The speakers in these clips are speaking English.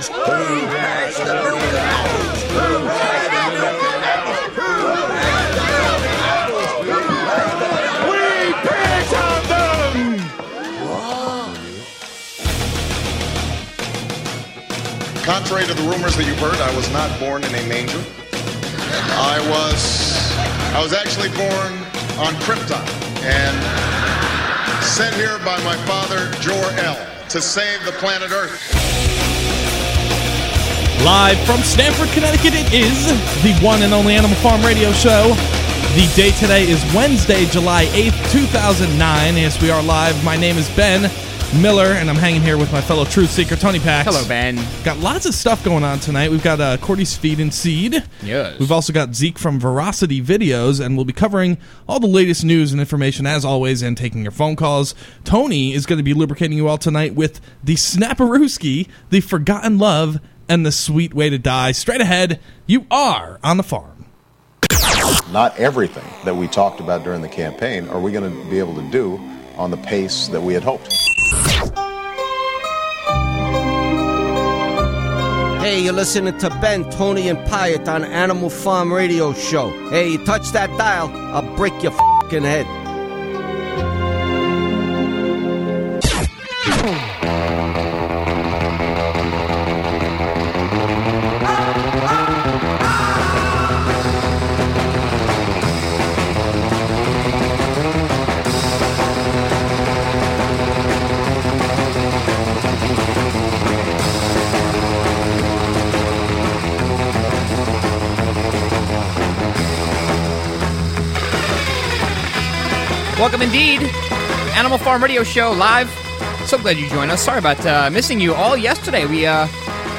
Apples? Who has the Lucan apples? Who has the Lucan apples? Who has the Lucan apples? Who has the We picked on them! Contrary to the rumors that you've heard, I was not born in a manger. I was I was actually born on Krypton and sent here by my father, Jor-El, to save the planet Earth. Live from Stamford, Connecticut, it is the one and only Animal Farm Radio Show. The date today is Wednesday, July 8th, 2009. Yes, we are live. My name is Ben Miller, and I'm hanging here with my fellow truth seeker, Tony Pax. Hello, Ben. Got lots of stuff going on tonight. We've got uh, Cordi's Feed and Seed. Yes. We've also got Zeke from Veracity Videos, and we'll be covering all the latest news and information as always, and taking your phone calls. Tony is going to be lubricating you all tonight with the Snapperooski, the Forgotten Love, and the Sweet Way to Die. Straight ahead, you are on the farm. Not everything that we talked about during the campaign are we going to be able to do on the pace that we had hoped. Hey, you're listening to Ben, Tony, and Pyatt on Animal Farm Radio Show. Hey, you touch that dial, I'll break your fing head. Welcome indeed. Animal Farm Radio Show live. So glad you joined us. Sorry about uh, missing you all yesterday. We, uh,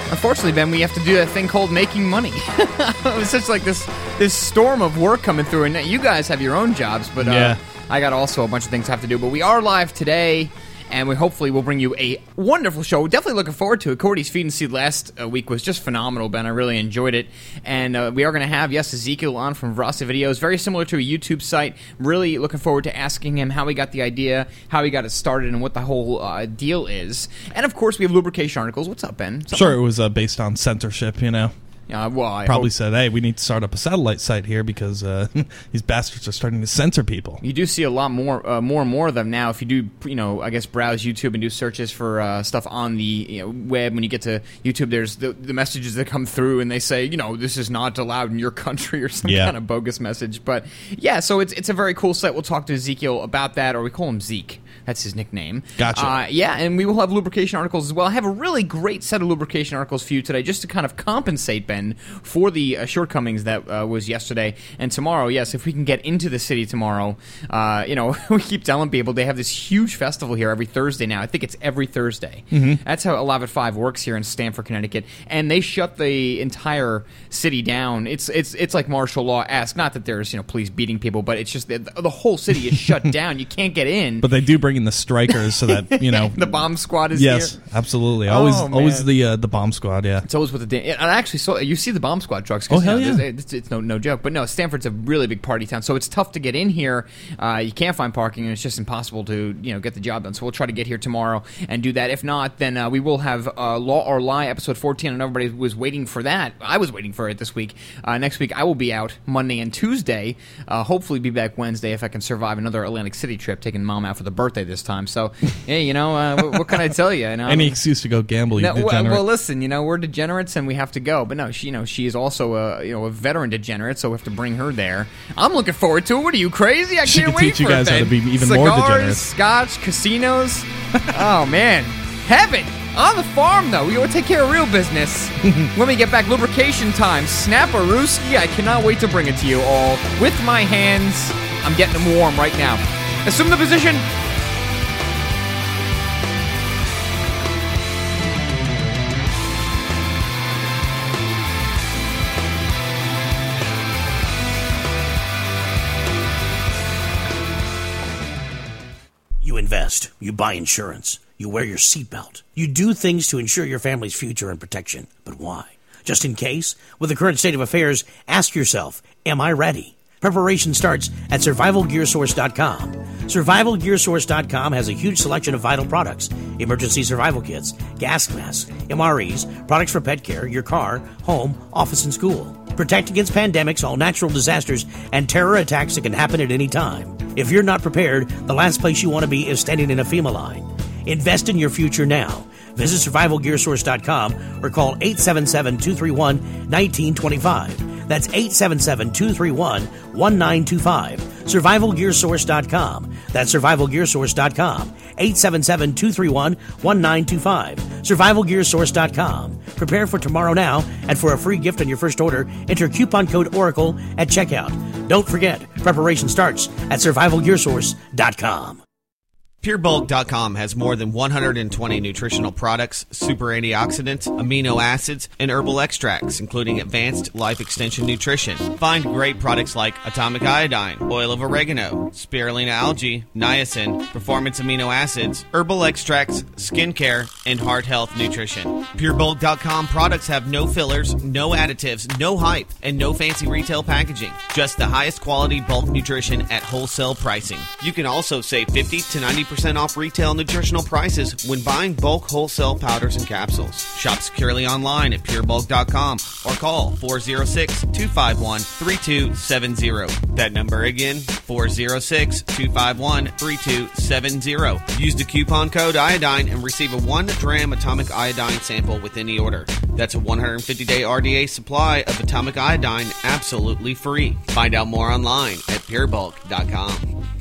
unfortunately, Ben, we have to do that thing called making money. it was such like this this storm of work coming through, and you guys have your own jobs, but uh, Yeah. I got also a bunch of things I have to do. But we are live today. And we hopefully will bring you a wonderful show. Definitely looking forward to it. Cordi's Feed and Seed last uh, week was just phenomenal, Ben. I really enjoyed it. And uh, we are going to have, yes, Ezekiel on from Veracity Videos. Very similar to a YouTube site. Really looking forward to asking him how he got the idea, how he got it started, and what the whole uh, deal is. And of course, we have lubrication articles. What's up, Ben? Something- Sure, it was uh, based on censorship, you know. Uh, well, I Probably hope- said, hey, we need to start up a satellite site here because uh, these bastards are starting to censor people. You do see a lot more, uh, more and more of them now. If you do, you know, I guess browse YouTube and do searches for uh, stuff on the you know, web. When you get to YouTube, there's the, the messages that come through, and they say, you know, this is not allowed in your country or some Yeah. kind of bogus message. But yeah, so it's it's a very cool site. We'll talk to Ezekiel about that, or we call him Zeke. That's his nickname. Gotcha. Uh, yeah, and we will have lubrication articles as well. I have a really great set of lubrication articles for you today, just to kind of compensate Ben for the uh, shortcomings that uh, was yesterday and tomorrow. Yes, if we can get into the city tomorrow, uh, you know, we keep telling people they have this huge festival here every Thursday now. I think it's every Thursday. Mm-hmm. That's how Alive at Five works here in Stamford, Connecticut, and they shut the entire city down. It's it's it's like martial law esque. Not that there's you know police beating people, but it's just that the whole city is shut down. You can't get in. But they do bring in the strikers so that, you know. the bomb squad is yes, here. absolutely. Always Oh, always the uh, the bomb squad, yeah. It's always with the da- and I actually saw you see the bomb squad trucks. Oh, hell you know, yeah. It's, it's no no joke, but no, Stamford's a really big party town, so it's tough to get in here. Uh, you can't find parking, and it's just impossible to you know get the job done. So we'll try to get here tomorrow and do that. If not, then uh, we will have uh, Law or Lie episode 14, and everybody was waiting for that. I was waiting for it this week. Uh, next week I will be out Monday and Tuesday. Uh, hopefully, be back Wednesday if I can survive another Atlantic City trip, taking mom out for the birthday this time. So hey, you know uh, what, what can I tell you? you know, Any excuse to go gamble, you no, degenerate. well, listen, you know we're degenerates and we have to go, but no, she, you know, she is also a you know a veteran degenerate, so we have to bring her there. I'm looking forward to it. What are you crazy? I She can't could wait teach you guys it, how to be even more Cigars, degenerates. Scotch, casinos. oh man, heaven on the farm though. We gotta take care of real business when we get back. Lubrication time. Snapperooski. I cannot wait to bring it to you all with my hands. I'm getting them warm right now. Assume the position. You buy insurance, you wear your seatbelt, you do things to ensure your family's future and protection. But why? Just in case? With the current state of affairs, ask yourself, am I ready? Preparation starts at survivalgearsource.com. Survivalgearsource.com has a huge selection of vital products emergency survival kits, gas masks, MREs, products for pet care, your car, home, office, and school. Protect against pandemics, all natural disasters, and terror attacks that can happen at any time. If you're not prepared, the last place you want to be is standing in a FEMA line. Invest in your future now. Visit survivalgearsource.com or call 877 231 1925. That's 877 231 1925. Survivalgearsource.com. That's survivalgearsource.com. 877 231 1925. Survivalgearsource.com. Prepare for tomorrow now, and for a free gift on your first order, enter coupon code Oracle at checkout. Don't forget, preparation starts at survivalgearsource.com. PureBulk.com has more than 120 nutritional products, super antioxidants, amino acids, and herbal extracts, including advanced life extension nutrition. Find great products like atomic iodine, oil of oregano, spirulina algae, niacin, performance amino acids, herbal extracts, skincare, and heart health nutrition. PureBulk.com products have no fillers, no additives, no hype, and no fancy retail packaging. Just the highest quality bulk nutrition at wholesale pricing. You can also save 50 to 90 percent off retail nutritional prices when buying bulk wholesale powders and capsules. Shop securely online at purebulk.com or call 406 251 3270. That number again, 406 251 3270. Use the coupon code iodine and receive a 1 gram atomic iodine sample with any order. That's a 150 day RDA supply of atomic iodine absolutely free. Find out more online at purebulk.com.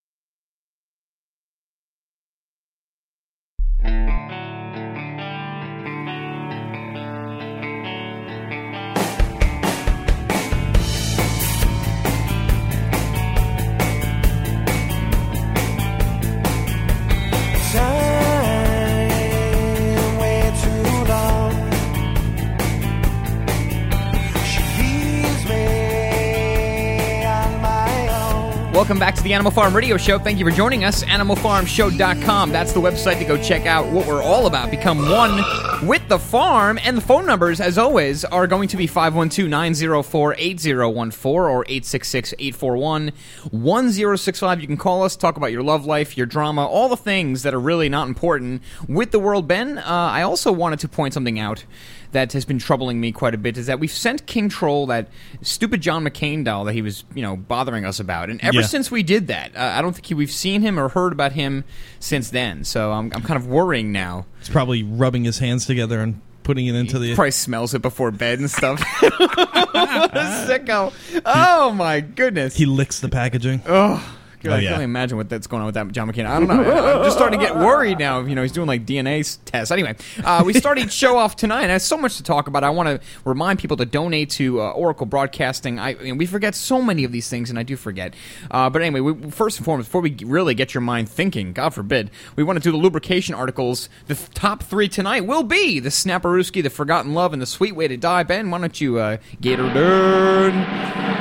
Welcome back to the Animal Farm Radio Show. Thank you for joining us. AnimalFarmShow.com. That's the website to go check out what we're all about. Become one with the farm. And the phone numbers, as always, are going to be 512 904 8014 or 866 841 1065. You can call us, talk about your love life, your drama, all the things that are really not important with the world. Ben, uh, I also wanted to point something out that has been troubling me quite a bit is that we've sent King Troll that stupid John McCain doll that he was, you know, bothering us about, and ever Yeah. since we did that, uh, I don't think he, we've seen him or heard about him since then. So I'm, I'm kind of worrying now. He's probably rubbing his hands together and putting it into the. Probably smells it before bed and stuff. what a sicko! Oh my goodness! He licks the packaging. Oh. God, Oh, I can only imagine what that's going on with that John McCain. I don't know. I'm just starting to get worried now. You know, he's doing like DNA tests. Anyway, uh, we started show off tonight. And there's so much to talk about. I want to remind people to donate to uh, Oracle Broadcasting. I, I mean, we forget so many of these things, and I do forget. Uh, but anyway, we, first and foremost, before we really get your mind thinking, God forbid, we want to do the lubrication articles. The th- top three tonight will be the Snapperooski, the Forgotten Love, and the Sweet Way to Die. Ben, why don't you uh, get her done?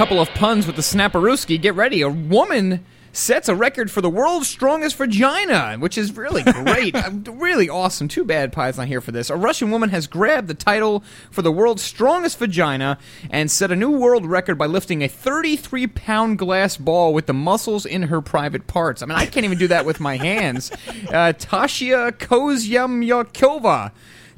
Couple of puns with the Snapperooski. Get ready. A woman sets a record for the world's strongest vagina, which is really great. Uh, really awesome. Too bad Pie's not here for this. A Russian woman has grabbed the title for the world's strongest vagina and set a new world record by lifting a 33 pound glass ball with the muscles in her private parts. I mean, I can't even do that with my hands. Uh, Tasha Kozyamyakova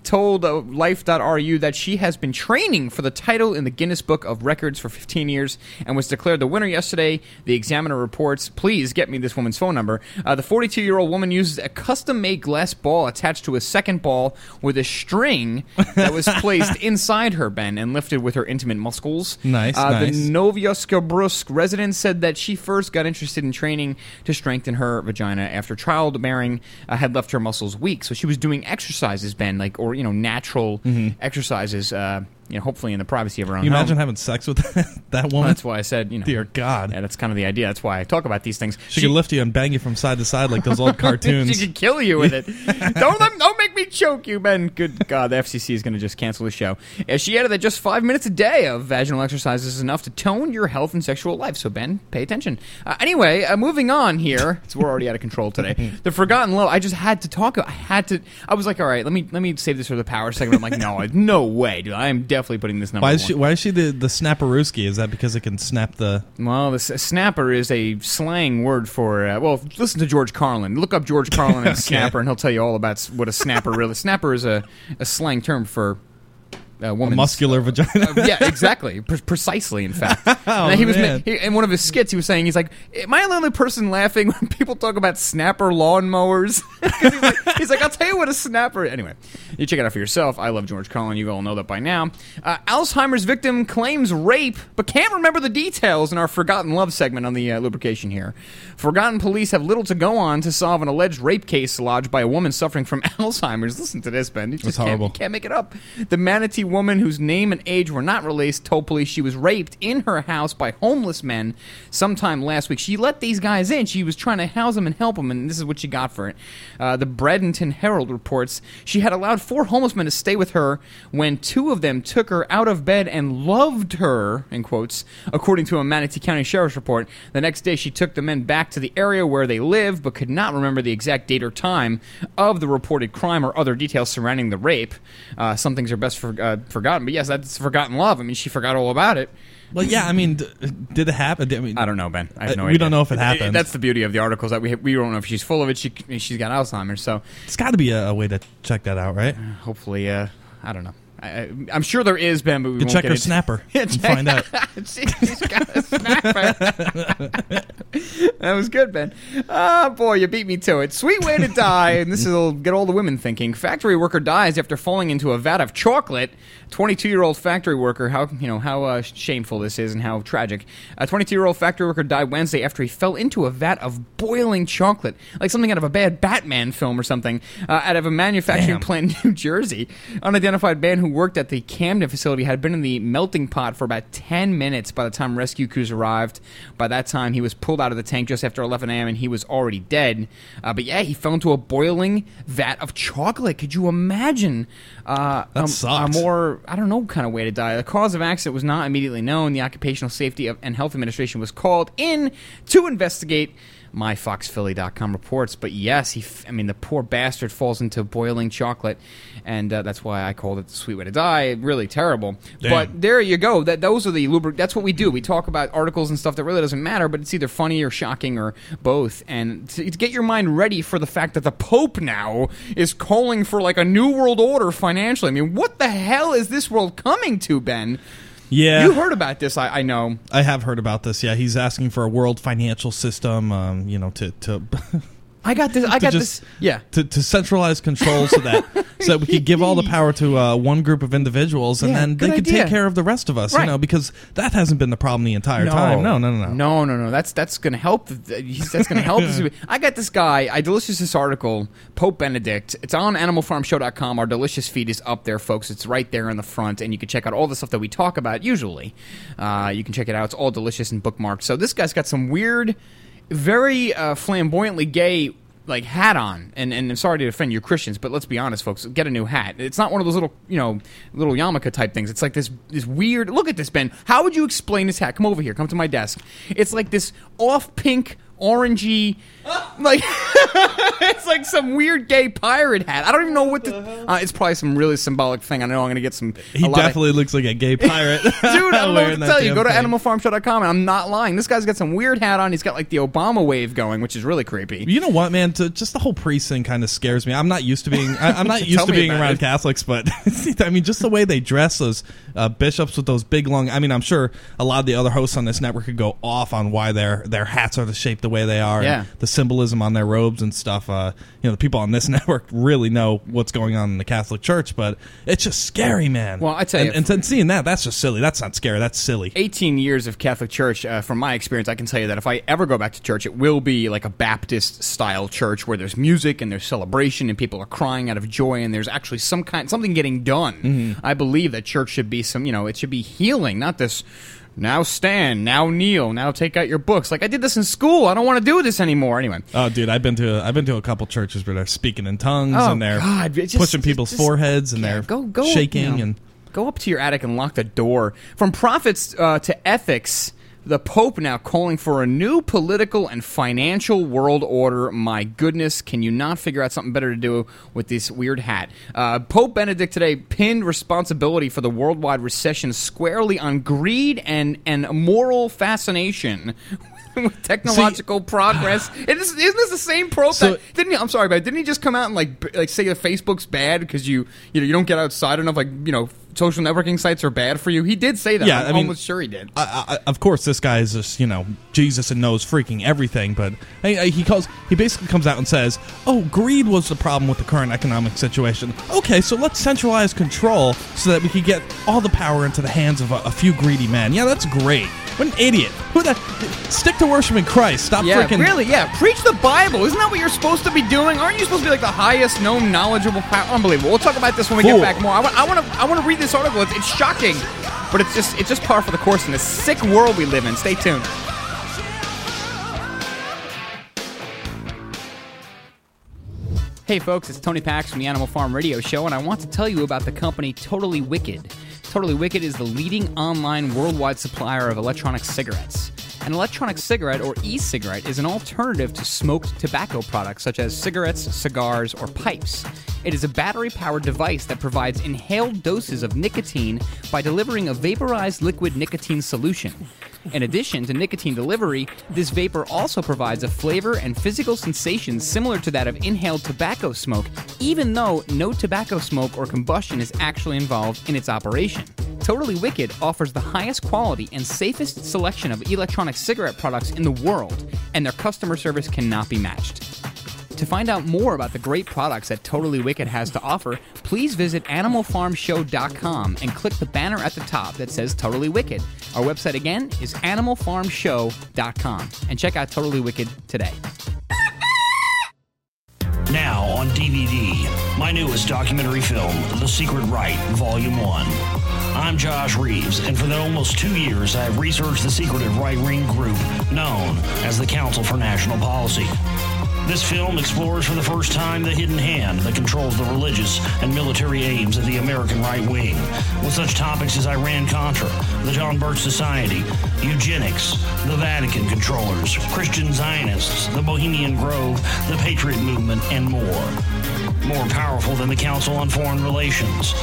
told uh, Life.ru that she has been training for the title in the Guinness Book of Records for 15 years and was declared the winner yesterday. The Examiner reports, please get me this woman's phone number. Uh, the 42 year old woman uses a custom made glass ball attached to a second ball with a string that was placed inside her, Ben, and lifted with her intimate muscles. Nice, Uh, nice. The Novosibirsk resident said that she first got interested in training to strengthen her vagina after childbearing uh, had left her muscles weak. So she was doing exercises, Ben, like or you know natural exercises. Uh, you know, hopefully in the privacy of her own Can you home. imagine having sex with that Well, woman? that's why I said, you know, Dear God. Yeah, that's kind of the idea. That's why I talk about these things. She, could lift you and bang you from side to side like those old cartoons. she could kill you with it. don't let, don't make me choke you, Ben. Good God, the FCC is going to just cancel the show. Uh, she added that just five minutes a day of vaginal exercises is enough to tone your health and sexual life. So Ben, pay attention. Uh, anyway, uh, moving on here. So we're already out of control today. The Forgotten Love. I just had to talk. I had to. I was like, all right, let me let me save this for the power segment. I'm like, no, no way, dude. I am definitely putting this number. Why is one. she? Why is she the the snapperooski? Is that because it can snap the? Well, the s- snapper is a slang word for. Uh, well, listen to George Carlin. Look up George Carlin and snapper, and he'll tell you all about s- what a snapper really. Snapper is a, a slang term for a A woman's muscular vagina. uh, yeah, exactly. Pre- precisely, in fact. Oh, and he was man. he, in one of his skits. He was saying, "He's like, am I the only person laughing when people talk about snapper lawnmowers?" he's, like, he's like, "I'll tell you what a snapper." Anyway, you check it out for yourself. I love George Carlin. You all know that by now. Uh, Alzheimer's victim claims rape, but can't remember the details in our forgotten love segment on the uh, lubrication here. Forgotten police have little to go on to solve an alleged rape case lodged by a woman suffering from Alzheimer's. Listen to this, Ben. You just That's can't- horrible. you can't make it up. The manatee woman, whose name and age were not released, told police she was raped in her house by homeless men sometime last week. She let these guys in. She was trying to house them and help them, and this is what she got for it. Uh, the Bradenton Herald reports she had allowed four homeless men to stay with her when two of them took her out of bed and loved her, in quotes, according to a Manatee County Sheriff's report. The next day, she took the men back to the area where they live, but could not remember the exact date or time of the reported crime or other details surrounding the rape. Uh, some things are best for, uh, forgotten, but yes, that's forgotten love. I mean, she forgot all about it. Well, yeah. I mean, d- did it happen? I mean, I don't know, Ben. I have Uh, no we idea. don't know if it happened. That's the beauty of the articles that we we don't know if she's full of it. She she's got Alzheimer's, so it's got to be a, a way to check that out, right? hopefully, uh, I don't know. I, I'm sure there is, Ben, but we can check her snapper Yeah, and find out. She- she's got a snapper. that was good, Ben. Ah, boy, you beat me to it. Sweet way to die, and this will get all the women thinking. Factory worker dies after falling into a vat of chocolate. 22-year-old factory worker. How you know how uh, shameful this is and how tragic. A 22-year-old factory worker died Wednesday after he fell into a vat of boiling chocolate, like something out of a bad Batman film or something, uh, out of a manufacturing Damn. plant in New Jersey. Unidentified man who worked at the Camden facility had been in the melting pot for about 10 minutes by the time rescue crews arrived. By that time, he was pulled out of the tank just after 11 a.m. and he was already dead. Uh, but yeah, he fell into a boiling vat of chocolate. Could you imagine? Uh, a, a more, I don't know, kind of way to die. The cause of accident was not immediately known. The Occupational Safety and Health Administration was called in to investigate myfoxphilly.com reports. But yes, he, f- I mean, the poor bastard falls into boiling chocolate, and uh, that's why I called it the sweet way to die. Really terrible. Damn. But there you go. That those are the lubric. That's what we do. We talk about articles and stuff that really doesn't matter, but it's either funny or shocking or both. And to, to get your mind ready for the fact that the Pope now is calling for like a new world order financially. I mean, what the hell is this world coming to, Ben? Yeah, You heard about this, I, I know. I have heard about this. Yeah, he's asking for a world financial system. Um, you know, to to I got this. I got just- this. Yeah. to, to centralize control so that so that we could give all the power to uh, one group of individuals and Yeah, then they could idea. take care of the rest of us. Right. You know, because that hasn't been the problem the entire time. No, no, no, no. no, no, no. That's that's going to help. That's going to help. I got this guy. I delicious this article. Pope Benedict. It's on AnimalFarmShow.com. Our delicious feed is up there, folks. It's right there in the front, and you can check out all the stuff that we talk about. Usually, uh, you can check it out. It's all delicious and bookmarked. So this guy's got some weird, very uh, flamboyantly gay. Like hat on, and and I'm sorry to offend you Christians, but let's be honest, folks. Get a new hat. It's not one of those little, you know, little yarmulke type things. It's like this this weird. Look at this, Ben. How would you explain this hat? Come over here. Come to my desk. It's like this off pink, orangey, like it's like some weird gay pirate hat. I don't even know what the. Uh, it's probably some really symbolic thing. I know I'm going to get some. He a lot of- definitely looks like a gay pirate. Dude, I don't know what to tell you. Go to thing. animalfarmshow.com, and I'm not lying. This guy's got some weird hat on. He's got like the Obama wave going, which is really creepy. You know what, man? To, just the whole priest thing kind of scares me. I'm not used to being. I, I'm not used to being around it. Catholics, but I mean, just the way they dress those uh, bishops with those big long. I mean, I'm sure a lot of the other hosts on this network could go off on why their their hats are the shape the way they are, Yeah. the symbolism on their robes and stuff. Uh, you know, the people on this network really know what's going on in the Catholic Church, but it's just scary, man. Well, I tell and, you- and, and seeing that, that's just silly. That's not scary. That's silly. 18 years of Catholic Church, uh, from my experience, I can tell you that if I ever go back to church, it will be like a Baptist style church where there's music and there's celebration and people are crying out of joy and there's actually some kind something getting done. Mm-hmm. I believe that church should be some, you know, it should be healing, not this. Now stand, now kneel, now take out your books. Like I did this in school. I don't want to do this anymore. Anyway, Oh, dude, I've been to I've been to a couple churches where they're speaking in tongues Oh, and they're God, just- pushing people's just- foreheads and they're go, go, shaking you know, and go up to your attic and lock the door. From prophets uh, to ethics, the Pope now calling for a new political and financial world order. My goodness, can you not figure out something better to do with this weird hat? Uh, Pope Benedict today pinned responsibility for the worldwide recession squarely on greed and and moral fascination. With technological progress, it is, isn't this the same Pope? So- that, didn't he? I'm sorry, but didn't he just come out and like like say that Facebook's bad because you you know you don't get outside enough? Like you know, social networking sites are bad for you. He did say that. Yeah, I'm I mean- almost sure he did. I, I, of course, this guy is just you know Jesus and knows freaking everything. But I, he calls he basically comes out and says, "Oh, greed was the problem with the current economic situation. Okay, so let's centralize control so that we can get all the power into the hands of a, a few greedy men. Yeah, that's great. What an idiot! Who the stick to worshiping Christ? Stop yeah, freaking really. Yeah, preach the Bible. Isn't that what you're supposed to be doing? Aren't you supposed to be like the highest known knowledgeable? Pa- Unbelievable. We'll talk about this when we Fool. get back more. I want. I want to. I want to read this article. It's, it's shocking, but it's just. It's just par for the course in this sick world we live in. Stay tuned. Hey folks, it's Tony Pax from the Animal Farm Radio Show, and I want to tell you about the company Totally Wicked. Totally Wicked is the leading online worldwide supplier of electronic cigarettes. An electronic cigarette, or e cigarette, is an alternative to smoked tobacco products such as cigarettes, cigars, or pipes. It is a battery powered device that provides inhaled doses of nicotine by delivering a vaporized liquid nicotine solution. In addition to nicotine delivery, this vapor also provides a flavor and physical sensation similar to that of inhaled tobacco smoke, even though no tobacco smoke or combustion is actually involved in its operation. Totally Wicked offers the highest quality and safest selection of electronic cigarette products in the world, and their customer service cannot be matched. To find out more about the great products that Totally Wicked has to offer, please visit animalfarmshow.com and click the banner at the top that says Totally Wicked. Our website again is animalfarmshow.com and check out Totally Wicked today. Now on DVD, my newest documentary film, The Secret Right, Volume 1. I'm Josh Reeves, and for the almost two years, I have researched the secretive right wing group known as the Council for National Policy. This film explores for the first time the hidden hand that controls the religious and military aims of the American right wing, with such topics as Iran Contra, the John Birch Society, eugenics, the Vatican controllers, Christian Zionists, the Bohemian Grove, the Patriot Movement, and more. More powerful than the Council on Foreign Relations.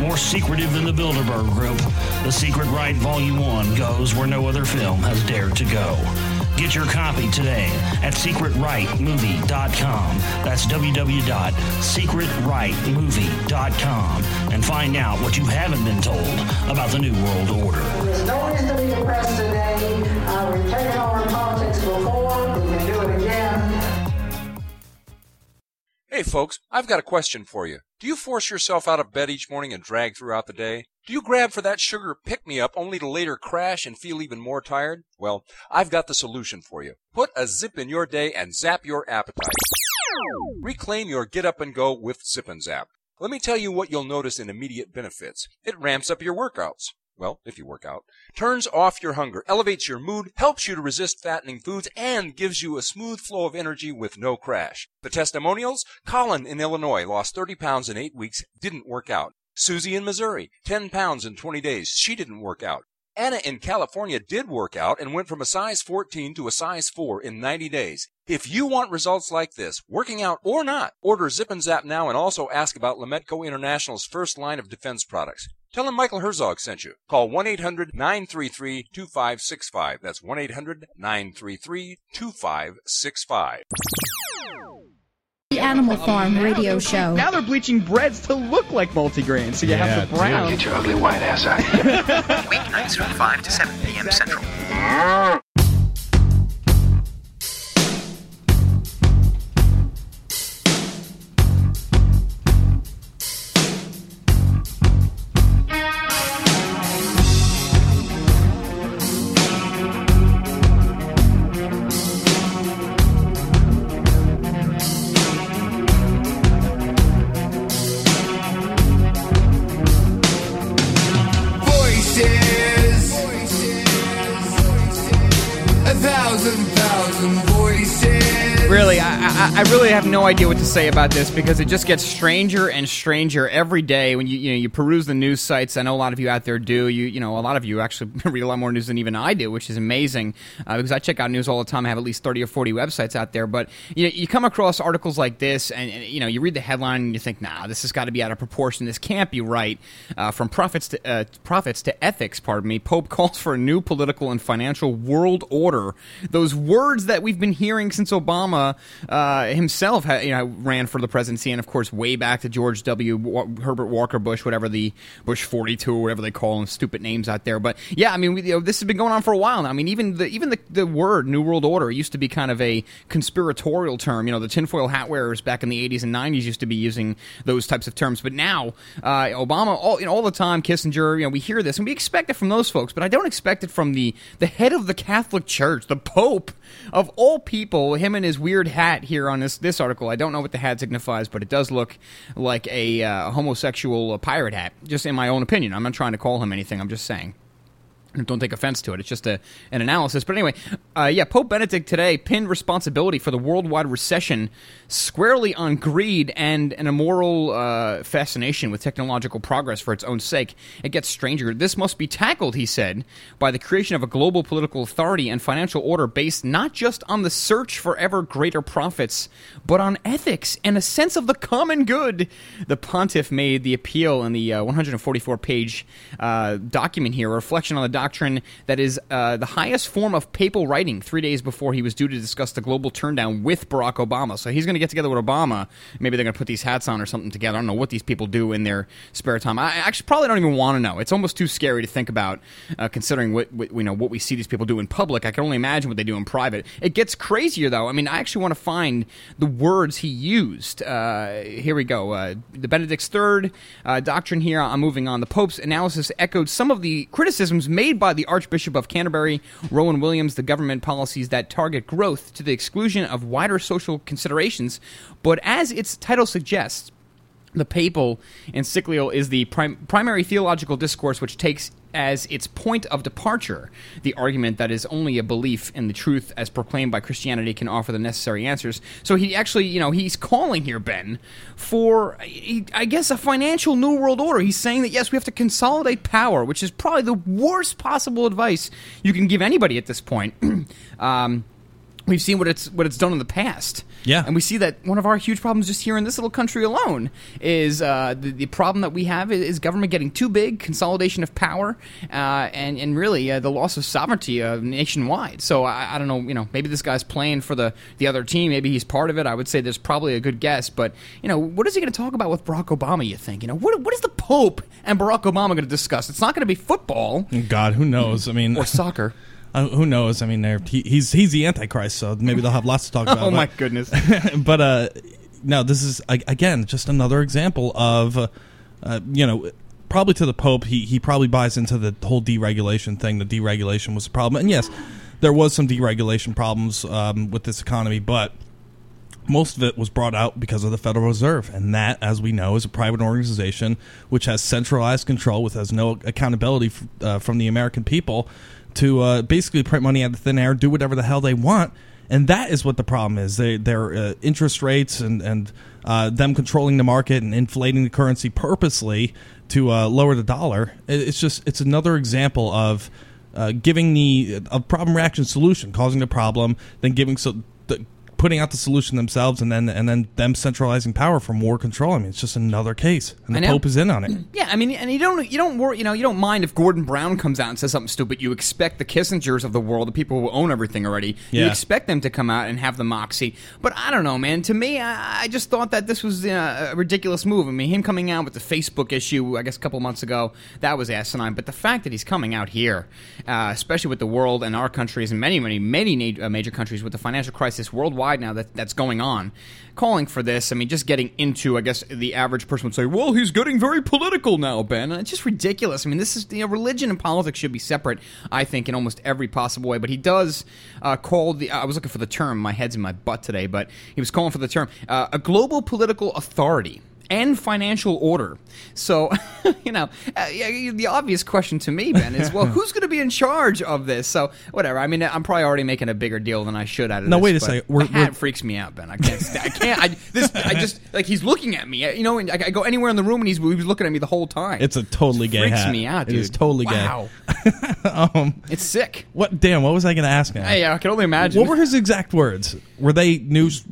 More secretive than the Bilderberg Group, The Secret Right Volume 1 goes where no other film has dared to go. Get your copy today at secretrightmovie.com. That's www.secretrightmovie.com and find out what you haven't been told about the New World Order. There's no reason to be depressed today. Uh, we've taken over politics before. We can do it again. Hey folks, I've got a question for you. Do you force yourself out of bed each morning and drag throughout the day? Do you grab for that sugar pick me up only to later crash and feel even more tired? Well, I've got the solution for you. Put a zip in your day and zap your appetite. Reclaim your get up and go with Zip and Zap. Let me tell you what you'll notice in immediate benefits. It ramps up your workouts. Well, if you work out. Turns off your hunger, elevates your mood, helps you to resist fattening foods, and gives you a smooth flow of energy with no crash. The testimonials? Colin in Illinois lost 30 pounds in 8 weeks, didn't work out. Susie in Missouri, 10 pounds in 20 days, she didn't work out. Anna in California did work out and went from a size 14 to a size 4 in 90 days. If you want results like this, working out or not, order Zip and Zap now and also ask about Lametco International's first line of defense products. Tell them Michael Herzog sent you. Call 1-800-933-2565. That's 1-800-933-2565. The Animal Farm radio show. Now they're bleaching breads to look like multigrain, so you have the brown. Get your ugly white ass out here. Weeknights from 5 to 7 p.m. Central. No idea what to say about this because it just gets stranger and stranger every day when you you know you peruse the news sites. I know a lot of you out there do. You you know a lot of you actually read a lot more news than even I do, which is amazing uh, because I check out news all the time. I have at least thirty or forty websites out there. But you know, you come across articles like this, and, and you know you read the headline and you think, nah, this has got to be out of proportion. This can't be right. Uh, from profits to uh, profits to ethics, pardon me. Pope calls for a new political and financial world order. Those words that we've been hearing since Obama uh, himself ha- you know, ran for the presidency, and of course, way back to George W. Wa- Herbert Walker Bush, whatever the Bush 42 or whatever they call them, stupid names out there. But yeah, I mean, we, you know, this has been going on for a while now. I mean, even the even the, the word New World Order used to be kind of a conspiratorial term. You know, the tinfoil hat wearers back in the 80s and 90s used to be using those types of terms. But now, uh, Obama, all, you know, all the time, Kissinger, you know, we hear this and we expect it from those folks, but I don't expect it from the the head of the Catholic Church, the Pope of all people. Him and his weird hat here on this this article. I don't know what the hat signifies, but it does look like a uh, homosexual uh, pirate hat. Just in my own opinion, I'm not trying to call him anything. I'm just saying. Don't take offense to it. It's just a, an analysis. But anyway, uh, yeah, Pope Benedict today pinned responsibility for the worldwide recession squarely on greed and an immoral uh, fascination with technological progress for its own sake. It gets stranger. This must be tackled, he said, by the creation of a global political authority and financial order based not just on the search for ever greater profits, but on ethics and a sense of the common good. The pontiff made the appeal in the uh, 144 page uh, document here, a reflection on the doctrine that is uh, the highest form of papal writing three days before he was due to discuss the global turndown with Barack Obama. So he's going to get together with Obama. Maybe they're going to put these hats on or something together. I don't know what these people do in their spare time. I actually probably don't even want to know. It's almost too scary to think about, uh, considering what, what you know what we see these people do in public. I can only imagine what they do in private. It gets crazier though. I mean, I actually want to find the words he used. Uh, here we go. Uh, the Benedict's third uh, doctrine here. I'm moving on. The Pope's analysis echoed some of the criticisms made by the Archbishop of Canterbury, Rowan Williams, the government policies that target growth to the exclusion of wider social considerations. But as its title suggests, the papal encyclical is the prim- primary theological discourse which takes as its point of departure the argument that is only a belief in the truth as proclaimed by Christianity can offer the necessary answers. So he actually, you know, he's calling here, Ben, for, I guess, a financial new world order. He's saying that, yes, we have to consolidate power, which is probably the worst possible advice you can give anybody at this point. um, we've seen what it's what it's done in the past. Yeah. And we see that one of our huge problems just here in this little country alone is uh, the, the problem that we have is, is government getting too big, consolidation of power, uh, and, and really uh, the loss of sovereignty uh, nationwide. So I, I don't know, you know, maybe this guy's playing for the, the other team. Maybe he's part of it. I would say there's probably a good guess. But, you know, what is he going to talk about with Barack Obama, you think? You know, what, what is the Pope and Barack Obama going to discuss? It's not going to be football. God, who knows? I mean, or soccer. Uh, who knows? I mean, he, he's he's the Antichrist, so maybe they'll have lots to talk about. Oh, my but- goodness. but uh, no, this is again just another example of, uh, uh, you know, probably to the Pope, he he probably buys into the whole deregulation thing. The deregulation was a problem, and yes, there was some deregulation problems um, with this economy, but most of it was brought out because of the Federal Reserve, and that, as we know, is a private organization which has centralized control, which has no accountability f- uh, from the American people to uh, basically print money out of thin air, do whatever the hell they want, and that is what the problem is. They, their uh, interest rates and and uh, them controlling the market and inflating the currency purposely to uh, lower the dollar. It's just it's another example of uh, giving the a problem reaction solution, causing the problem, then giving so. Putting out the solution themselves and then and then them centralizing power for more control. I mean, it's just another case, and the. Pope is in on it. Yeah, I mean, and you don't you don't worry, you know, you don't mind if Gordon Brown comes out and says something stupid. You expect the Kissingers of the world, the people who own everything already, you expect them to come out and have the moxie. But I don't know, man. To me, I, I just thought that this was uh, a ridiculous move. I mean, him coming out with the Facebook issue, I guess a couple months ago, that was asinine. But the fact that he's coming out here, uh, especially with the world and our countries and many, many, many uh, major countries with the financial crisis worldwide now that that's going on, calling for this. I mean, just getting into, I guess, the average person would say, well, he's getting very political now, Ben. And it's just ridiculous. I mean, this is, you know, religion and politics should be separate, I think, in almost every possible way. But he does uh, call the, I was looking for the term, my head's in my butt today, but he was calling for the term, uh, a global political authority. And financial order. So, you know, uh, the obvious question to me, Ben, is well, who's going to be in charge of this? So, whatever. I mean, I'm probably already making a bigger deal than I should out of No, this. wait a second. We're- we're- freaks me out, Ben. I can't. st- I can't. I this. I just like he's looking at me. You know, and I, I go anywhere in the room and he's he was looking at me the whole time. It's a totally gay freaks hat. me out, dude. is totally wow. gay. um, it's sick. What? Damn. What was I going to ask now? Hey, I can only imagine. What were his exact words? Were they news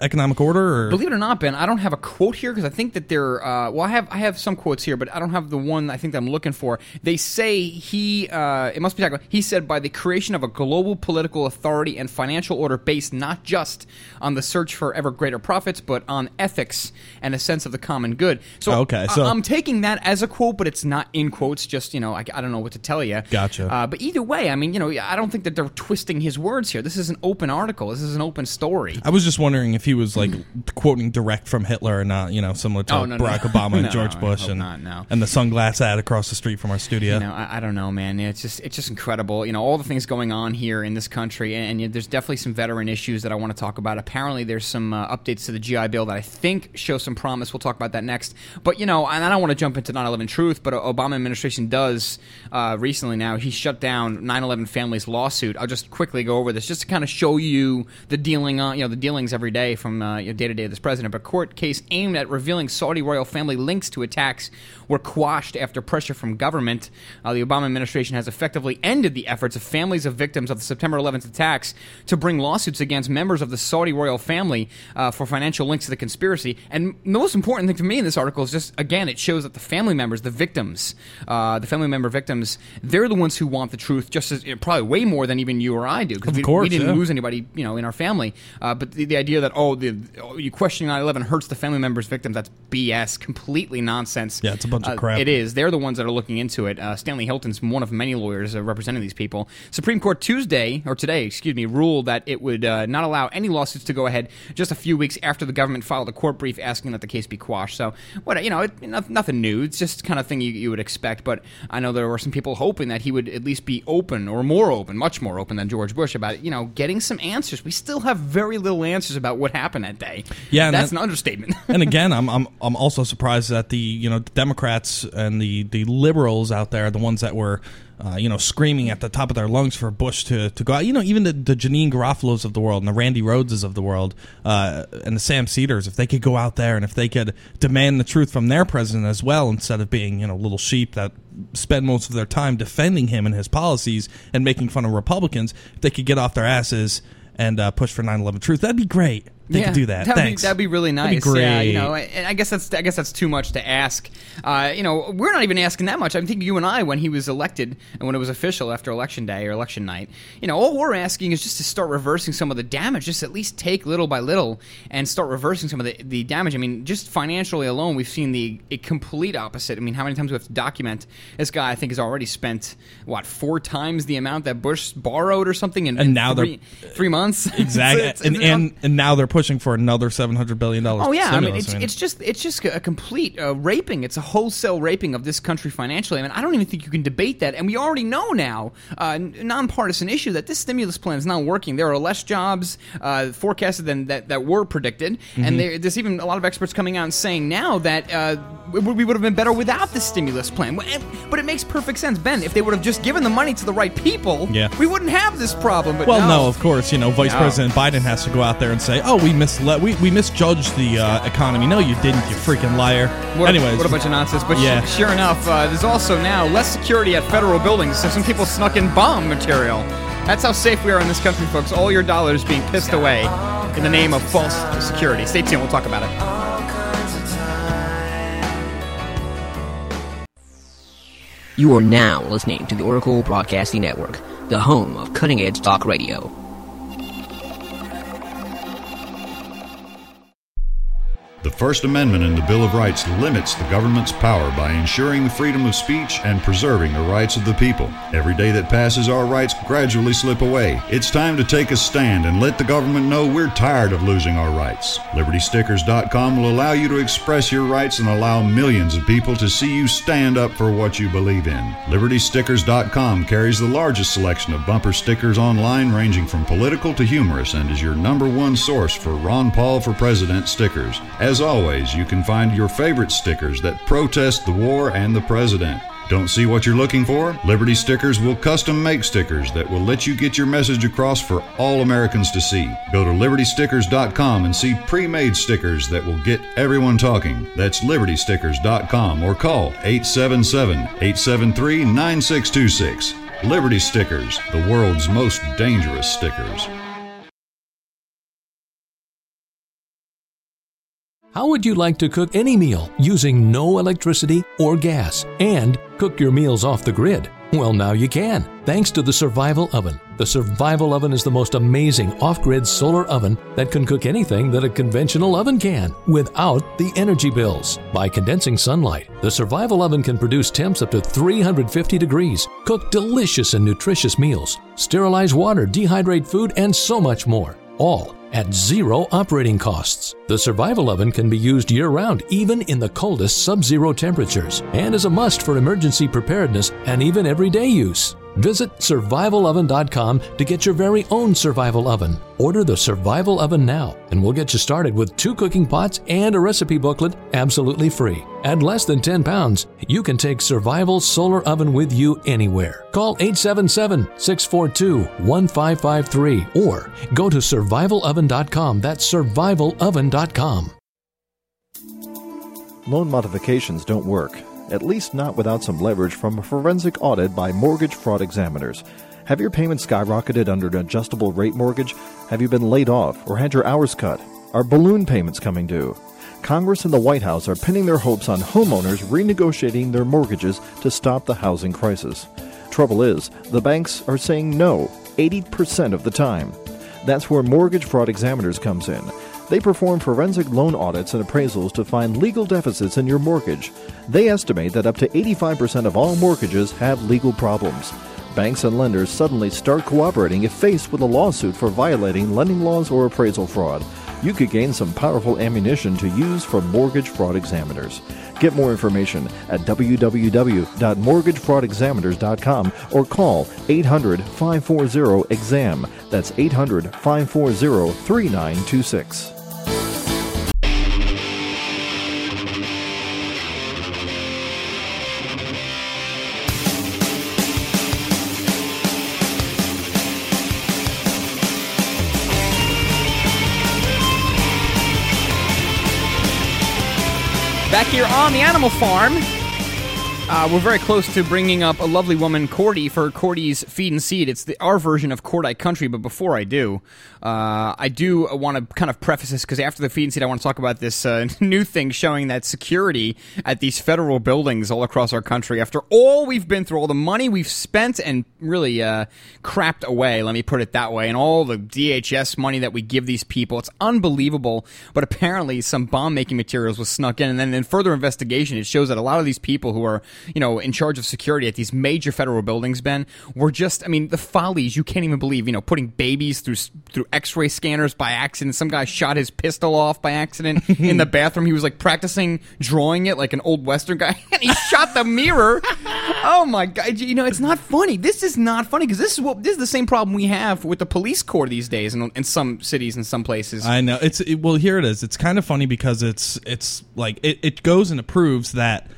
economic order or Believe it or not, Ben, I don't have a quote here because I think that they're. Uh, well, I have I have some quotes here, but I don't have the one I think that I'm looking for. They say he. Uh, it must be talking. He said by the creation of a global political authority and financial order based not just on the search for ever greater profits, but on ethics and a sense of the common good. So, Oh, okay, so- I, am taking that as a quote, but it's not in quotes. Just you know, I, I don't know what to tell you. Gotcha. Uh, but either way, I mean, you know, I don't think that they're twisting his words here. This is an open article. This is an open story. I was just wondering if he was like quoting direct from Hitler or not, you know, similar to Oh, no, no. Barack Obama and No, George I Bush hope and not, no. and the sunglass ad across the street from our studio. You know, I, I don't know, man. It's just it's just incredible. You know, all the things going on here in this country, and, and there's definitely some veteran issues that I want to talk about. Apparently, there's some uh, updates to the GI Bill that I think show some promise. We'll talk about that next. But you know, and I don't want to jump into 9/11 truth, but Obama administration does uh, recently now he shut down 9/11 families lawsuit. I'll just quickly go over this just to kind of show you the dealing on you know the dealings every day from uh, day to day of this president. But court case aimed at revealing Saudi royal family links to attacks were quashed after pressure from government. Uh, the Obama administration has effectively ended the efforts of families of victims of the September 11th attacks to bring lawsuits against members of the Saudi royal family uh, for financial links to the conspiracy. And the most important thing to me in this article is just, again, it shows that the family members, the victims, uh, the family member victims, they're the ones who want the truth just as, probably way more than even you or I do. Because Of we, course, we didn't yeah. lose anybody, you know, in our family. Uh, but the, the idea that, oh, the, oh, you questioning 9-11 hurts the family members' victims, that's BS. Completely nonsense. Yeah, it's a bunch of Uh, crap. It is. They're the ones that are looking into it. Uh, Stanley Hilton's one of many lawyers uh, representing these people. Supreme Court Tuesday, or today, excuse me, ruled that it would uh, not allow any lawsuits to go ahead just a few weeks after the government filed a court brief asking that the case be quashed. So, what you know, it, nothing new. It's just kind of thing you, you would expect. But I know there were some people hoping that he would at least be open or more open, much more open than George Bush about you know getting some answers. We still have very little answers about what happened that day. Yeah, and that's that- an understatement. and again, I'm I'm I'm also surprised that the you know the Democrats and the the liberals out there, the ones that were. Uh, you know, screaming at the top of their lungs for Bush to, to go out. You know, even the, the Janeane Garofalo's of the world and the Randi Rhodeses of the world uh, and the Sam Seders, if they could go out there and if they could demand the truth from their president as well, instead of being, you know, little sheep that spend most of their time defending him and his policies and making fun of Republicans, if they could get off their asses and uh, push for 9 11 truth, that'd be great. They could do that. That'd Thanks. Be, that'd be really nice. be great. Yeah, you know, and I guess that's I guess that's too much to ask. Uh, you know, we're not even asking that much. I think you and I, when he was elected and when it was official after election day or election night, you know, all we're asking is just to start reversing some of the damage. Just at least take little by little and start reversing some of the, the damage. I mean, just financially alone, we've seen the a complete opposite. I mean, how many times we have to document this guy? I think has already spent what four times the amount that Bush borrowed or something in, And in now they're- three, three months. Exactly, It's- it's- and, and and now they're pushing for another seven hundred billion dollars. Oh yeah, I mean it's, it's just it's just a complete uh, raping. It's a wholesale raping of this country financially. I mean, I don't even think you can debate that. And we already know now, uh, nonpartisan issue, that this stimulus plan is not working. There are less jobs uh, forecasted than that, that were predicted, Mhm. and there, there's even a lot of experts coming out and saying now that uh, we, would have been better without the stimulus plan. But- it makes perfect sense, Ben. If they would have just given the money to the right people, Yeah. we wouldn't have this problem. But well, no. no. of course, you know, Vice No. President Biden has to go out there and say, "Oh, we misled, we, we misjudged the uh, economy." No, you didn't, you freaking liar. What, Anyways, what a bunch of nonsense. But yeah, su- sure enough, uh, there's also now less security at federal buildings, so some people snuck in bomb material. That's how safe we are in this country, folks. All your dollars being pissed away in the name of false security. Stay tuned. We'll talk about it. You are now listening to the Oracle Broadcasting Network, the home of cutting edge talk radio. The First Amendment in the Bill of Rights limits the government's power by ensuring the freedom of speech and preserving the rights of the people. Every day that passes, our rights gradually slip away. It's time to take a stand and let the government know we're tired of losing our rights. LibertyStickers.com will allow you to express your rights and allow millions of people to see you stand up for what you believe in. LibertyStickers.com carries the largest selection of bumper stickers online, ranging from political to humorous, and is your number one source for Ron Paul for President stickers. As always, you can find your favorite stickers that protest the war and the president. Don't see what you're looking for? Liberty Stickers will custom make stickers that will let you get your message across for all Americans to see. Go to libertystickers.com and see pre made stickers that will get everyone talking. That's libertystickers.com or call 877 873 9626. Liberty Stickers, the world's most dangerous stickers. How would you like to cook any meal using no electricity or gas and cook your meals off the grid? Well, now you can, thanks to the Survival Oven. The Survival Oven is the most amazing off grid solar oven that can cook anything that a conventional oven can without the energy bills. By condensing sunlight, the Survival Oven can produce temps up to 350 degrees, cook delicious and nutritious meals, sterilize water, dehydrate food, and so much more. All at zero operating costs. The Survival Oven can be used year round, even in the coldest sub zero temperatures, and is a must for emergency preparedness and even everyday use. Visit survivaloven.com to get your very own survival oven. Order the Survival Oven now, and we'll get you started with two cooking pots and a recipe booklet absolutely free. At less than 10 pounds, you can take Survival Solar Oven with you anywhere. Call 877 642 1553 or go to survivaloven.com. That's survivaloven.com. Loan modifications don't work, at least not without some leverage from a forensic audit by mortgage fraud examiners. Have your payments skyrocketed under an adjustable rate mortgage? Have you been laid off or had your hours cut? Are balloon payments coming due? Congress and the White House are pinning their hopes on homeowners renegotiating their mortgages to stop the housing crisis. Trouble is, the banks are saying no 80% of the time. That's where mortgage fraud examiners comes in. They perform forensic loan audits and appraisals to find legal deficits in your mortgage. They estimate that up to 85% of all mortgages have legal problems. Banks and lenders suddenly start cooperating if faced with a lawsuit for violating lending laws or appraisal fraud. You could gain some powerful ammunition to use from mortgage fraud examiners. Get more information at www.mortgagefraudexaminers.com or call 800 540 EXAM. That's 800 540 3926. On the Animal Farm, uh, we're very close to bringing up a lovely woman, Cordi, for Cordi's Feed and Seed. It's the, our version of Cordite Country, but before I do, uh, I do want to kind of preface this because after the Feed and Seed, I want to talk about this uh, new thing showing that security at these federal buildings all across our country, after all we've been through, all the money we've spent and really uh, crapped away, let me put it that way, and all the DHS money that we give these people, it's unbelievable. But apparently, some bomb making materials was snuck in, and then in further investigation, it shows that a lot of these people who are you know, in charge of security at these major federal buildings, Ben, were just, I mean, the follies you can't even believe. You know, putting babies through through X-ray scanners by accident. Some guy shot his pistol off by accident in the bathroom. He was like practicing drawing it like an old Western guy, and he shot the mirror. Oh my god! You know, it's not funny. This is not funny because this is what this is the same problem we have with the police corps these days in, in some cities and some places. I know it's it, well. Here it is. It's kind of funny because it's it's like it, it goes and it proves that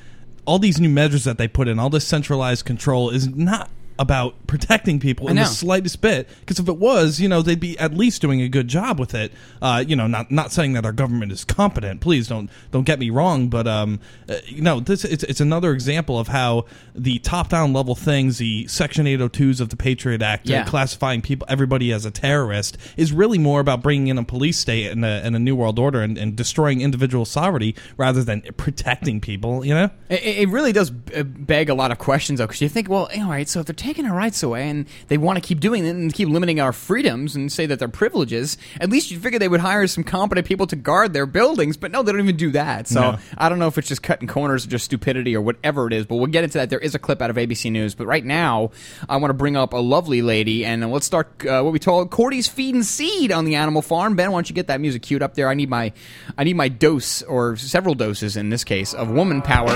all these new measures that they put in, all this centralized control, is not about protecting people in the slightest bit. Because if it was, you know, they'd be at least doing a good job with it. Uh, you know, not not saying that our government is competent. Please don't don't get me wrong. But um, uh, you know, this it's it's another example of how the top down level things, the Section 802s of the Patriot Act, uh, Yeah. classifying people everybody as a terrorist, is really more about bringing in a police state and a, and a new world order and, and destroying individual sovereignty rather than protecting people. You know. It, it really does beg a lot of questions, though, because you think, well, all right, so if they're taking our rights away and they want to keep doing it and keep limiting our freedoms and say that they're privileges, at least you'd figure they would hire some competent people to guard their buildings, but no, they don't even do that. So No. I don't know if it's just cutting corners or just stupidity or whatever it is, but we'll get into that. There is a clip out of ABC News, but right now I want to bring up a lovely lady, and let's start uh, what we told Cordi's feed and seed on the animal farm. Ben, why don't you get that music queued up there? I need my, I need my dose or several doses in this case of woman power.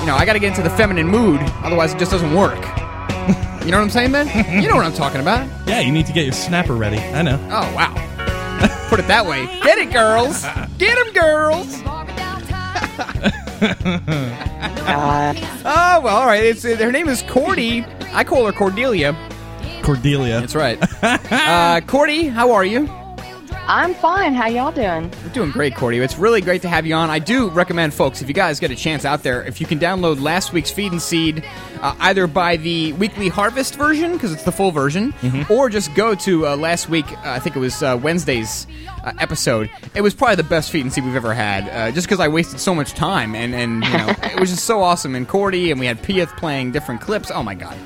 You know, I got to get into the feminine mood, otherwise it just doesn't work. You know what I'm saying, man? You know what I'm talking about. Yeah, you need to get your snapper ready. I know. Oh wow. Put it that way. Get it, girls. Get 'em, girls. oh well, all right. It's uh, her name is Cordi. I call her Cordelia. Cordelia. That's right. uh, Cordi, how are you? I'm fine. How y'all doing? We're doing great, Cordi. It's really great to have you on. I do recommend, folks, if you guys get a chance out there, if you can download last week's Feed and Seed, uh, either by the weekly harvest version, because it's the full version, or just go to uh, last week, uh, I think it was uh, Wednesday's uh, episode. It was probably the best Feed and Seed we've ever had, uh, just because I wasted so much time, and, and you know, it was just so awesome. And Cordi, and we had Pieth playing different clips. Oh, my God.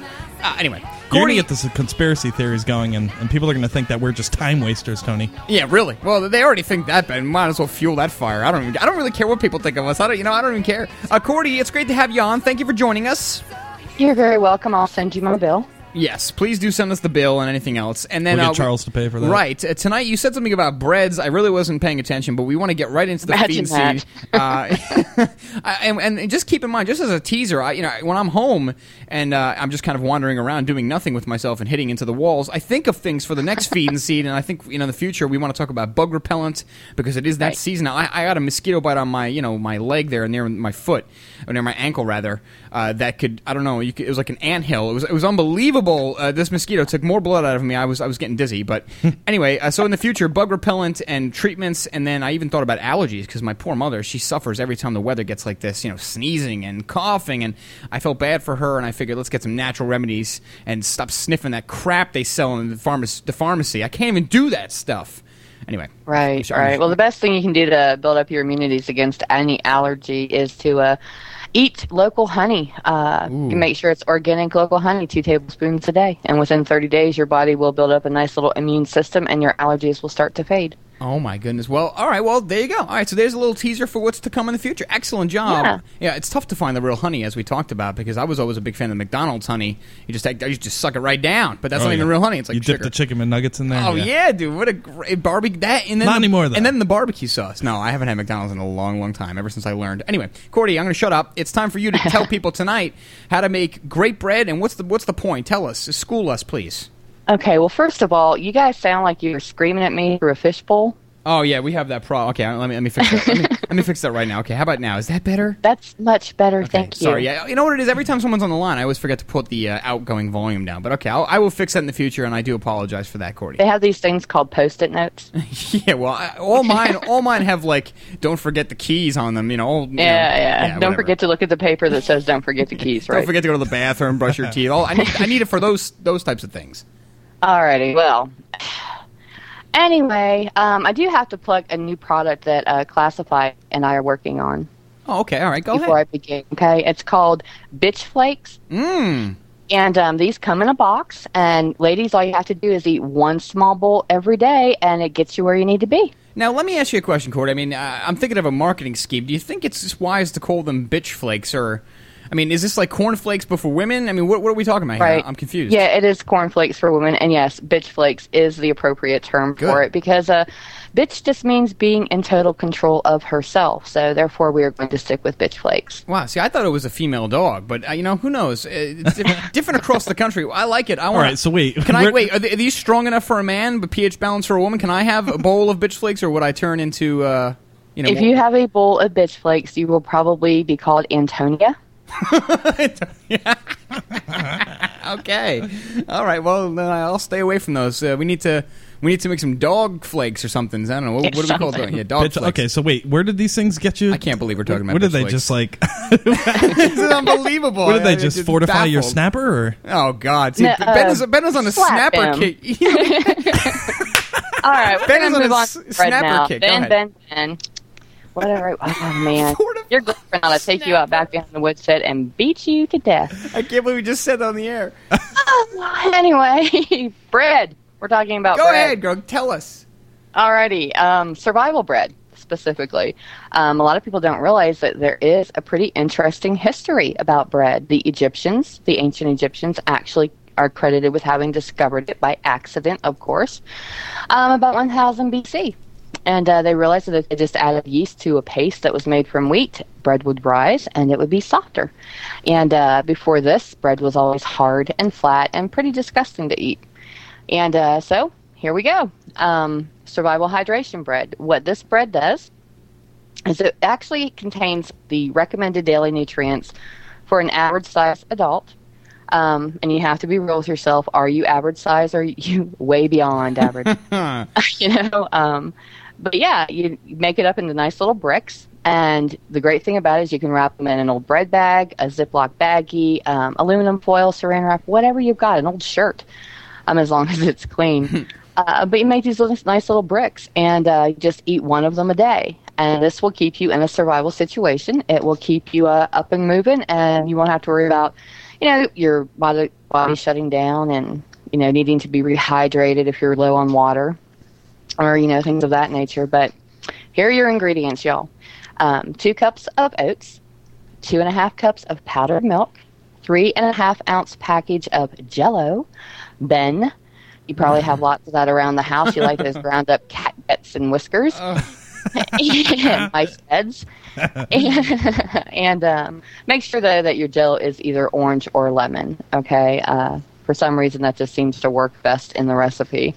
Uh, anyway, You're gonna get this conspiracy theories going, and, and people are gonna think that we're just time wasters, Tony. Yeah, really. Well, they already think that, but might as well fuel that fire. I don't. Even, I don't really care what people think of us. I don't. You know, I don't even care. Uh, Cordi, it's great to have you on. Thank you for joining us. You're very welcome. I'll send you my bill. Yes, please do send us the bill and anything else, and then We'll get uh, Charles to pay for that. Right uh, tonight, you said something about breads. I really wasn't paying attention, but we want to get right into the Imagine feed and seed. Uh, and, and just keep in mind, just as a teaser, I, you know, when I'm home and uh, I'm just kind of wandering around doing nothing with myself and hitting into the walls, I think of things for the next feed and seed, and I think you know in the future we want to talk about bug repellent because it is that season. I, I got a mosquito bite on my you know my leg there near my foot or near my ankle rather uh, that could I don't know you could, it was like an anthill. It was it was unbelievable. Uh, this mosquito took more blood out of me. I was I was getting dizzy, but anyway. Uh, so in the future, bug repellent and treatments, and then I even thought about allergies because my poor mother she suffers every time the weather gets like this. You know, sneezing and coughing, and I felt bad for her, and I figured let's get some natural remedies and stop sniffing that crap they sell in the pharmacy. The pharmacy. I can't even do that stuff. Anyway, Right, Sorry. right. Well, the best thing you can do to build up your immunities against any allergy is to uh, eat local honey. Uh, you make sure it's organic local honey, two tablespoons a day, and within 30 days, your body will build up a nice little immune system, and your allergies will start to fade. Oh my goodness. Well, all right. Well, there you go. All right. So there's a little teaser for what's to come in the future. Excellent job. Yeah. yeah it's tough to find the real honey, as we talked about, because I was always a big fan of McDonald's honey. You just take, you just suck it right down, but that's Oh, not even real honey. It's like you dip the chicken and nuggets in there. Oh yeah. dude! What a great barbecue that and then Not the, anymore, though. And then the barbecue sauce. No, I haven't had McDonald's in a long, long time. Ever since I learned. Anyway, Cordi, I'm going to shut up. It's time for you to tell people tonight how to make great bread and what's the what's the point? Tell us, school us, please. Okay, well, first of all, you guys sound like you're screaming at me through a fishbowl. Oh yeah, we have that problem. Okay, let me let me fix that. let, me, let me fix that right now. Okay, how about now? Is that better? That's much better, thank you. Sorry, yeah. You know what it is? Every time someone's on the line, I always forget to put the uh, outgoing volume down. But okay, I'll, I will fix that in the future, and I do apologize for that, Cordi. They have these things called post-it notes. yeah, well, I, all mine, all mine have like, don't forget the keys on them. You know, all, you know, Yeah, yeah. Don't whatever. forget to look at the paper that says "Don't forget the keys." Right. Don't forget to go to the bathroom, brush your teeth. All I need, I need it for those those types of things. Alrighty, well. Anyway, um, I do have to plug a new product that uh, Classify and I are working on. Oh, okay, all right, go before ahead. I begin, okay? It's called Bitch Flakes. Mmm. And um, these come in a box, and ladies, all you have to do is eat one small bowl every day, and it gets you where you need to be. Now, let me ask you a question, Court. I mean, uh, I'm thinking of a marketing scheme. Do you think it's wise to call them bitch flakes, or I mean, is this like cornflakes but for women? I mean, what, what are we talking about here? I'm confused. Yeah, it is cornflakes for women, and yes, bitch flakes is the appropriate term for it because uh, bitch just means being in total control of herself. So therefore, we are going to stick with bitch flakes. Wow. See, I thought it was a female dog, but uh, you know, who knows? Uh, It's different across the country. I like it. I want. right, so wait, Can I wait? Are, they, are these strong enough for a man, but pH balance for a woman? Can I have a bowl of bitch flakes, or would I turn into, uh, you know? if you have a bowl of bitch flakes, you will probably be called Antonia. okay. All right. Well, then I'll stay away from those. Uh, we need to. We need to make some dog flakes or something. I don't know. What, what do we call those? Yeah, dog Bitch- flakes. okay, so wait, where did these things get you? I can't believe we're talking about What did they flakes. just like? this is unbelievable. What did they I- just it's fortify your snapper? Or Oh God! See, No, Ben, uh, is, ben is on a snapper him. kick. All right, we're Ben is to on move a on s- to Fred snapper now. kick. Go Ben, ahead. Ben, Ben. Whatever. Oh man, your girlfriend ought to take you out back behind the woodshed and beat you to death. I can't believe we just said that on the air. anyway, bread. We're talking about bread. Go bread. ahead, girl. Tell us. Alrighty, um, survival bread specifically. Um, a lot of people don't realize that there is a pretty interesting history about bread. The Egyptians, the ancient Egyptians, actually are credited with having discovered it by accident, of course, um, about 1000 BC. And uh, they realized that if they just added yeast to a paste that was made from wheat, bread would rise and it would be softer. And uh, before this, bread was always hard and flat and pretty disgusting to eat. And uh, so here we go. Um, survival hydration bread. What this bread does is it actually contains the recommended daily nutrients for an average size adult. Um, and you have to be real with yourself. Are you average size or are you way beyond average? you know, um, but yeah, you make it up into nice little bricks. And the great thing about it is you can wrap them in an old bread bag, a Ziploc baggie, um, aluminum foil, saran wrap, whatever you've got, an old shirt, um, as long as it's clean. uh, but you make these little, nice little bricks and uh, just eat one of them a day. And this will keep you in a survival situation. It will keep you uh, up and moving, and you won't have to worry about, you know, your body, body shutting down and, you know, needing to be rehydrated if you're low on water or you know things of that nature. But here are your ingredients, y'all: um, two cups of oats, two and a half cups of powdered milk, three and a half ounce package of Jello. Ben, you probably have lots of that around the house. You like those ground up cat guts and whiskers. and mice heads. and and, um, make sure though that your gel is either orange or lemon. Okay. Uh, for some reason, that just seems to work best in the recipe.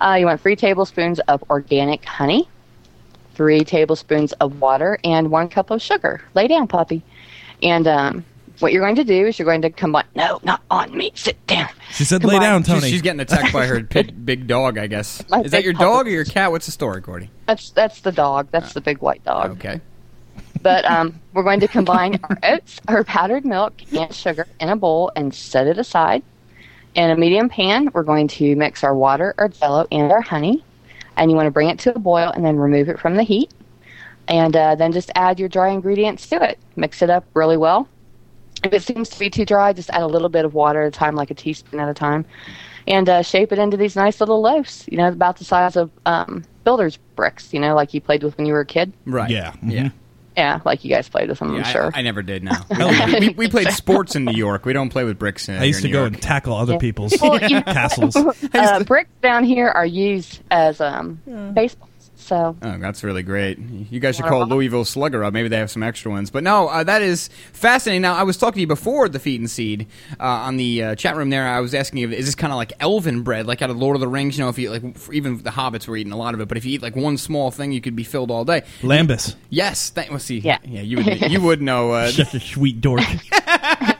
Uh, you want three tablespoons of organic honey, three tablespoons of water, and one cup of sugar. Lay down, puppy. And um, what you're going to do is you're going to combine. No, not on me. Sit down. She said, Come "Lay down, Tony." she's getting attacked by her big, big dog, I guess. My Is that big your dog or your cat? What's the story, Cordi? That's that's the dog. That's the big white dog. Okay. But um, we're going to combine our oats, our powdered milk, and sugar in a bowl and set it aside. In a medium pan, we're going to mix our water, our jello, and our honey. And you want to bring it to a boil and then remove it from the heat. And uh, then just add your dry ingredients to it. Mix it up really well. If it seems to be too dry, just add a little bit of water at a time, like a teaspoon at a time. And uh, shape it into these nice little loaves, you know, about the size of um, builder's bricks, you know, like you played with when you were a kid. Right. Yeah. Yeah. Yeah, like you guys played with them, Yeah, I'm sure. I, never did. No, we, we, we played sports in New York. We don't play with bricks. Uh, I used to here go New and tackle other Yeah. people's Well, you- castles. uh, bricks down here are used as um, baseballs. So Oh, that's really great. You guys should call Louisville Slugger up. Maybe they have some extra ones. But no, uh, that is fascinating. Now, I was talking to you before the feed and seed uh, on the uh, chat room there. I was asking you, is this kind of like elven bread, like out of Lord of the Rings? You know, if you like, for even the hobbits were eating a lot of it, but if you eat like one small thing, you could be filled all day. Lembas. Yes. Thank, well, see, Yeah. yeah, you would, you would know. Uh, Such a sweet dork.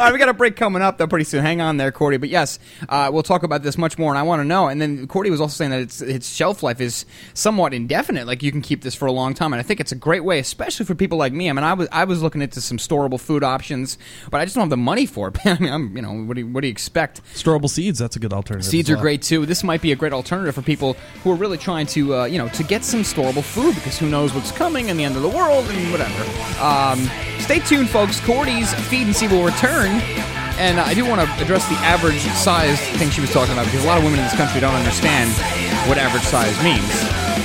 All right, we got a break coming up though pretty soon. Hang on there, Cordi. But yes, uh, we'll talk about this much more, and I want to know. And then Cordi was also saying that its its shelf life is somewhat indefinite. Like you can keep this for a long time, and I think it's a great way, especially for people like me. I mean, I was I was looking into some storable food options, but I just don't have the money for it. I mean, I'm you know what do you, what do you expect? Storable seeds. That's a good alternative. Seeds as are great too. This might be a great alternative for people who are really trying to, uh, you know, to get some storable food because who knows what's coming and the end of the world and whatever. Um, stay tuned, folks. Cordi's feed and see will return. And I do want to address the average size thing she was talking about because a lot of women in this country don't understand what average size means.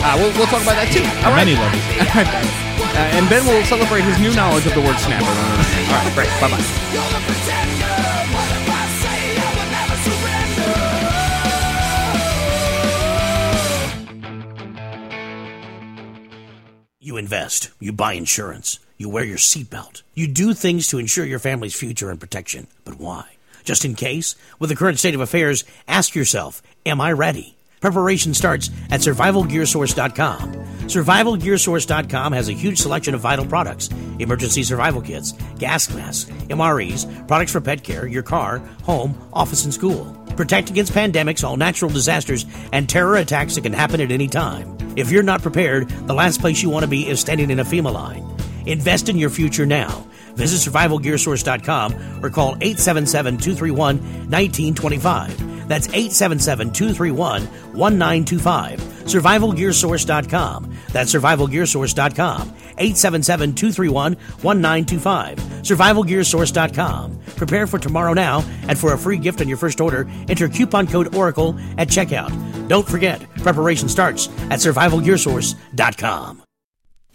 Uh, we'll, we'll talk about that too. All right. Many levels. All right, guys. Uh, and Ben will celebrate his new knowledge of the word snapper. All right, great. Bye bye. You invest, you buy insurance, you wear your seatbelt, you do things to ensure your family's future and protection. But why? Just in case? With the current state of affairs, ask yourself, am I ready? Preparation starts at survivalgearsource.com. Survivalgearsource.com has a huge selection of vital products emergency survival kits, gas masks, MREs, products for pet care, your car, home, office, and school. Protect against pandemics, all natural disasters, and terror attacks that can happen at any time. If you're not prepared, the last place you want to be is standing in a FEMA line. Invest in your future now. Visit survivalgearsource.com or call 877 231 1925. That's 877 231 1925. SurvivalGearSource.com. That's SurvivalGearSource.com. 877 231 1925. SurvivalGearSource.com. Prepare for tomorrow now, and for a free gift on your first order, enter coupon code Oracle at checkout. Don't forget, preparation starts at SurvivalGearSource.com.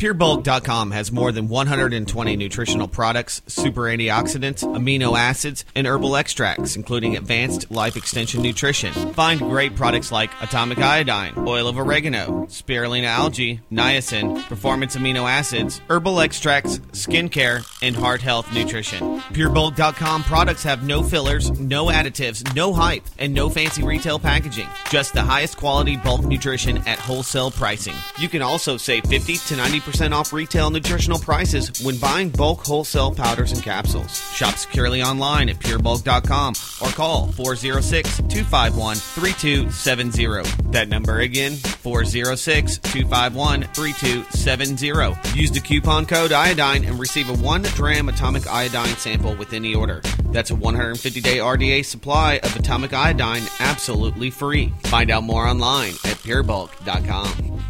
PureBulk.com has more than 120 nutritional products, super antioxidants, amino acids, and herbal extracts, including advanced life extension nutrition. Find great products like atomic iodine, oil of oregano, spirulina algae, niacin, performance amino acids, herbal extracts, skincare, and heart health nutrition. PureBulk.com products have no fillers, no additives, no hype, and no fancy retail packaging. Just the highest quality bulk nutrition at wholesale pricing. You can also save 50 to 90% off retail nutritional prices when buying bulk wholesale powders and capsules. Shop securely online at purebulk.com or call 406 251 3270. That number again, 406 251 3270. Use the coupon code iodine and receive a 1 gram atomic iodine sample with any order. That's a 150 day RDA supply of atomic iodine absolutely free. Find out more online at purebulk.com.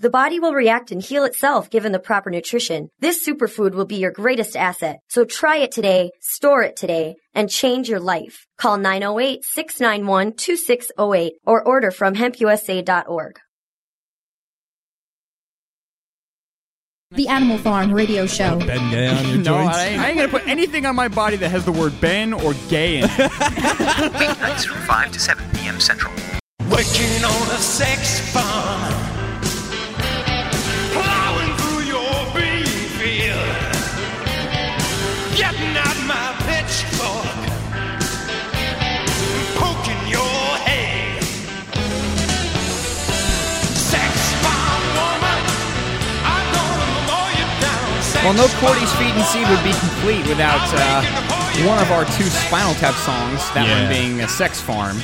The body will react and heal itself given the proper nutrition. This superfood will be your greatest asset. So try it today, store it today, and change your life. Call 908-691-2608 or order from hempusa.org. The Animal Farm Radio Show. Ben Gay on your No, joints. I ain't, I ain't gonna put anything on my body that has the word Ben or gay in it. Weeknights from 5 to 7 p.m. Central. Working on a sex farm. Well, no Cordi's Feed and Seed would be complete without uh, one of our two Spinal Tap songs. That Yeah. one being a Sex Farm.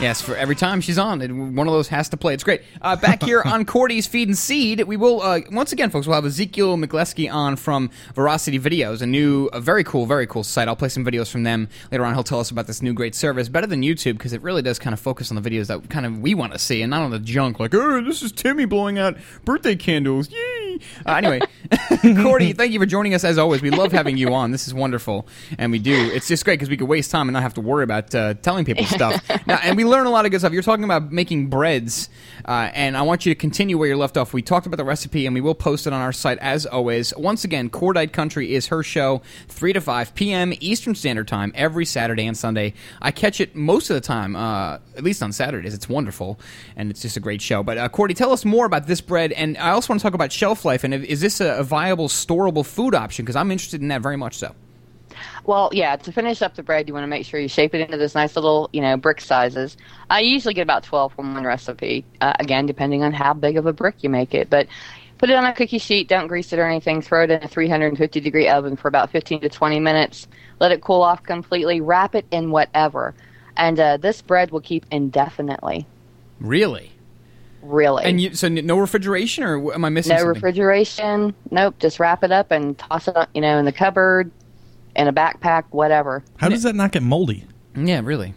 Yes, for every time she's on, it, one of those has to play. It's great. Uh, back here on Cordi's Feed and Seed, we will uh, once again, folks. We'll have Ezekiel McGlesky on from Veracity Videos, a new, a very cool, very cool site. I'll play some videos from them later on. He'll tell us about this new great service, better than YouTube because it really does kind of focus on the videos that kind of we want to see, and not on the junk like, oh, this is Timmy blowing out birthday candles. Yay! Uh, anyway, Cordi, thank you for joining us as always. We love having you on. This is wonderful, and we do. It's just great because we could waste time and not have to worry about uh, telling people stuff. now, and we learn a lot of good stuff. You're talking about making breads, uh, and I want you to continue where you left off. We talked about the recipe, and we will post it on our site as always. Once again, Cordite Country is her show, three to five p.m. Eastern Standard Time every Saturday and Sunday. I catch it most of the time, uh, at least on Saturdays. It's wonderful, and it's just a great show. But uh, Cordi, tell us more about this bread, and I also want to talk about shelf life. And is this a, a viable, storable food option? Because I'm interested in that very much. So. Well, yeah, to finish up the bread, you want to make sure you shape it into this nice little, you know, brick sizes. I usually get about 12 from one recipe, uh, again, depending on how big of a brick you make it. But Put it on a cookie sheet. Don't grease it or anything. Throw it in a 350 degree oven for about 15 to 20 minutes. Let it cool off completely. Wrap it in whatever, and uh, this bread will keep indefinitely. Really? Really. And you, so no refrigeration, or am I missing no something? refrigeration. Nope. Just wrap it up and toss it, you know, in the cupboard, in a backpack, whatever. How does that not get moldy? Yeah, really.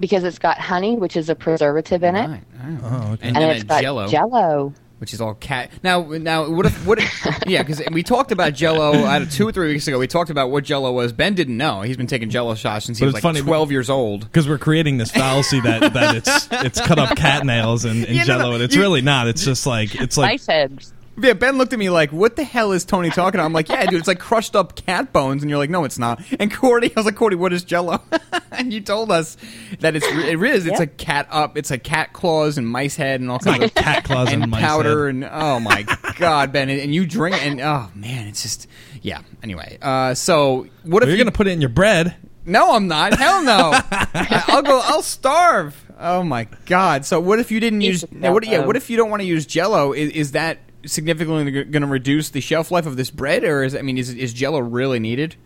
Because it's got honey, which is a preservative in it, oh. oh, okay. And, and, then it's a got Jello. Jello. Which is all cat. Now, now, what if, what? If, yeah, because we talked about Jello uh, two or three weeks ago. We talked about what Jello was. Ben didn't know. He's been taking Jello shots since he was like funny, twelve years old. because we're creating this fallacy that, that it's it's cut up cat nails and, and Yeah, no, no, Jello, and it's you- really not. It's just like it's like Nice heads. Yeah, Ben looked at me like, "What the hell is Tony talking about?" I'm like, "Yeah, dude, it's like crushed up cat bones." And you're like, "No, it's not." And Cordi, I was like, "Cordi, what is Jello?" and you told us that it's it is. It's Yeah. a cat up. It's a cat claws and mice head and all kinds of cat claws and mice powder head. and oh my god, Ben, and, and you drink and oh man, it's just yeah. Anyway, uh, so what if you're you- gonna put it in your bread. No, I'm not. Hell no. I- I'll go. I'll starve. Oh my god. So what if you didn't use? What? Yeah. What if you don't want to use Jello? Is, is that significantly going to reduce the shelf life of this bread, or is I mean, is is Jello really needed?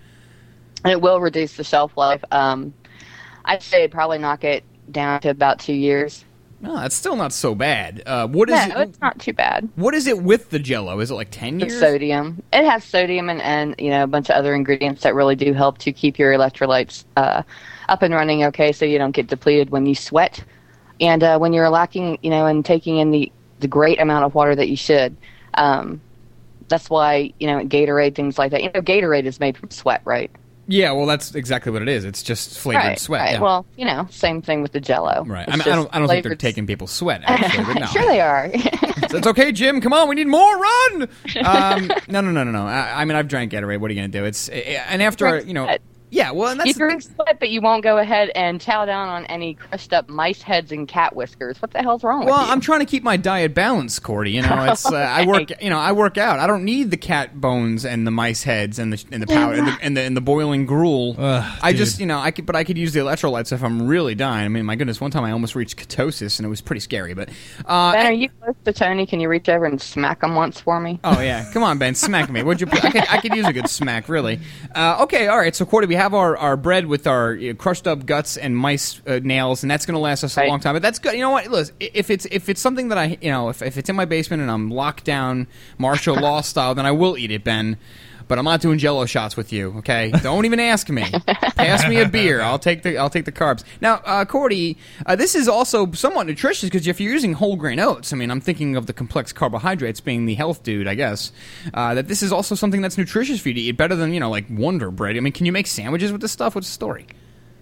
It will reduce the shelf life. Um, I'd say it'd probably knock it down to about two years. No, that's still not so bad. Uh, what is no, it? it's not too bad. What is it with the Jello? Is it like ten years? sodium. It has sodium and, and you know a bunch of other ingredients that really do help to keep your electrolytes uh, up and running. Okay, so you don't get depleted when you sweat, and uh, when you're lacking, you know, and taking in the the great amount of water that you should. Um, that's why you know Gatorade things like that. You know, Gatorade is made from sweat, right? Yeah. Well, that's exactly what it is. It's just flavored right, sweat. Right. yeah. Well, you know, same thing with the Jello. Right. I, mean, I don't. I don't think they're taking people's sweat. Actually, but no. sure, they are. it's okay, Jim. Come on, we need more. Run. Um, no, no, no, no, no. I, I mean, I've drank Gatorade. What are you going to do? It's and after you know. Yeah. Well, and that's you drink sweat, but you won't go ahead and chow down on any crushed up mice heads and cat whiskers. What the hell's wrong Well, with you? I'm trying to keep my diet balanced, Cordi. You know, it's uh, I work. You know, I work out. I don't need the cat bones and the mice heads and the and the powder and the and the, and the boiling gruel. I dude. just you know I could, but I could use the electrolytes if I'm really dying. I mean, my goodness, one time I almost reached ketosis and it was pretty scary. But uh, ben, are you close to Tony? Can you reach over and smack him once for me? Oh yeah, come on, Ben, smack me. Would you? I could, I could use a good smack, really. Uh, okay, all right. So, Cordi, we have our, our bread with our you know, crushed up guts and mice uh, nails, and that's going to last us a long time. But that's good. You know what? Listen, if it's if it's something that I you know if, if it's in my basement and I'm locked down martial law style, then I will eat it, Ben. But I'm not doing Jello shots with you. Okay, don't even ask me. Pass me a beer. I'll take the I'll take the carbs. Now, uh, Cordi, uh, this is also somewhat nutritious because if you're using whole grain oats, I mean, I'm thinking of the complex carbohydrates being the health dude, I guess. Uh, that this is also something that's nutritious for you to eat, better than you know, like Wonder Bread. I mean, can you make sandwiches with this stuff? What's the story?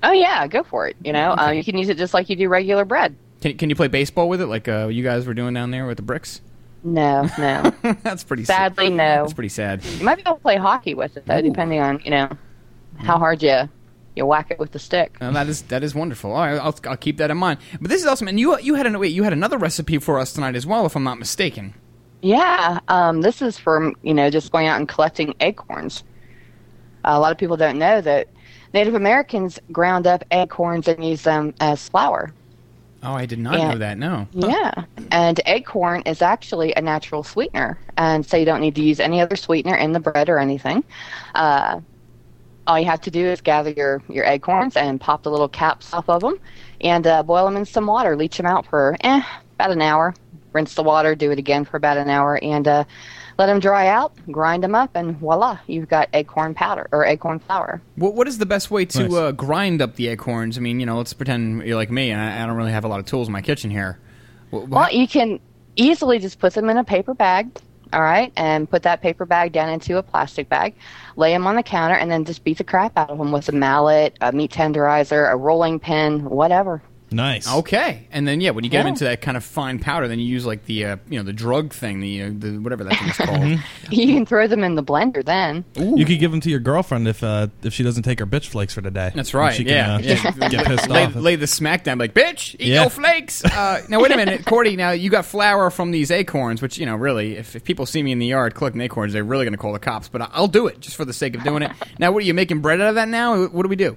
Oh yeah, go for it. You know, uh, you can use it just like you do regular bread. Can can you play baseball with it, like uh, you guys were doing down there with the bricks? No, no. that's pretty. sad. Sadly, no. That's pretty sad. You might be able to play hockey with it though, depending on you know how hard you you whack it with the stick. Uh, that is that is wonderful. All right, I'll, I'll keep that in mind. But this is awesome. And you you had an, wait, you had another recipe for us tonight as well, if I'm not mistaken. Yeah, um, this is from you know just going out and collecting acorns. a lot of people don't know that Native Americans ground up acorns and used them as flour. Oh, I did not Yeah. know that. No. Yeah, and acorn is actually a natural sweetener, and so you don't need to use any other sweetener in the bread or anything. Uh, all you have to do is gather your, your acorns and pop the little caps off of them, and uh, boil them in some water. Leach them out for eh, about an hour. Rinse the water. Do it again for about an hour, and uh, let them dry out. Grind them up, and voila, you've got acorn powder or acorn flour. What What is the best way to Nice. uh, grind up the acorns? I mean, you know, let's pretend you're like me, and I, I don't really have a lot of tools in my kitchen here. Wh- Well, you can easily just put them in a paper bag, all right, and put that paper bag down into a plastic bag, lay them on the counter, and then just beat the crap out of them with a mallet, a meat tenderizer, a rolling pin, whatever. Nice. Okay, and then yeah, when you get them Yeah. into that kind of fine powder, then you use like the uh, you know the drug thing, the, uh, the whatever that thing is called. You can throw them in the blender then. You could give them to your girlfriend if uh, if she doesn't take her bitch flakes for the day. That's right. She yeah, can, uh, yeah. get pissed lay, off. lay the smack down, like bitch, eat Yeah. your flakes. Uh, now wait a minute, Cordi. Now you got flour from these acorns, which you know really, if, if people see me in the yard collecting acorns, they're really going to call the cops. But I- I'll do it just for the sake of doing it. Now, what are you making bread out of that? Now, what do we do?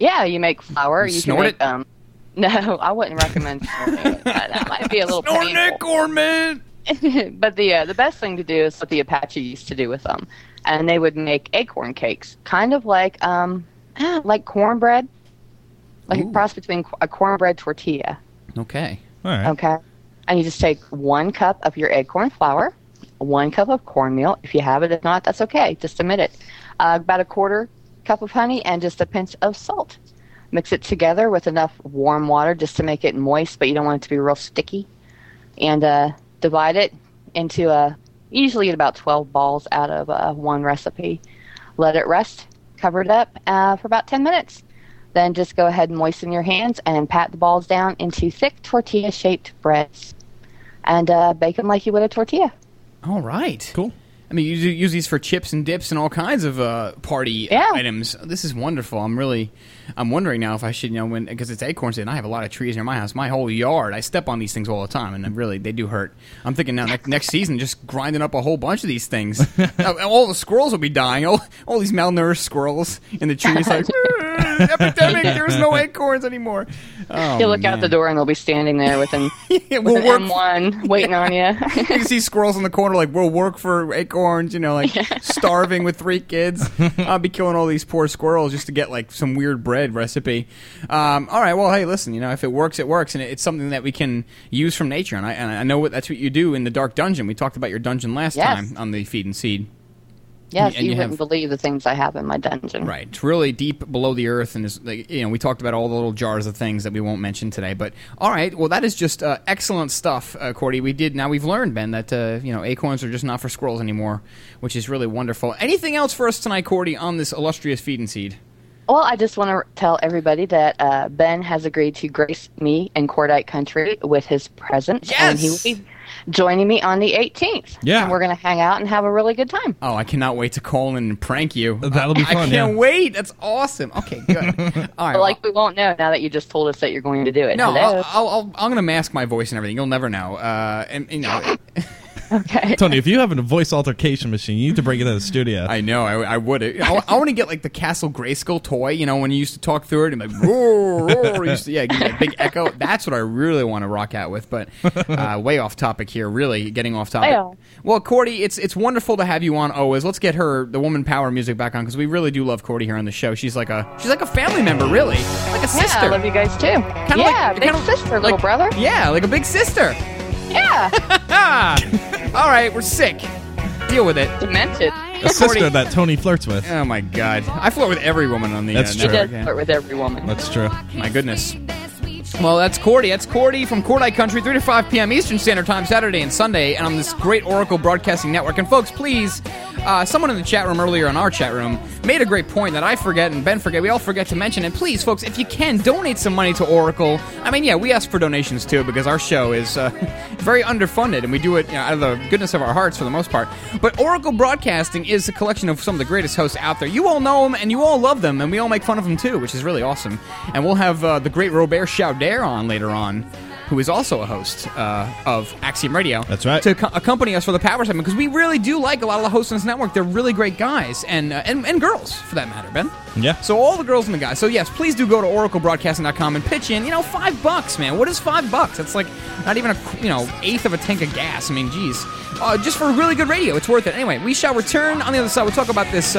Yeah, you make flour. You You, snort can make, it? Um, no, I wouldn't recommend snorting. That, that might be a little Snorting painful. acorn, but the uh, the best thing to do is what the Apache used to do with them, and they would make acorn cakes, kind of like um eh, like cornbread, like a cross between a cornbread tortilla. Okay. All right. Okay. And you just take one cup of your acorn flour, one cup of cornmeal. If you have it, if not, that's okay. Just omit it. Uh, about a quarter cup of honey and just a pinch of salt. Mix it together with enough warm water just to make it moist, but you don't want it to be real sticky. And uh, divide it into a usually get about 12 balls out of uh, one recipe. Let it rest, cover it up uh, for about 10 minutes. Then just go ahead and moisten your hands and pat the balls down into thick tortilla shaped breads and uh, bake them like you would a tortilla. All right. Cool. I mean, you use these for chips and dips and all kinds of uh, party Yeah. items. This is wonderful. I'm really, I'm wondering now if I should, you know, when because it's acorn season. I have a lot of trees near my house. My whole yard, I step on these things all the time, and really they do hurt. I'm thinking now next, next season, just grinding up a whole bunch of these things. All the squirrels will be dying. All, all these malnourished squirrels in the trees, like "Ah, epidemic. There's no acorns anymore. Oh, you look out the door and they'll be standing there with an, we'll with an work- M1 waiting on you. you see squirrels in the corner like we'll work for acorns you know like starving with three kids. I'll be killing all these poor squirrels just to get like some weird bread recipe. Um, all right well hey listen you know if it works it works and it's something that we can use from nature and i, and I know what that's what you do in the dark dungeon. We talked about your dungeon last Yes. time on the feed and seed yes, And you, you wouldn't have- believe the things I have in my dungeon. Right. It's really deep below the earth, and is like you know we talked about all the little jars of things that we won't mention today. But all right, well that is just uh, excellent stuff, uh, Cordi. We did now we've learned Ben that uh, you know acorns are just not for squirrels anymore, which is really wonderful. Anything else for us tonight, Cordi, on this illustrious feed and seed? Well, I just want to tell everybody that uh, Ben has agreed to grace me in Cordite Country with his presence, and he will be joining me on the 18th. Yeah. and we're going to hang out and have a really good time. Oh, I cannot wait to call in and prank you. That'll be fun. I fun, can't yeah. wait. That's awesome. Okay, good. all right. But like we won't know now that you just told us that you're going to do it. no, Hello. I'll, I'll, I'll, I'm going to mask my voice and everything. You'll never know. Uh, and you know. Okay. Tony, if you have a voice altercation machine, you need to bring it to the studio. I know. I, I would. I, I want to get like the Castle Grayskull toy. You know, when you used to talk through it and like roar, roar. you Used to, yeah, give me that big echo. That's what I really want to rock out with. But uh, way off topic here. Really getting off topic. Way. Well, Cordi, it's it's wonderful to have you on. Always. Let's get her the woman power music back on because we really do love Cordi here on the show. She's like a she's like a family member, really, like a sister. Yeah, I love you guys too. Kinda yeah, like- big kinda sister, little like- brother. Yeah, like a big sister. Yeah, All right, we're sick. Deal with it. demented. A sister that Tony flirts with. Oh my god, I flirt with every woman on the. That's uh, true. He does yeah. flirt with every woman. That's true. My goodness. Well, that's Cordi. That's Cordi from Cordi Country, 3 to 5 p.m. Eastern Standard Time, Saturday and Sunday, and on this great Oracle Broadcasting Network. And folks, please, uh, someone in the chat room earlier in our chat room made a great point that I forget and Ben forget. We all forget to mention. And please, folks, if you can, donate some money to Oracle. I mean, yeah, we ask for donations too because our show is uh, very underfunded, and we do it you know, out of the goodness of our hearts for the most part. But Oracle Broadcasting is a collection of some of the greatest hosts out there. You all know them, and you all love them, and we all make fun of them too, which is really awesome. And we'll have uh, the great Robert Chauder on later on. Who is also a host uh, of Axiom Radio? That's right. To co- accompany us for the power segment because we really do like a lot of the hosts on this network. They're really great guys and uh, and, and girls for that matter, Ben. Yeah. So all the girls and the guys. So yes, please do go to oraclebroadcasting.com and pitch in. You know, five bucks, man. What is five bucks? It's like not even a you know eighth of a tank of gas. I mean, geez, uh, just for really good radio, it's worth it. Anyway, we shall return on the other side. We'll talk about this.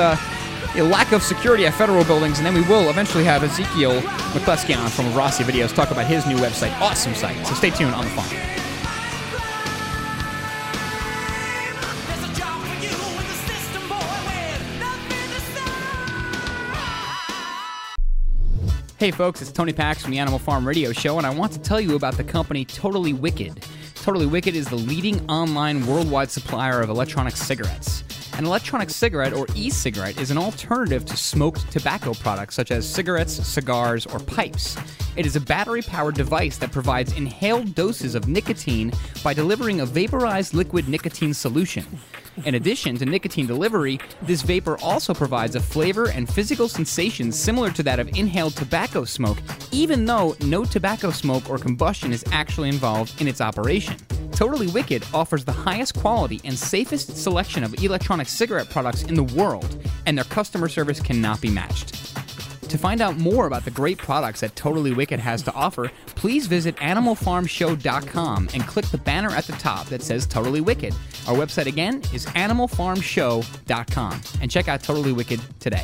The lack of security at federal buildings, and then we will eventually have Ezekiel McCluskey on from Veracity Videos talk about his new website. Awesome site. So stay tuned on the phone. Hey folks, it's Tony Pax from the Animal Farm Radio Show, and I want to tell you about the company Totally Wicked. Totally Wicked is the leading online worldwide supplier of electronic cigarettes. An electronic cigarette, or e cigarette, is an alternative to smoked tobacco products such as cigarettes, cigars, or pipes. It is a battery powered device that provides inhaled doses of nicotine by delivering a vaporized liquid nicotine solution. In addition to nicotine delivery, this vapor also provides a flavor and physical sensation similar to that of inhaled tobacco smoke, even though no tobacco smoke or combustion is actually involved in its operation. Totally Wicked offers the highest quality and safest selection of electronic cigarette products in the world, and their customer service cannot be matched. To find out more about the great products that Totally Wicked has to offer, please visit animalfarmshow.com and click the banner at the top that says Totally Wicked. Our website again is animalfarmshow.com and check out Totally Wicked today.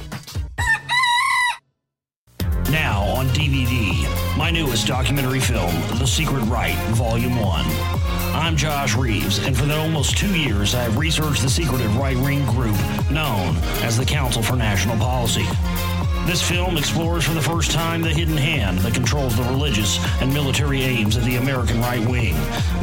Now on DVD, my newest documentary film, The Secret Right, Volume 1. I'm Josh Reeves, and for the almost two years, I have researched the secretive right wing group known as the Council for National Policy. This film explores for the first time the hidden hand that controls the religious and military aims of the American right wing,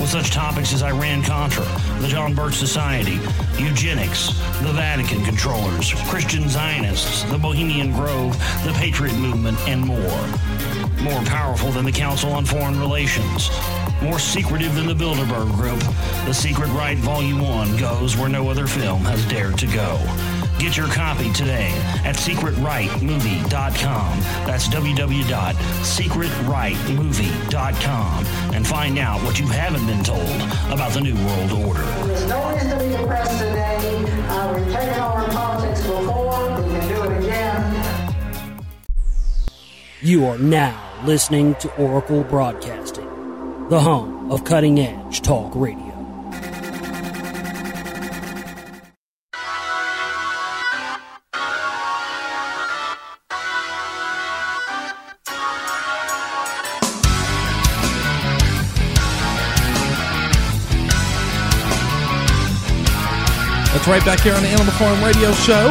with such topics as Iran Contra, the John Birch Society, eugenics, the Vatican controllers, Christian Zionists, the Bohemian Grove, the Patriot Movement, and more. More powerful than the Council on Foreign Relations. More secretive than the Bilderberg Group, The Secret Right Volume 1 goes where no other film has dared to go. Get your copy today at secretrightmovie.com. That's www.secretrightmovie.com and find out what you haven't been told about the New World Order. There's no reason to be depressed today. Uh, we've taken over politics before. We can do it again. You are now listening to Oracle Broadcasting, the home of cutting edge talk radio. That's right back here on the Animal Farm Radio Show,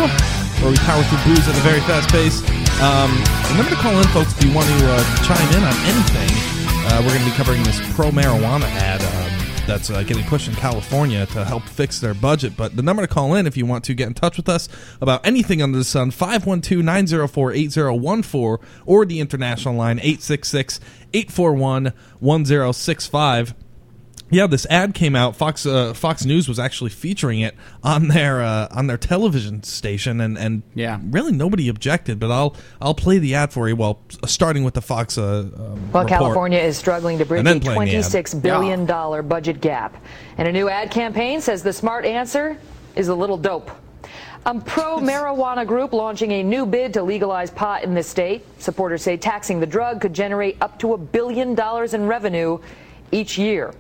where we power through booze at a very fast pace. Um, remember to call in, folks, if you want to uh, chime in on anything. Uh, we're going to be covering this pro marijuana ad um, that's uh, getting pushed in California to help fix their budget. But the number to call in if you want to get in touch with us about anything under the sun 512 904 8014 or the international line 866 841 1065. Yeah, this ad came out. Fox uh, Fox News was actually featuring it on their uh, on their television station, and, and yeah, really nobody objected. But I'll I'll play the ad for you. Well, starting with the Fox. Uh, um, Well, report. California is struggling to bridge a then playing the $26 billion budget gap. And a new ad campaign says the smart answer is a little dope. A pro marijuana group launching a new bid to legalize pot in the state. Supporters say taxing the drug could generate up to a billion dollars in revenue each year.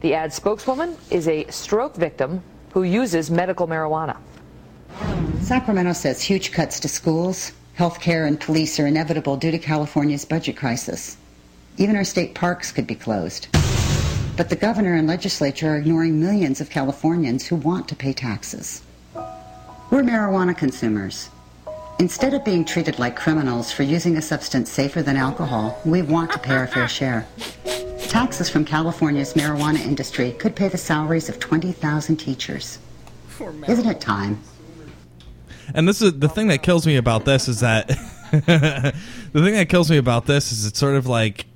The ad spokeswoman is a stroke victim who uses medical marijuana. Sacramento says huge cuts to schools, healthcare, and police are inevitable due to California's budget crisis. Even our state parks could be closed. But the governor and legislature are ignoring millions of Californians who want to pay taxes. We're marijuana consumers. Instead of being treated like criminals for using a substance safer than alcohol, we want to pay our fair share. Taxes from California's marijuana industry could pay the salaries of 20,000 teachers. Isn't it time? And this is the thing that kills me about this is that the thing that kills me about this is it's sort of like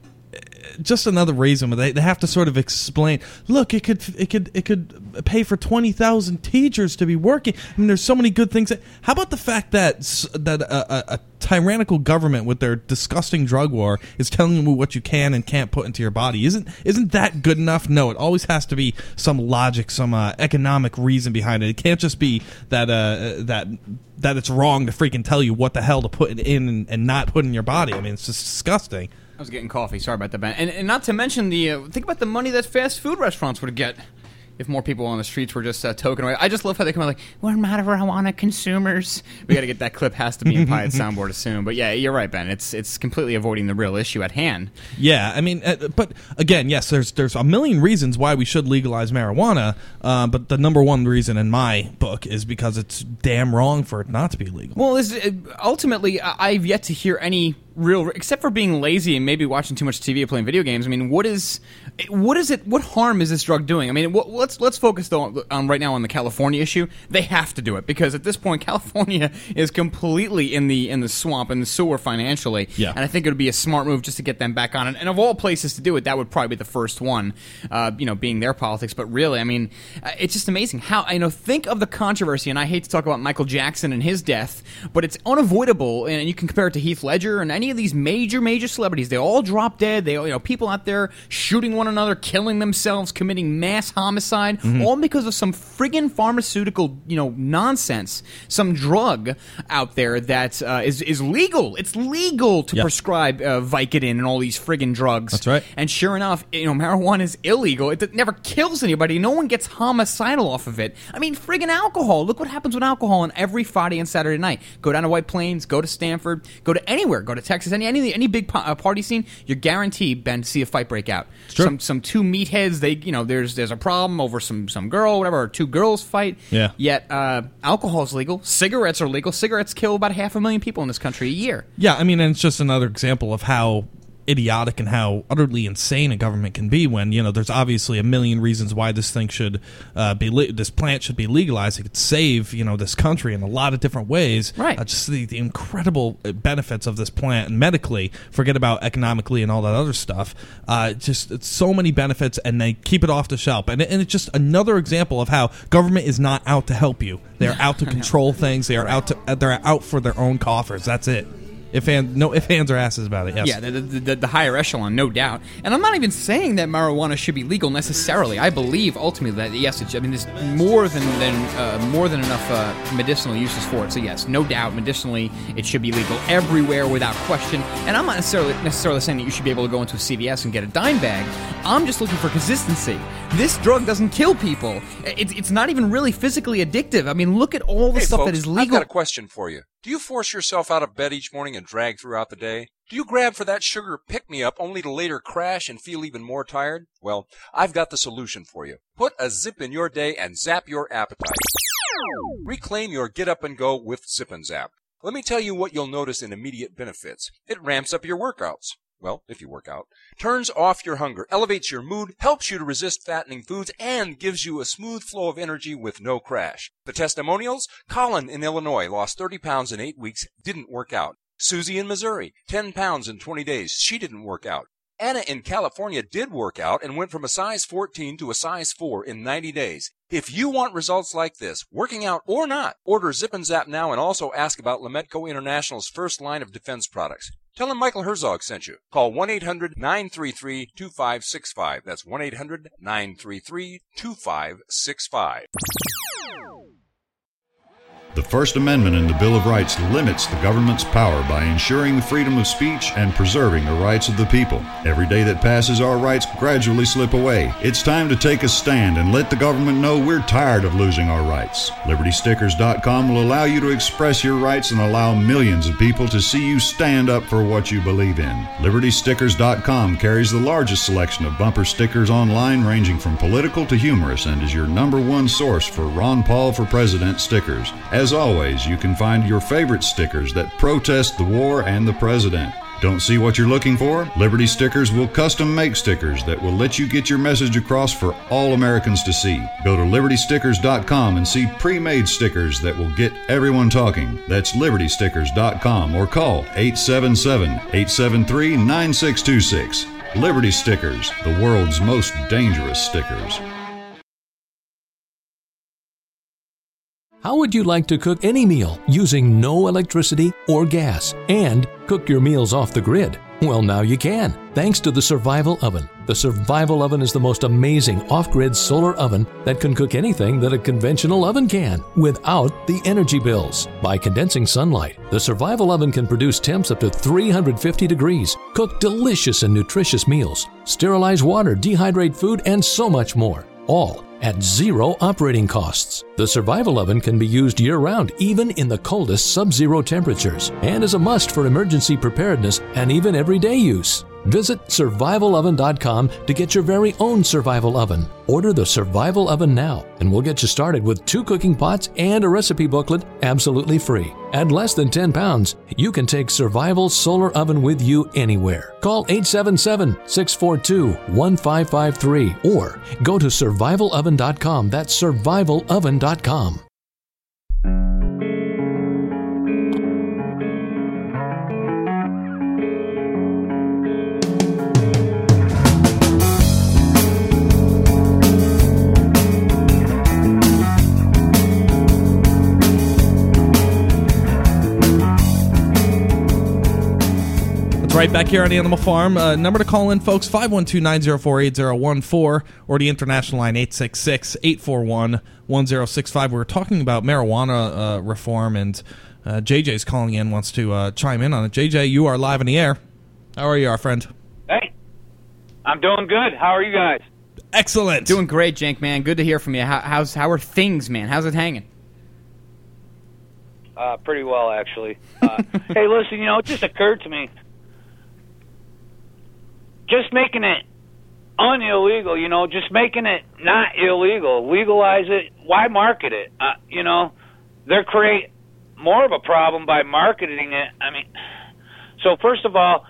just another reason where they, they have to sort of explain look it could it could it could pay for 20,000 teachers to be working. I mean there's so many good things. That, how about the fact that that a, a, a tyrannical government with their disgusting drug war is telling you what you can and can't put into your body? Isn't isn't that good enough? No it always has to be some logic some uh, economic reason behind it. It can't just be that uh, that that it's wrong to freaking tell you what the hell to put in and, and not put in your body. I mean it's just disgusting I was getting coffee. Sorry about that, Ben. And, and not to mention the uh, think about the money that fast food restaurants would get if more people on the streets were just uh, token away. I just love how they come out like we're marijuana consumers. We got to get that clip. Has to be in Pyatt soundboard soon. But yeah, you're right, Ben. It's it's completely avoiding the real issue at hand. Yeah, I mean, uh, but again, yes, there's there's a million reasons why we should legalize marijuana, uh, but the number one reason in my book is because it's damn wrong for it not to be legal. Well, is uh, ultimately I've yet to hear any real, except for being lazy and maybe watching too much TV or playing video games. I mean, what is, what is it? What harm is this drug doing? I mean, what, let's let's focus though on right now on the California issue. They have to do it because at this point, California is completely in the in the swamp and the sewer financially. Yeah. and I think it would be a smart move just to get them back on it. And of all places to do it, that would probably be the first one. Uh, you know, being their politics, but really, I mean, uh, it's just amazing how you know. Think of the controversy, and I hate to talk about Michael Jackson and his death, but it's unavoidable, and you can compare it to Heath Ledger and any of these major, major celebrities, they all drop dead. They, you know, people out there shooting one another, killing themselves, committing mass homicide, Mm-hmm. all because of some friggin' pharmaceutical, you know, nonsense, some drug out there that uh, is is legal. It's legal to prescribe uh, Vicodin and all these friggin' drugs. That's right. And sure enough, you know, marijuana is illegal. It, it never kills anybody. No one gets homicidal off of it. I mean, friggin' alcohol. Look what happens with alcohol on every Friday and Saturday night. Go down to White Plains, go to Stamford, go to anywhere, go to Texas, any any any big uh, party scene. You're guaranteed, Ben, to see a fight break out. Some some two meatheads. They you know there's there's a problem over some some girl whatever. Or two girls fight. Yeah. Yet uh, alcohol is legal. Cigarettes are legal. Cigarettes kill about half a million people in this country a year. Yeah, I mean, and it's just another example of how idiotic and how utterly insane a government can be when you know there's obviously a million reasons why this thing should uh, be le- this plant should be legalized. It could save you know this country in a lot of different ways. Right. Uh, just the, the incredible uh, benefits of this plant and medically. Forget about economically and all that other stuff. Uh, just it's so many benefits, and they keep it off the shelf. And, and it's just another example of how government is not out to help you. They are out to control things. They are out to they're out for their own coffers. That's it. If and no if hands or asses about it. Yes. Yeah, the, the, the, the higher echelon, no doubt. And I'm not even saying that marijuana should be legal necessarily. I believe ultimately that yes, it. I mean, there's more than than uh, more than enough uh, medicinal uses for it. So yes, no doubt, medicinally, it should be legal everywhere without question. And I'm not necessarily necessarily saying that you should be able to go into a CVS and get a dime bag. I'm just looking for consistency. This drug doesn't kill people. It's it's not even really physically addictive. I mean, look at all the Hey, stuff folks, that is legal. I've got a question for you. Do you force yourself out of bed each morning and drag throughout the day? Do you grab for that sugar pick me up only to later crash and feel even more tired? Well, I've got the solution for you. Put a zip in your day and zap your appetite. Reclaim your get up and go with Zip and Zap. Let me tell you what you'll notice in immediate benefits. It ramps up your workouts. Well, if you work out. Turns off your hunger, elevates your mood, helps you to resist fattening foods, and gives you a smooth flow of energy with no crash. The testimonials? Colin in Illinois lost 30 pounds in 8 weeks, didn't work out. Susie in Missouri, 10 pounds in 20 days, she didn't work out. Anna in California did work out and went from a size 14 to a size 4 in 90 days. If you want results like this, working out or not, order Zip and Zap now and also ask about Lametco International's first line of defense products. Tell him Michael Herzog sent you. Call 1-800-933-2565. That's 1-800-933-2565. The First Amendment in the Bill of Rights limits the government's power by ensuring the freedom of speech and preserving the rights of the people. Every day that passes, our rights gradually slip away. It's time to take a stand and let the government know we're tired of losing our rights. LibertyStickers.com will allow you to express your rights and allow millions of people to see you stand up for what you believe in. LibertyStickers.com carries the largest selection of bumper stickers online, ranging from political to humorous, and is your number one source for Ron Paul for President stickers. As always, you can find your favorite stickers that protest the war and the president. Don't see what you're looking for? Liberty Stickers will custom make stickers that will let you get your message across for all Americans to see. Go to libertystickers.com and see pre-made stickers that will get everyone talking. That's libertystickers.com or call 877-873-9626. Liberty Stickers, the world's most dangerous stickers. How would you like to cook any meal using no electricity or gas and cook your meals off the grid? Well, now you can, thanks to the Survival Oven. The Survival Oven is the most amazing off grid solar oven that can cook anything that a conventional oven can without the energy bills. By condensing sunlight, the Survival Oven can produce temps up to 350 degrees, cook delicious and nutritious meals, sterilize water, dehydrate food, and so much more. All at zero operating costs. The Survival Oven can be used year round, even in the coldest sub zero temperatures, and is a must for emergency preparedness and even everyday use. Visit survivaloven.com to get your very own survival oven. Order the Survival Oven now, and we'll get you started with two cooking pots and a recipe booklet absolutely free. At less than 10 pounds, you can take Survival Solar Oven with you anywhere. Call 877 642 1553 or go to survivaloven.com. That's survivaloven.com. right, back here on Animal Farm. Uh, number to call in, folks, 512-904-8014 or the international line 866-841-1065. We were talking about marijuana uh, reform, and uh, JJ's calling in, wants to uh, chime in on it. JJ, you are live in the air. How are you, our friend? Hey, I'm doing good. How are you guys? Excellent. Doing great, Jank, man. Good to hear from you. How, how's how are things, man? How's it hanging? Uh, pretty well, actually. Uh, hey, listen, you know, it just occurred to me. Just making it unillegal, you know, just making it not illegal, legalize it. Why market it? Uh, you know, they're create more of a problem by marketing it. I mean, so first of all,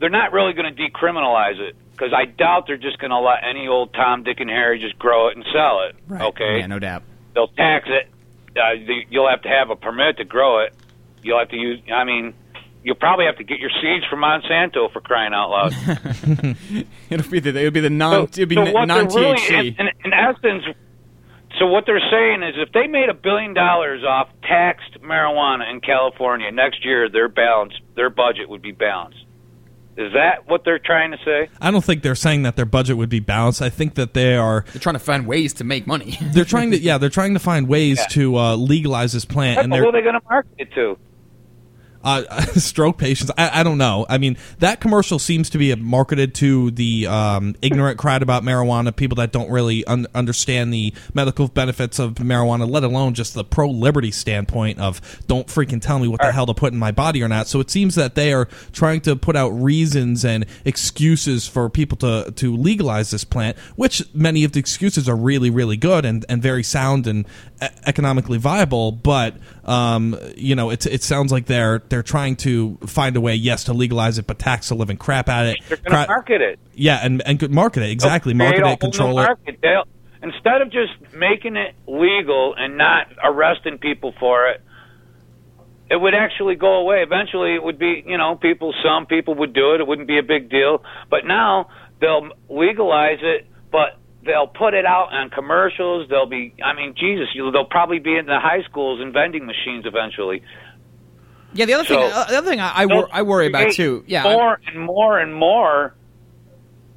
they're not really going to decriminalize it because I doubt they're just going to let any old Tom, Dick, and Harry just grow it and sell it. Right. Okay, Yeah, no doubt. they'll tax it. Uh, the, you'll have to have a permit to grow it. You'll have to use. I mean, you'll probably have to get your seeds from Monsanto for crying out loud. it'll be the it'll be the non it'll be so non what they're really, in, in, in essence, so what they're saying is, if they made a billion dollars off taxed marijuana in California next year, their balance, their budget would be balanced. Is that what they're trying to say? I don't think they're saying that their budget would be balanced. I think that they are. They're trying to find ways to make money. They're trying to, yeah, they're trying to find ways Yeah. to uh, legalize this plant, and Who they're are they going to market it to? Uh, stroke patients. I, I don't know. I mean, that commercial seems to be marketed to the um, ignorant crowd about marijuana, people that don't really un- understand the medical benefits of marijuana, let alone just the pro liberty standpoint of don't freaking tell me what the hell to put in my body or not. So it seems that they are trying to put out reasons and excuses for people to to legalize this plant, which many of the excuses are really really good and, and very sound and e- economically viable. But um, you know, it's it sounds like they're they're trying to find a way, yes, to legalize it, but tax the living crap out of it. They're going to market it. yeah, and and could market it exactly, They'll market it, control it. market. Instead of just making it legal and not arresting people for it, it would actually go away. Eventually, it would be, you know, people. Some people would do it. It wouldn't be a big deal. But now they'll legalize it, but they'll put it out on commercials. They'll be, I mean, Jesus, you- they'll probably be in the high schools and vending machines eventually. Yeah, the other thing, So- uh, the other thing I, I, wor- I worry about too. Yeah, more and more and more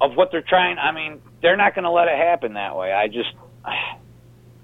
of what they're trying. I mean, they're not going to let it happen that way. I just.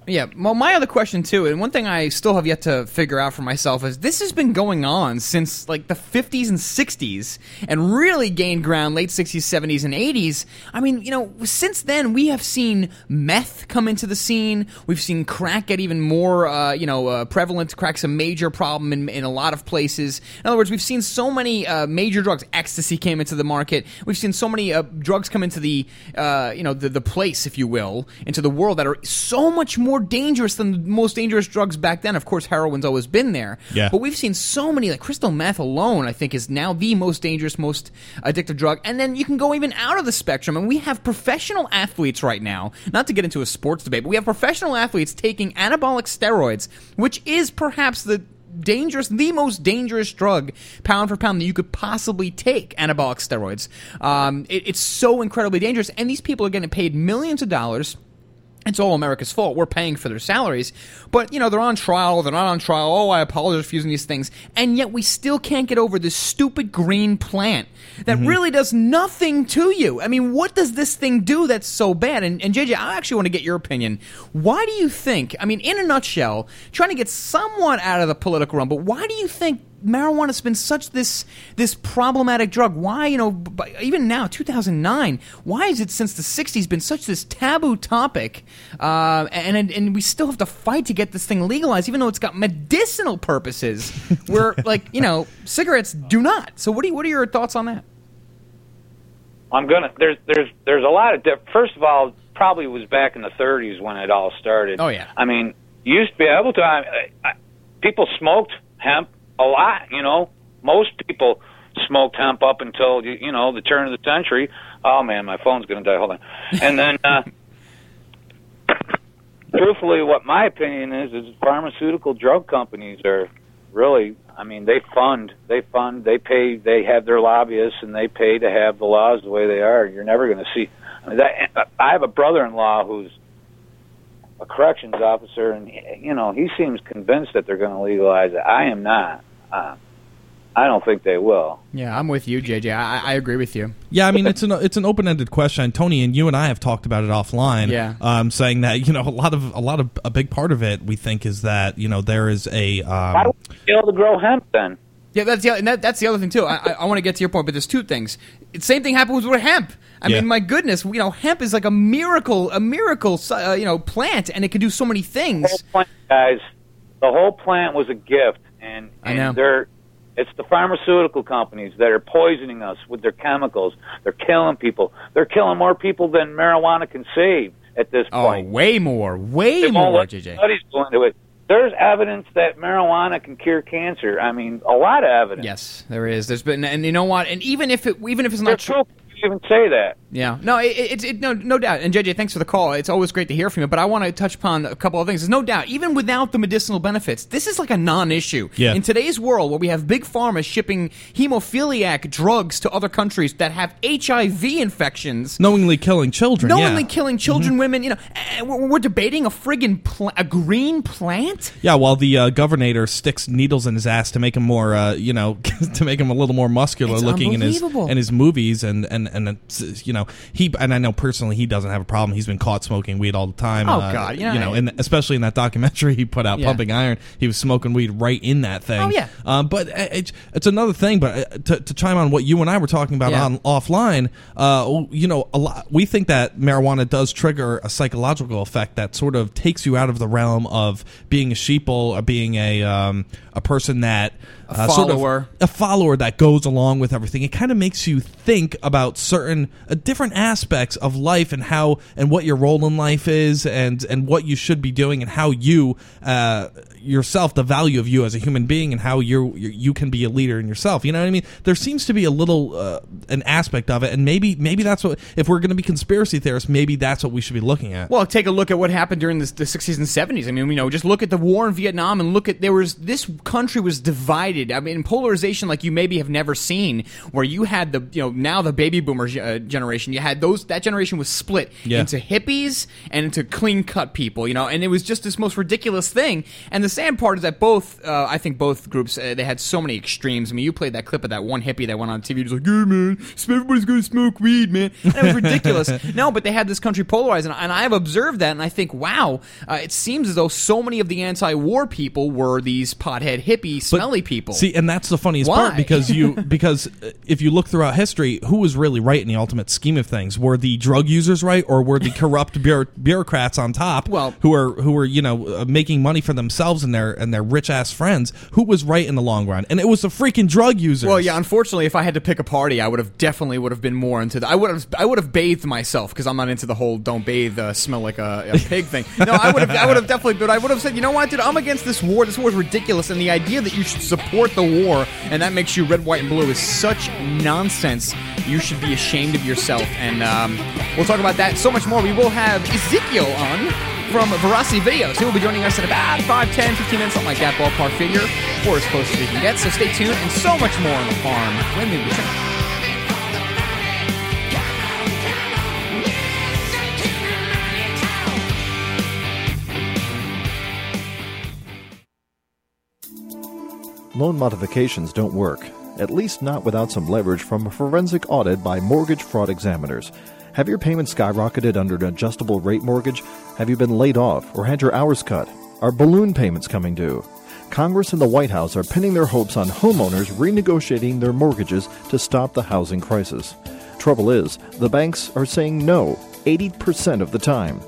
Yeah, well, my other question too, and one thing I still have yet to figure out for myself is this has been going on since like the 50s and 60s, and really gained ground late 60s, 70s, and 80s. I mean, you know, since then we have seen meth come into the scene. We've seen crack get even more, uh, you know, uh, prevalent. Crack's a major problem in, in a lot of places. In other words, we've seen so many uh, major drugs. Ecstasy came into the market. We've seen so many uh, drugs come into the, uh, you know, the, the place, if you will, into the world that are so much more dangerous than the most dangerous drugs back then. Of course, heroin's always been there. Yeah. But we've seen so many, like crystal meth alone, I think, is now the most dangerous, most addictive drug. And then you can go even out of the spectrum, and we have professional athletes right now, not to get into a sports debate, but we have professional athletes taking anabolic steroids, which is perhaps the dangerous, the most dangerous drug, pound for pound, that you could possibly take. Anabolic steroids. Um, it- it's so incredibly dangerous, and these people are getting paid millions of dollars. It's all America's fault. We're paying for their salaries. But, you know, they're on trial, they're not on trial. Oh, I apologize for using these things. And yet we still can't get over this stupid green plant that mm-hmm. really does nothing to you. I mean, what does this thing do that's so bad? And, and JJ, I actually want to get your opinion. Why do you think, I mean, in a nutshell, trying to get somewhat out of the political realm, but why do you think marijuana has been such this this problematic drug. Why, you know, even now, 2009, why is it since the 60s been such this taboo topic? Uh, and, and and we still have to fight to get this thing legalized, even though it's got medicinal purposes, where like you know cigarettes do not. So what do you, what are your thoughts on that? I'm gonna. There's there's there's a lot of. Diff- First of all, probably was back in the 30s when it all started. Oh, yeah. I mean, you used to be able to. I, I, people smoked hemp a lot. You know, most people smoked hemp up until you, know the turn of the century. Oh man, my phone's gonna die. Hold on. And then, uh, truthfully, what my opinion is is pharmaceutical drug companies are really. I mean, they fund, they fund, they pay, they have their lobbyists, and they pay to have the laws the way they are. You're never going to see. I mean, that, I have a brother-in-law who's a corrections officer, and you know he seems convinced that they're going to legalize it. I am not. Uh, I don't think they will. Yeah, I'm with you, JJ. I, I agree with you. Yeah, I mean it's an it's an open ended question. Tony and you and I have talked about it offline. Yeah. um, saying that you know a lot of a lot of a big part of it we think is that you know there is a Why um, would we be able to grow hemp then? Yeah, that's the and that, that's the other thing too. I, I, I want to get to your point, but there's two things. It's same thing happens with hemp. I Yeah. mean, my goodness, you know, hemp is like a miracle, a miracle, uh, you know, plant, and it can do so many things. The plant, guys. The whole plant was a gift, and, I know. they're it's the pharmaceutical companies that are poisoning us with their chemicals. They're killing people. They're killing more people than marijuana can save at this Oh, point. Oh, way more, way They more, JJ. Studies go into it. There's evidence that marijuana can cure cancer. I mean, a lot of evidence. Yes, there is. There's been, and you know what? And even if it, even if it's not true, you even say that. Yeah, no, it, it, it, no, no doubt. And JJ, thanks for the call. It's always great to hear from you. But I want to touch upon a couple of things. There's no doubt, even without the medicinal benefits, this is like a non-issue Yeah. in today's world where we have big pharma shipping hemophiliac drugs to other countries that have HIV infections. knowingly killing children. Knowingly yeah. killing children, women, you know, we're, we're debating a friggin' pl- a green plant. Yeah, while the uh, governor sticks needles in his ass to make him more, uh, you know, to make him a little more muscular It's looking in his unbelievable. in his movies, and and and it's, you know he and I know personally he doesn't have a problem. He's been caught smoking weed all the time. Oh, uh, God, yeah. you know, and especially in that documentary he put out, Yeah. Pumping Iron, he was smoking weed right in that thing. Oh, yeah. um, but it, it's another thing. But uh, to, to chime on what you and I were talking about Yeah. on offline, uh, you know, a lot we think that marijuana does trigger a psychological effect that sort of takes you out of the realm of being a sheeple or being a um, a person that A uh, sort of- follower. a follower that goes along with everything. It kind of makes you think about certain uh, different aspects of life and how and what your role in life is and and what you should be doing and how you uh, yourself the value of you as a human being and how you you can be a leader in yourself. You know what I mean? There seems to be a little uh, an aspect of it, and maybe maybe that's what if we're going to be conspiracy theorists, maybe that's what we should be looking at. Well, take a look at what happened during the, the 60s and 70s. I mean, you know, just look at the war in Vietnam and look at there was this country was divided. I mean, polarization like you maybe have never seen, where you had the you know now the baby boomer uh, generation. You had those that generation was split Yeah. into hippies and into clean cut people. You know, and it was just this most ridiculous thing. And the sad part is that both uh, I think both groups uh, they had so many extremes. I mean, you played that clip of that one hippie that went on TV, just like, "Yeah, man, everybody's gonna smoke weed, man." And it was ridiculous. no, but they had this country polarized, and, and I've observed that, and I think, wow, uh, it seems as though so many of the anti-war people were these pothead, hippie, smelly people. See, and that's the funniest Why? part because you because uh, if you look throughout history, who was really right in the ultimate scheme of things? Were the drug users right, or were the corrupt bureau- bureaucrats on top, well, who are who were you know uh, making money for themselves and their and their rich ass friends? Who was right in the long run? And it was the freaking drug users. Well, yeah. Unfortunately, if I had to pick a party, I would have definitely would have been more into the. I would have I would have bathed myself because I'm not into the whole "don't bathe, uh, smell like a, a pig" thing. No, I would have I would have definitely. But I would have said, you know what, dude, I'm against this war. This war is ridiculous, and the idea that you should support the war and that makes you red, white, and blue is such nonsense. You should be ashamed of yourself. And um, we'll talk about that so much more. We will have Ezekiel on from Veracity Videos. He will be joining us in about 5, 10, 15 minutes, something like that ballpark figure, or as close as we can get. So stay tuned, and so much more on the farm when we return. Loan modifications don't work, at least not without some leverage from a forensic audit by mortgage fraud examiners. Have your payments skyrocketed under an adjustable rate mortgage? Have you been laid off or had your hours cut? Are balloon payments coming due? Congress and the White House are pinning their hopes on homeowners renegotiating their mortgages to stop the housing crisis. Trouble is, the banks are saying no 80% of the time.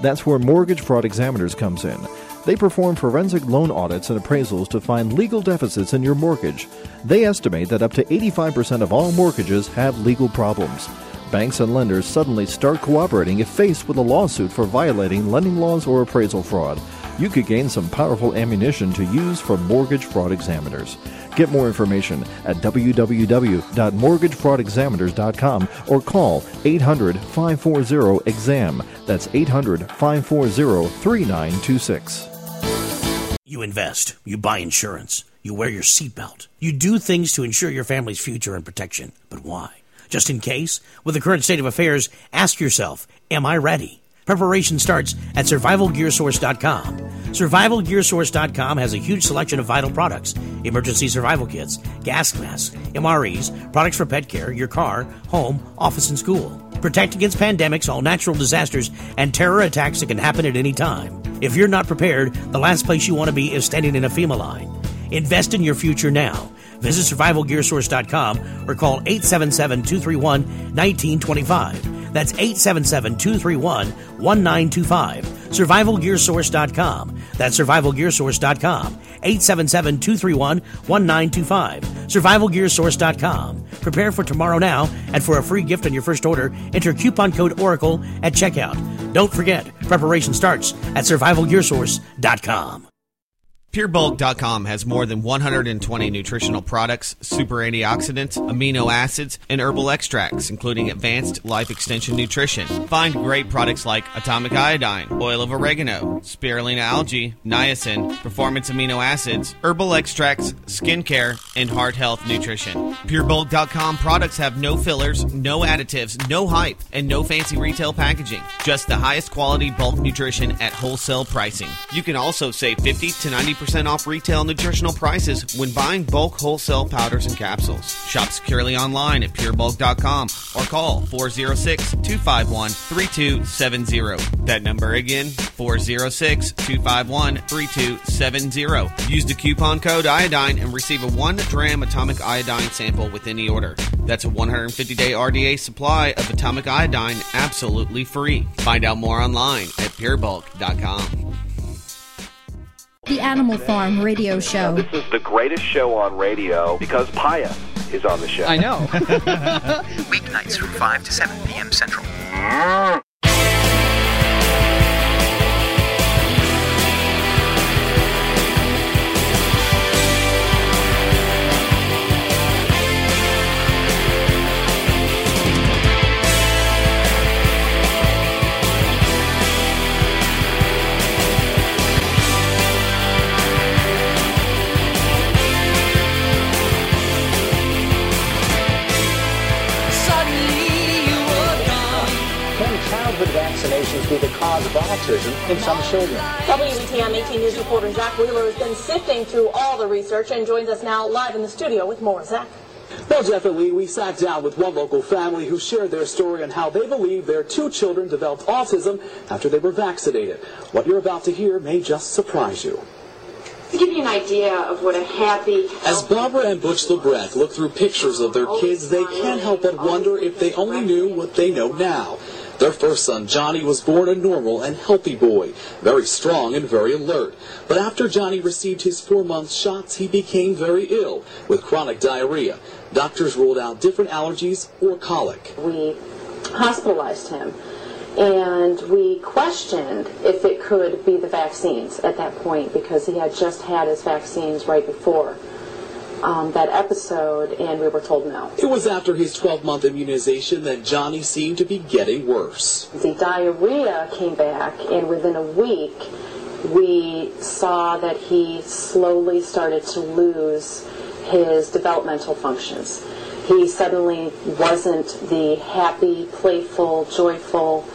That's where mortgage fraud examiners comes in. They perform forensic loan audits and appraisals to find legal deficits in your mortgage. They estimate that up to 85% of all mortgages have legal problems. Banks and lenders suddenly start cooperating if faced with a lawsuit for violating lending laws or appraisal fraud. You could gain some powerful ammunition to use for mortgage fraud examiners. Get more information at www.mortgagefraudexaminers.com or call 800 540 EXAM. That's 800 540 3926. You invest, you buy insurance, you wear your seatbelt, you do things to ensure your family's future and protection. But why? Just in case? With the current state of affairs, ask yourself, am I ready? Preparation starts at survivalgearsource.com. Survivalgearsource.com has a huge selection of vital products emergency survival kits, gas masks, MREs, products for pet care, your car, home, office, and school. Protect against pandemics, all natural disasters, and terror attacks that can happen at any time. If you're not prepared, the last place you want to be is standing in a FEMA line. Invest in your future now. Visit survivalgearsource.com or call 877 231 1925. That's 877 231 1925. SurvivalGearSource.com. That's SurvivalGearSource.com. 877 231 1925. SurvivalGearSource.com. Prepare for tomorrow now, and for a free gift on your first order, enter coupon code Oracle at checkout. Don't forget, preparation starts at SurvivalGearSource.com. PureBulk.com has more than 120 nutritional products, super antioxidants, amino acids, and herbal extracts, including advanced life extension nutrition. Find great products like atomic iodine, oil of oregano, spirulina algae, niacin, performance amino acids, herbal extracts, skincare, and heart health nutrition. PureBulk.com products have no fillers, no additives, no hype, and no fancy retail packaging. Just the highest quality bulk nutrition at wholesale pricing. You can also save 50 to 90% off retail nutritional prices when buying bulk wholesale powders and capsules. Shop securely online at purebulk.com or call 406 251 3270. That number again, 406 251 3270. Use the coupon code iodine and receive a 1 gram atomic iodine sample with any order. That's a 150 day RDA supply of atomic iodine absolutely free. Find out more online at purebulk.com. The Animal Farm Radio Show. This is the greatest show on radio because Paya is on the show. I know. Weeknights from 5 to 7 p.m. Central. Mm. Vaccinations be the cause of autism in some children? WBTM 18 News reporter Zach Wheeler has been sifting through all the research and joins us now live in the studio with more. Zach. Well, definitely, we sat down with one local family who shared their story on how they believe their two children developed autism after they were vaccinated. What you're about to hear may just surprise you. To give you an idea of what a happy, As Barbara and Butch LeBrec look through pictures of their kids, they can't help but wonder if they only knew what they know now. Their first son, Johnny, was born a normal and healthy boy, very strong and very alert. But after Johnny received his four-month shots, he became very ill with chronic diarrhea. Doctors ruled out different allergies or colic. we hospitalized him and we questioned if it could be the vaccines at that point because he had just had his vaccines right before um, that episode and we were told no. It was after his 12-month immunization that Johnny seemed to be getting worse. The diarrhea came back, and within a week, we saw that he slowly started to lose his developmental functions. He suddenly wasn't the happy, playful, joyful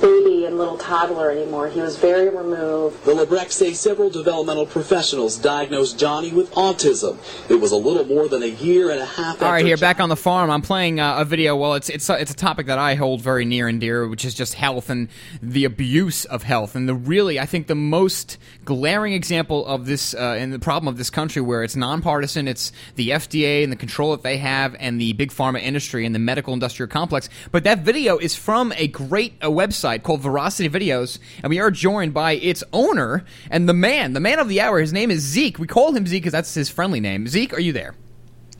baby and little toddler anymore. He was very removed. The Lebrecht say several developmental professionals diagnosed Johnny with autism. It was a little more than a year and a half All right, after here back on the farm, I'm playing uh, a video. Well, it's it's a, it's a topic that I hold very near and dear, which is just health and the abuse of health, and the really I think the most glaring example of this uh, and the problem of this country, where it's nonpartisan, it's the FDA and the control that they have, and the big pharma industry and the medical industrial complex. But that video is from a great uh, website called Veracity Videos, and we are joined by its owner and the man, the man of the hour. His name is Zeke. We call him Zeke because that's his friendly name. Zeke, are you there?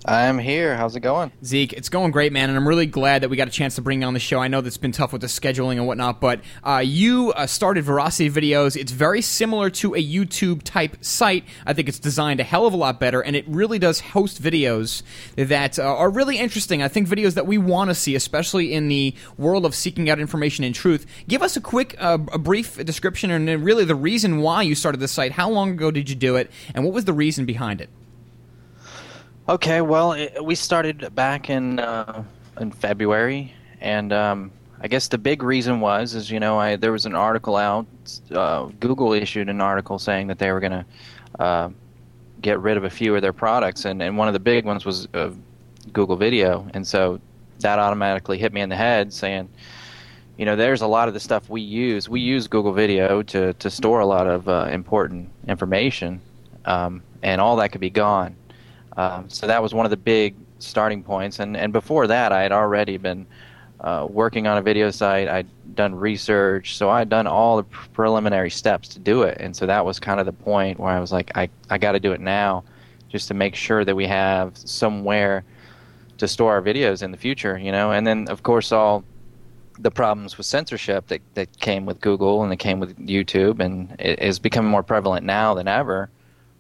I'm here. How's it going? Zeke, it's going great, man, and I'm really glad that we got a chance to bring you on the show. I know that's been tough with the scheduling and whatnot, but uh, you uh, started Veracity Videos. It's very similar to a YouTube type site. I think it's designed a hell of a lot better, and it really does host videos that uh, are really interesting. I think videos that we want to see, especially in the world of seeking out information and truth. Give us a quick, uh, a brief description, and really the reason why you started this site. How long ago did you do it, and what was the reason behind it? Okay, well, it, we started back in uh, in February, and um, I guess the big reason was, is you know, I there was an article out. Uh, Google issued an article saying that they were going to uh, get rid of a few of their products, and, and one of the big ones was uh, Google Video, and so that automatically hit me in the head, saying, you know, there's a lot of the stuff we use. We use Google Video to to store a lot of uh, important information, um, and all that could be gone. Um, so that was one of the big starting points, and and before that, I had already been uh, working on a video site. I'd done research, so I'd done all the pr- preliminary steps to do it, and so that was kind of the point where I was like, I I got to do it now, just to make sure that we have somewhere to store our videos in the future, you know. And then of course all the problems with censorship that that came with Google and that came with YouTube, and it is becoming more prevalent now than ever.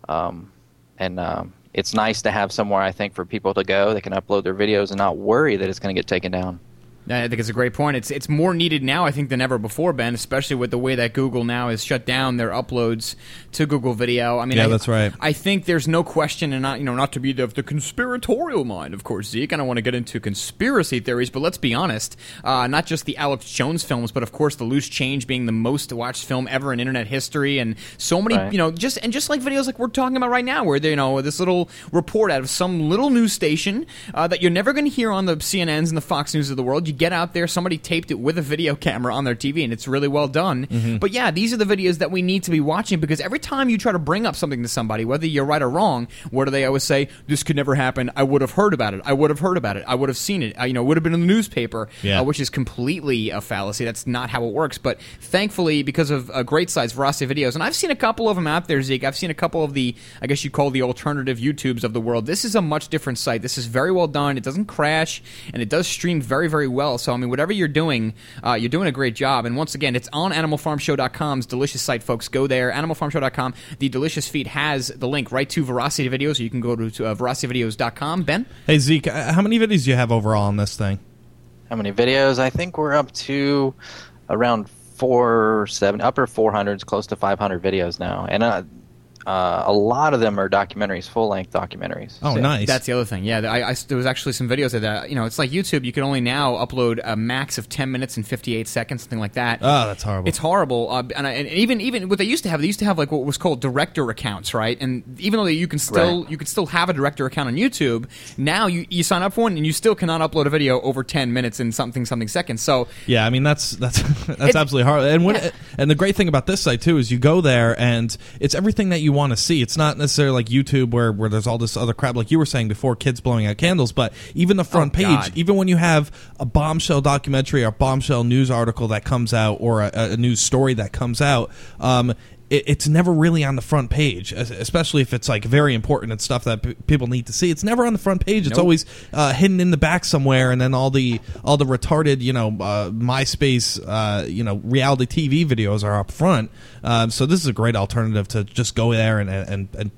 Um, and um, it's nice to have somewhere I think for people to go. They can upload their videos and not worry that it's going to get taken down. I think it's a great point. It's it's more needed now, I think, than ever before, Ben. Especially with the way that Google now has shut down their uploads to Google Video. I mean, Yeah, I, that's right. I think there's no question, and not you know, not to be the, the conspiratorial mind, of course, Zeke. I don't want to get into conspiracy theories, but let's be honest. Uh, not just the Alex Jones films, but of course, the Loose Change being the most watched film ever in internet history, and so many, Right. you know, just and just like videos like we're talking about right now, where they, you know this little report out of some little news station uh, that you're never going to hear on the CNNs and the Fox News of the world. You get out there, somebody taped it with a video camera on their TV, and it's really well done. Mhm. But yeah, these are the videos that we need to be watching because every time you try to bring up something to somebody, whether you're right or wrong, what do they always say? This could never happen. I would have heard about it. I would have heard about it. I would have seen it. Uh, you know, it would have been in the newspaper, Yeah. uh, which is completely a fallacy. That's not how it works. But thankfully, because of uh, great sites, Veracity Videos, and I've seen a couple of them out there, Zeke. I've seen a couple of the, I guess you call the alternative YouTubes of the world. This is a much different site. This is very well done. It doesn't crash, and it does stream very, very well. So, I mean, whatever you're doing, uh, you're doing a great job. And once again, it's on AnimalFarmShow.com's delicious site, folks. Go there, AnimalFarmShow.com. The delicious feed has the link right to Veracity Videos, you can go to, to uh, VeracityVideos.com. Ben? Hey Zeke, uh, how many videos do you have overall on this thing? How many videos? I think we're up to around four, seven, upper 400s, close to 500 videos now, and uh, uh, a lot of them are documentaries, full length documentaries. Oh, So nice. That's the other thing. Yeah, I, I- there was actually some videos of that. You know, it's like YouTube. You can only now upload a max of ten minutes and fifty eight seconds, something like that. Oh, that's horrible. It's horrible. Uh, and, I, and even even what they used to have, they used to have like what was called director accounts, right? And even though you can still you can still have a director account on YouTube, now you, you sign up for one and you still cannot upload a video over ten minutes and something something seconds. So Yeah, I mean that's that's that's It- absolutely horrible. And when and the great thing about this site too is you go there and it's everything that you want to see. It's not necessarily like YouTube where where there's all this other crap like you were saying before, kids blowing out candles. But even the front Oh, page, God. even when you have a bombshell documentary or a bombshell news article that comes out or a, a news story that comes out. Um, it, it's never really on the front page, especially if it's like very important and stuff that p- people need to see. It's never on the front page. It's Nope. always uh, hidden in the back somewhere, and then all the all the retarded, you know, uh, MySpace, uh, you know, reality TV videos are up front. Um, so this is a great alternative to just go there and and and.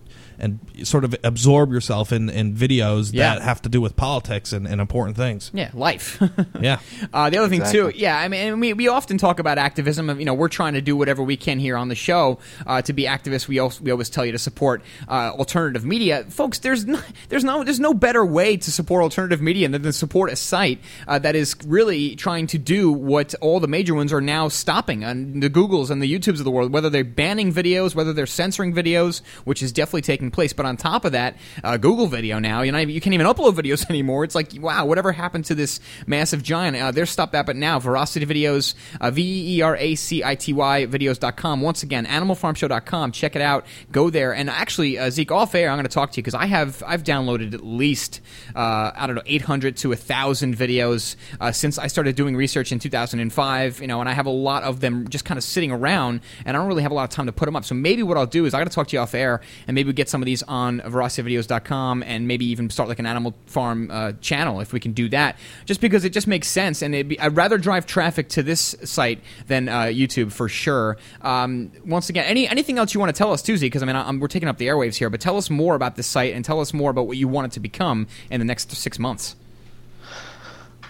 And sort of absorb yourself in, in videos Yeah. that have to do with politics and, and important things. Yeah, life. Yeah. Uh, the other thing too, yeah, I mean, we, we often talk about activism. Of, you know, we're trying to do whatever we can here on the show uh, to be activists. We also, we always tell you to support uh, alternative media, folks. There's no, there's no there's no better way to support alternative media than to support a site uh, that is really trying to do what all the major ones are now stopping, and the Googles and the YouTubes of the world. Whether they're banning videos, whether they're censoring videos, which is definitely taking place. But on top of that, uh, Google Video now, you know, you can't even upload videos anymore. It's like, wow, whatever happened to this massive giant? Uh, they're stopped that, but now Veracity Videos, uh, V E R A C I T Y videos.com. Once again, animalfarmshow.com. Check it out. Go there. And actually, uh, Zeke, off air, I'm going to talk to you because I have I've downloaded at least uh, I don't know 800 to 1,000 videos uh, since I started doing research in 2005. You know, and I have a lot of them just kind of sitting around, and I don't really have a lot of time to put them up. So maybe what I'll do is I got to talk to you off air, and maybe get some of these on veracityvideos.com, and maybe even start like an animal farm uh, channel if we can do that. Just because it just makes sense, and be, I'd rather drive traffic to this site than uh, YouTube for sure. Um, once again, any anything else you want to tell us, Tuesday? Because I mean, I, am we're taking up the airwaves here, but tell us more about this site and tell us more about what you want it to become in the next six months.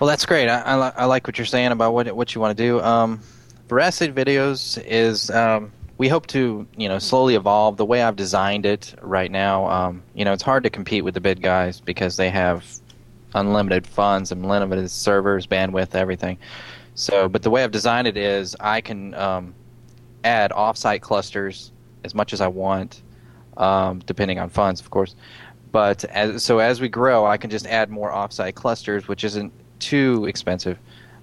Well, that's great. I, I, li- I like what you're saying about what what you want to do. Um, Veracity Videos is um, we hope to you know slowly evolve. The way I've designed it right now, um, you know, it's hard to compete with the big guys because they have unlimited funds, and unlimited servers, bandwidth, everything. So, but the way I've designed it is I can um, add offsite clusters as much as I want, um, depending on funds, of course. But as, so as we grow, I can just add more offsite clusters, which isn't too expensive,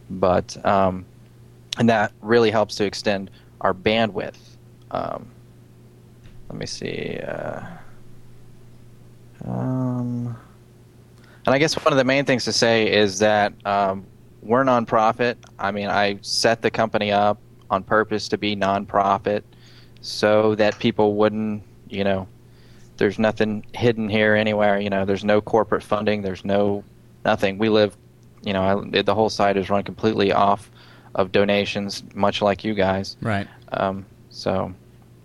but um, and that really helps to extend our bandwidth. Um, let me see. Uh, um, and I guess one of the main things to say is that um, we're nonprofit. I mean, I set the company up on purpose to be nonprofit so that people wouldn't, you know, there's nothing hidden here anywhere. You know, there's no corporate funding. There's no nothing. We live, you know, I, the whole site is run completely off of donations, much like you guys. Right. Um, so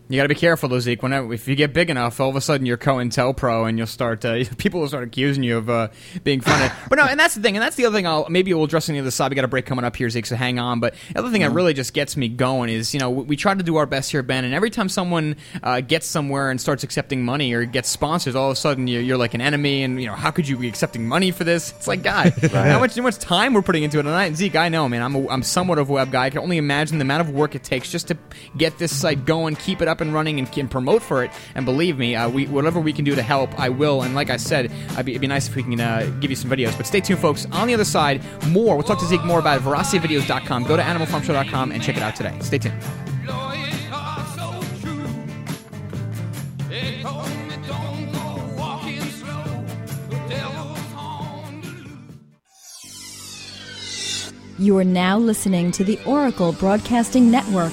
You got to be careful, though, Zeke. Whenever, if you get big enough, all of a sudden you're COINTELPRO, and you'll start. Uh, people will start accusing you of uh, being funny. but no, and that's the thing, and that's the other thing. I'll maybe we'll address on the other side. We got a break coming up here, Zeke. So hang on. But the other thing that really just gets me going is, you know, we, we try to do our best here, Ben. And every time someone uh, gets somewhere and starts accepting money or gets sponsors, all of a sudden you're, you're like an enemy. And you know, how could you be accepting money for this? It's like, guy, how much how much time we're putting into it. And I, Zeke, I know, man. I'm a, I'm somewhat of a web guy. I can only imagine the amount of work it takes just to get this site going, keep it up and running, and, can promote for it. And believe me, uh, we whatever we can do to help, I will. And like I said, I'd be, it'd be nice if we can uh, give you some videos. But stay tuned, folks. On the other side, more. We'll talk to Zeke more about it. VeracityVideos.com. Go to AnimalFarmShow.com and check it out today. Stay tuned. You are now listening to the Oracle Broadcasting Network,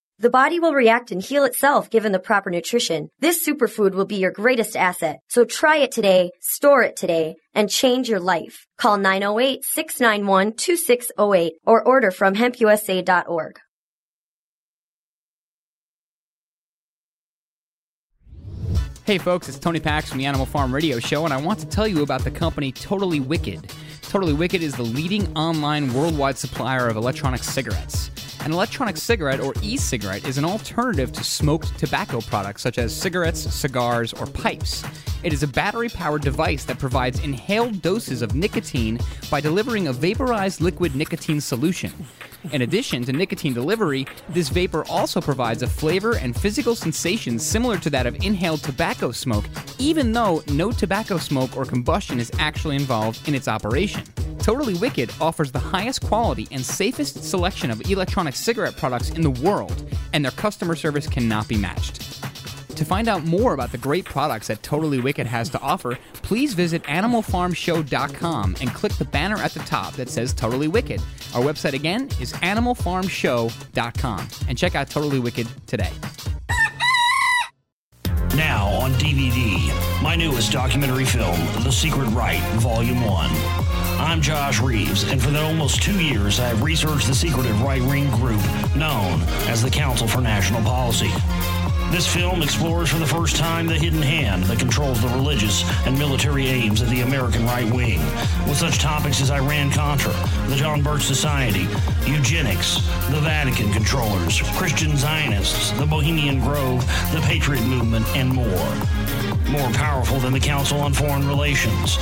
The body will react and heal itself given the proper nutrition. This superfood will be your greatest asset. So try it today, store it today, and change your life. Call 908-691-2608 or order from hempusa.org. Hey folks, it's Tony Pax from the Animal Farm Radio Show, and I want to tell you about the company Totally Wicked. Totally Wicked is the leading online worldwide supplier of electronic cigarettes. An electronic cigarette or e cigarette is an alternative to smoked tobacco products such as cigarettes, cigars, or pipes. It is a battery powered device that provides inhaled doses of nicotine by delivering a vaporized liquid nicotine solution. In addition to nicotine delivery, this vapor also provides a flavor and physical sensation similar to that of inhaled tobacco smoke, even though no tobacco smoke or combustion is actually involved in its operation. Totally Wicked offers the highest quality and safest selection of electronic cigarette products in the world, and their customer service cannot be matched. To find out more about the great products that Totally Wicked has to offer, please visit animalfarmshow.com and click the banner at the top that says Totally Wicked. Our website again is animalfarmshow.com and check out Totally Wicked today. Now on DVD, my newest documentary film, The Secret Right, Volume 1. I'm Josh Reeves, and for the almost two years, I have researched the secretive right wing group known as the Council for National Policy. This film explores for the first time the hidden hand that controls the religious and military aims of the American right wing, with such topics as Iran Contra, the John Birch Society, eugenics, the Vatican controllers, Christian Zionists, the Bohemian Grove, the Patriot Movement, and more. More powerful than the Council on Foreign Relations.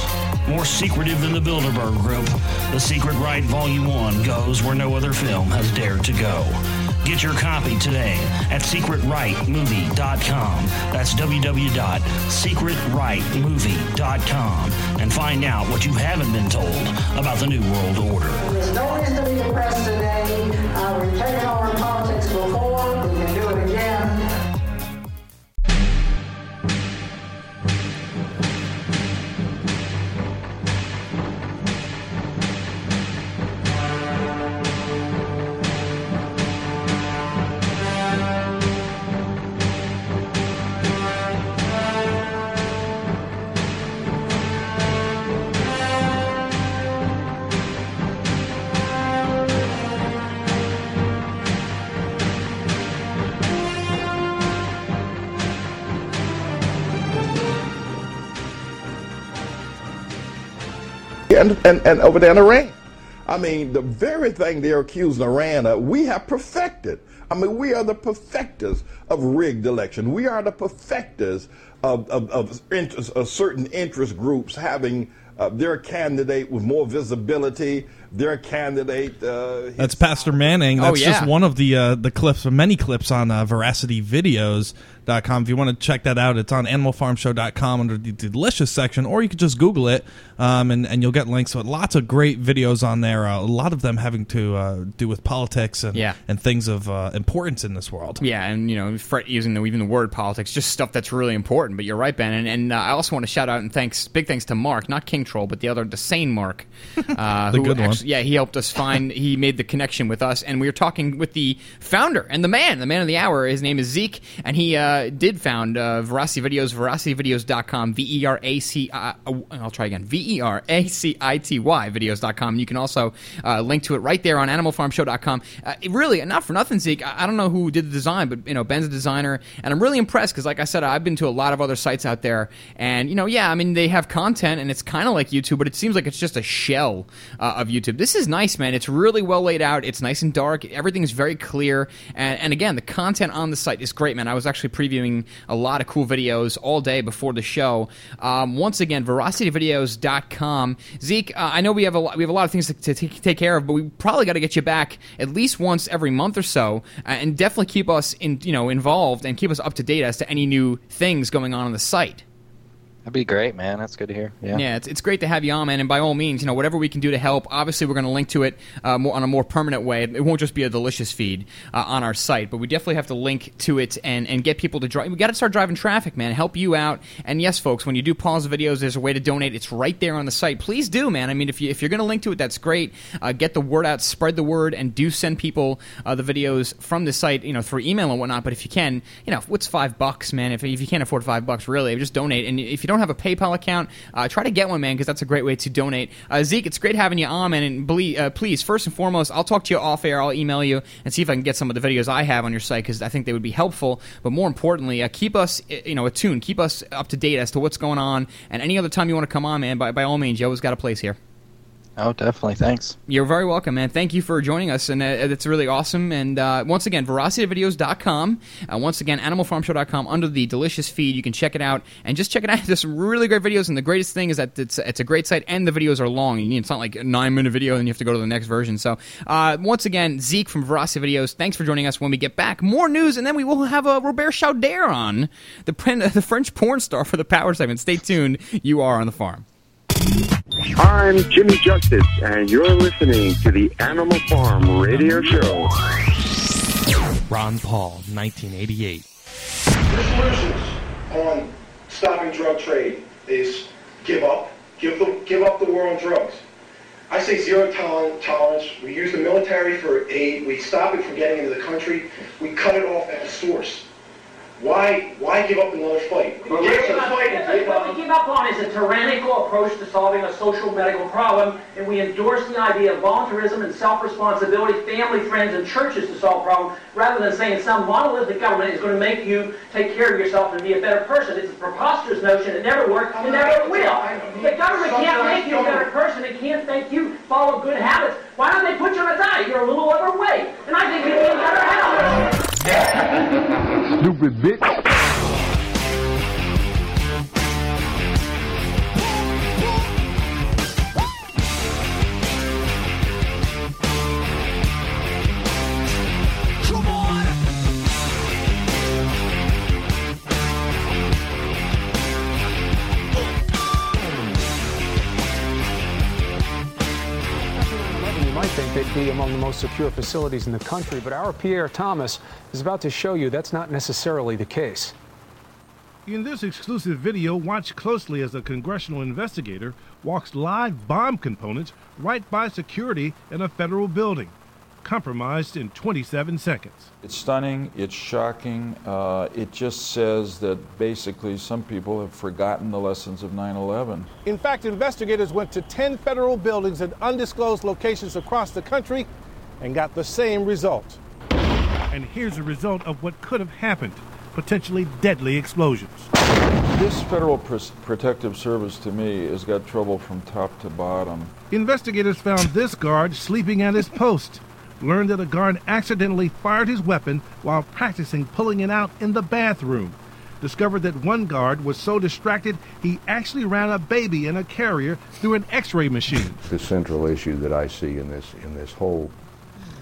More secretive than the Bilderberg Group, The Secret Right Volume 1 goes where no other film has dared to go. Get your copy today at secretrightmovie.com. That's www.secretrightmovie.com and find out what you haven't been told about the New World Order. There's no reason to be depressed today. Uh, we've taken over politics before. And, and, and over there in Iran. I mean, the very thing they're accusing Iran of, we have perfected. I mean, we are the perfecters of rigged election. We are the perfecters of, of, of, interest, of certain interest groups having uh, their candidate with more visibility, their candidate. Uh, That's Pastor Manning. Oh, That's yeah. just one of the uh, the clips, of many clips on uh, VeracityVideos.com. If you want to check that out, it's on AnimalFarmShow.com under the delicious section, or you could just Google it, um, and and you'll get links. So lots of great videos on there. Uh, a lot of them having to uh, do with politics and Yeah. and things of uh, importance in this world. Yeah, and you know, using the, even the word politics, just stuff that's really important. But you're right, Ben, and, and uh, I also want to shout out and thanks, big thanks to Mark, not King Troll, but the other, the sane Mark, uh, The who good one. Yeah, he helped us find. he made the connection with us, and we were talking with the founder and the man, the man of the hour. His name is Zeke, and he uh, did found uh, Veracity Videos, VeracityVideos.com, V E R A C. I- uh, I'll try again, V E R A C I T Y Videos.com. You can also uh, link to it right there on AnimalFarmShow.com. Uh, really, not for nothing, Zeke. I, I don't know who did the design, but you know, Ben's a designer, and I'm really impressed because, like I said, I've been to a lot of other sites out there, and you know, yeah, I mean, they have content, and it's kind of like YouTube, but it seems like it's just a shell uh, of YouTube. This is nice, man. It's really well laid out. It's nice and dark. Everything is very clear, and, and again, the content on the site is great, man. I was actually previewing a lot of cool videos all day before the show. Um, once again, VeracityVideos.com. Zeke, uh, I know we have a lot, we have a lot of things to, to take take care of, but we probably got to get you back at least once every month or so, uh, and definitely keep us in, you know, involved and keep us up to date as to any new things going on on the site. That'd be great, man. That's good to hear. Yeah. it's, it's great to have you on, man. And by all means, you know, whatever we can do to help. Obviously, we're going to link to it uh, more, on a more permanent way. It won't just be a delicious feed uh, on our site, but we definitely have to link to it and, and get people to drive. We got to start driving traffic, man. Help you out. And yes, folks, when you do pause the videos, there's a way to donate. It's right there on the site. Please do, man. I mean, if you if you're going to link to it, that's great. Uh, get the word out, spread the word, and do send people uh, the videos from the site, you know, through email and whatnot. But if you can, you know, what's five bucks, man? If, if you can't afford five bucks, really, just donate. And if you don't have a PayPal account, uh, try to get one, man, because that's a great way to donate. Uh, Zeke, it's great having you on, man. And ble- uh, please, first and foremost, I'll talk to you off air. I'll email you and see if I can get some of the videos I have on your site because I think they would be helpful. But more importantly, uh, keep us, uh, you know, attuned. Keep us up to date as to what's going on. And any other time you want to come on, man, by, by all means, you always got a place here. Oh, definitely. Thanks. You're very welcome, man. Thank you for joining us, and uh, it's really awesome. And uh, once again, VeracityVideos.com. Uh, once again, AnimalFarmShow.com under the delicious feed. You can check it out and just check it out. There's some really great videos, and the greatest thing is that it's it's a great site, and the videos are long. It's not like a nine minute video, and you have to go to the next version. So uh, once again, Zeke from Veracity Videos. Thanks for joining us. When we get back, more news, and then we will have uh, Robert Chauder on the the French porn star for the Power segment. Stay tuned. You are on the farm. I'm Jimmy Justice, and you're listening to the Animal Farm Radio Show. Ron Paul, 1988. The solutions on stopping drug trade is give up, give the give up the war on drugs. I say zero tolerance. We use the military for aid. We stop it from getting into the country. We cut it off at the source. Why why give up another fight? What we give up- what we give up on is a tyrannical approach to solving a social medical problem, and we endorse the idea of voluntarism and self-responsibility, family, friends, and churches to solve problems, rather than saying some monolithic government is going to make you take care of yourself and be a better person. It's a preposterous notion. It never worked. It never will. The government can't make you a better person. It can't make you follow good habits. Why don't they put you on a diet? You're a little overweight, and I think you'd be in better health. Stupid bitch. Secure facilities in the country, but our Pierre Thomas is about to show you that's not necessarily the case. In this exclusive video, watch closely as a congressional investigator walks live bomb components right by security in a federal building, compromised in 27 seconds. It's stunning, it's shocking. Uh, it just says that basically some people have forgotten the lessons of 9 11. In fact, investigators went to 10 federal buildings in undisclosed locations across the country and got the same result. And here's a result of what could have happened potentially deadly explosions. This Federal Pres- Protective Service to me has got trouble from top to bottom. Investigators found this guard sleeping at his post. Learned that a guard accidentally fired his weapon while practicing pulling it out in the bathroom. Discovered that one guard was so distracted he actually ran a baby in a carrier through an x-ray machine. The central issue that I see in this in this whole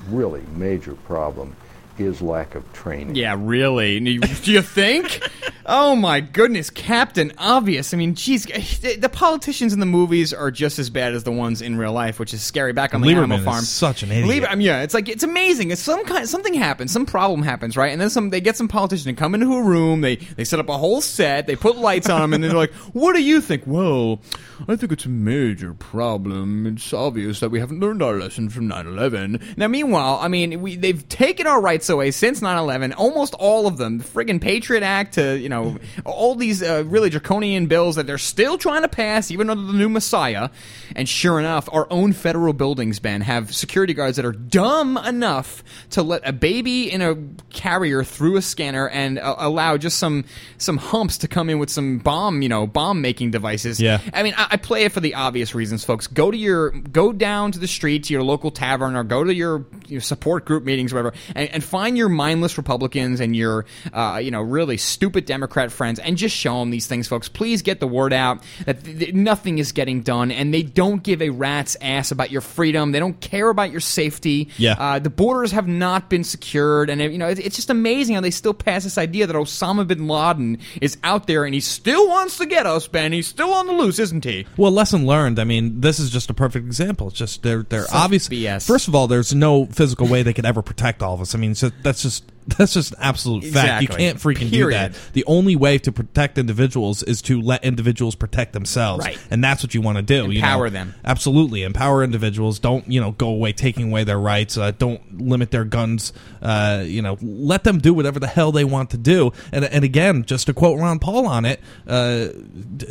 really major problem is lack of training. Yeah, really? Do you think? oh my goodness, Captain Obvious. I mean, geez, the politicians in the movies are just as bad as the ones in real life, which is scary. Back on the Lieberman animal is farm, such an idiot. Lieber- I mean, yeah, it's like it's amazing. It's some kind, something happens, some problem happens, right? And then some, they get some politician to come into a room. They they set up a whole set. They put lights on them, and they're like, "What do you think?" Well, I think it's a major problem. It's obvious that we haven't learned our lesson from 9/11. Now, meanwhile, I mean, we, they've taken our rights away since 9/11. Almost all of them, the friggin' Patriot Act to you know all these uh, really draconian bills that they're still trying to pass, even under the new Messiah. And sure enough, our own federal buildings, Ben, have security guards that are dumb enough to let a baby in a carrier through a scanner and uh, allow just some some humps to come in with some bomb, you know, bomb making devices. Yeah. I mean, I, I play it for the obvious reasons, folks. Go to your, go down to the street to your local tavern, or go to your, your support group meetings, whatever, and, and find your mindless Republicans and your, uh, you know, really stupid Democrat friends, and just show them these things, folks. Please get the word out that th- th- nothing is getting done, and they don't give a rat's ass about your freedom. They don't care about your safety. Yeah. Uh, the borders have not been secured, and you know, it, it's just amazing how they still pass this idea that Osama bin Laden is out there and he still wants to get us, Ben. He's still on the loose, isn't he? Well, lesson learned. I mean, this is just a perfect example. It's just they're they're Such obvious. BS. First of all, there's no physical way they could ever protect all of us. I mean, so that's just that's just an absolute fact. You can't freaking Period. do that. The only way to protect individuals is to let individuals protect themselves, Right. and that's what you want to do. you Empower know? them. Absolutely, empower individuals. Don't you know go away taking away their rights. Uh, don't limit their guns. Uh, you know, let them do whatever the hell they want to do. And and again, just to quote Ron Paul on it, uh,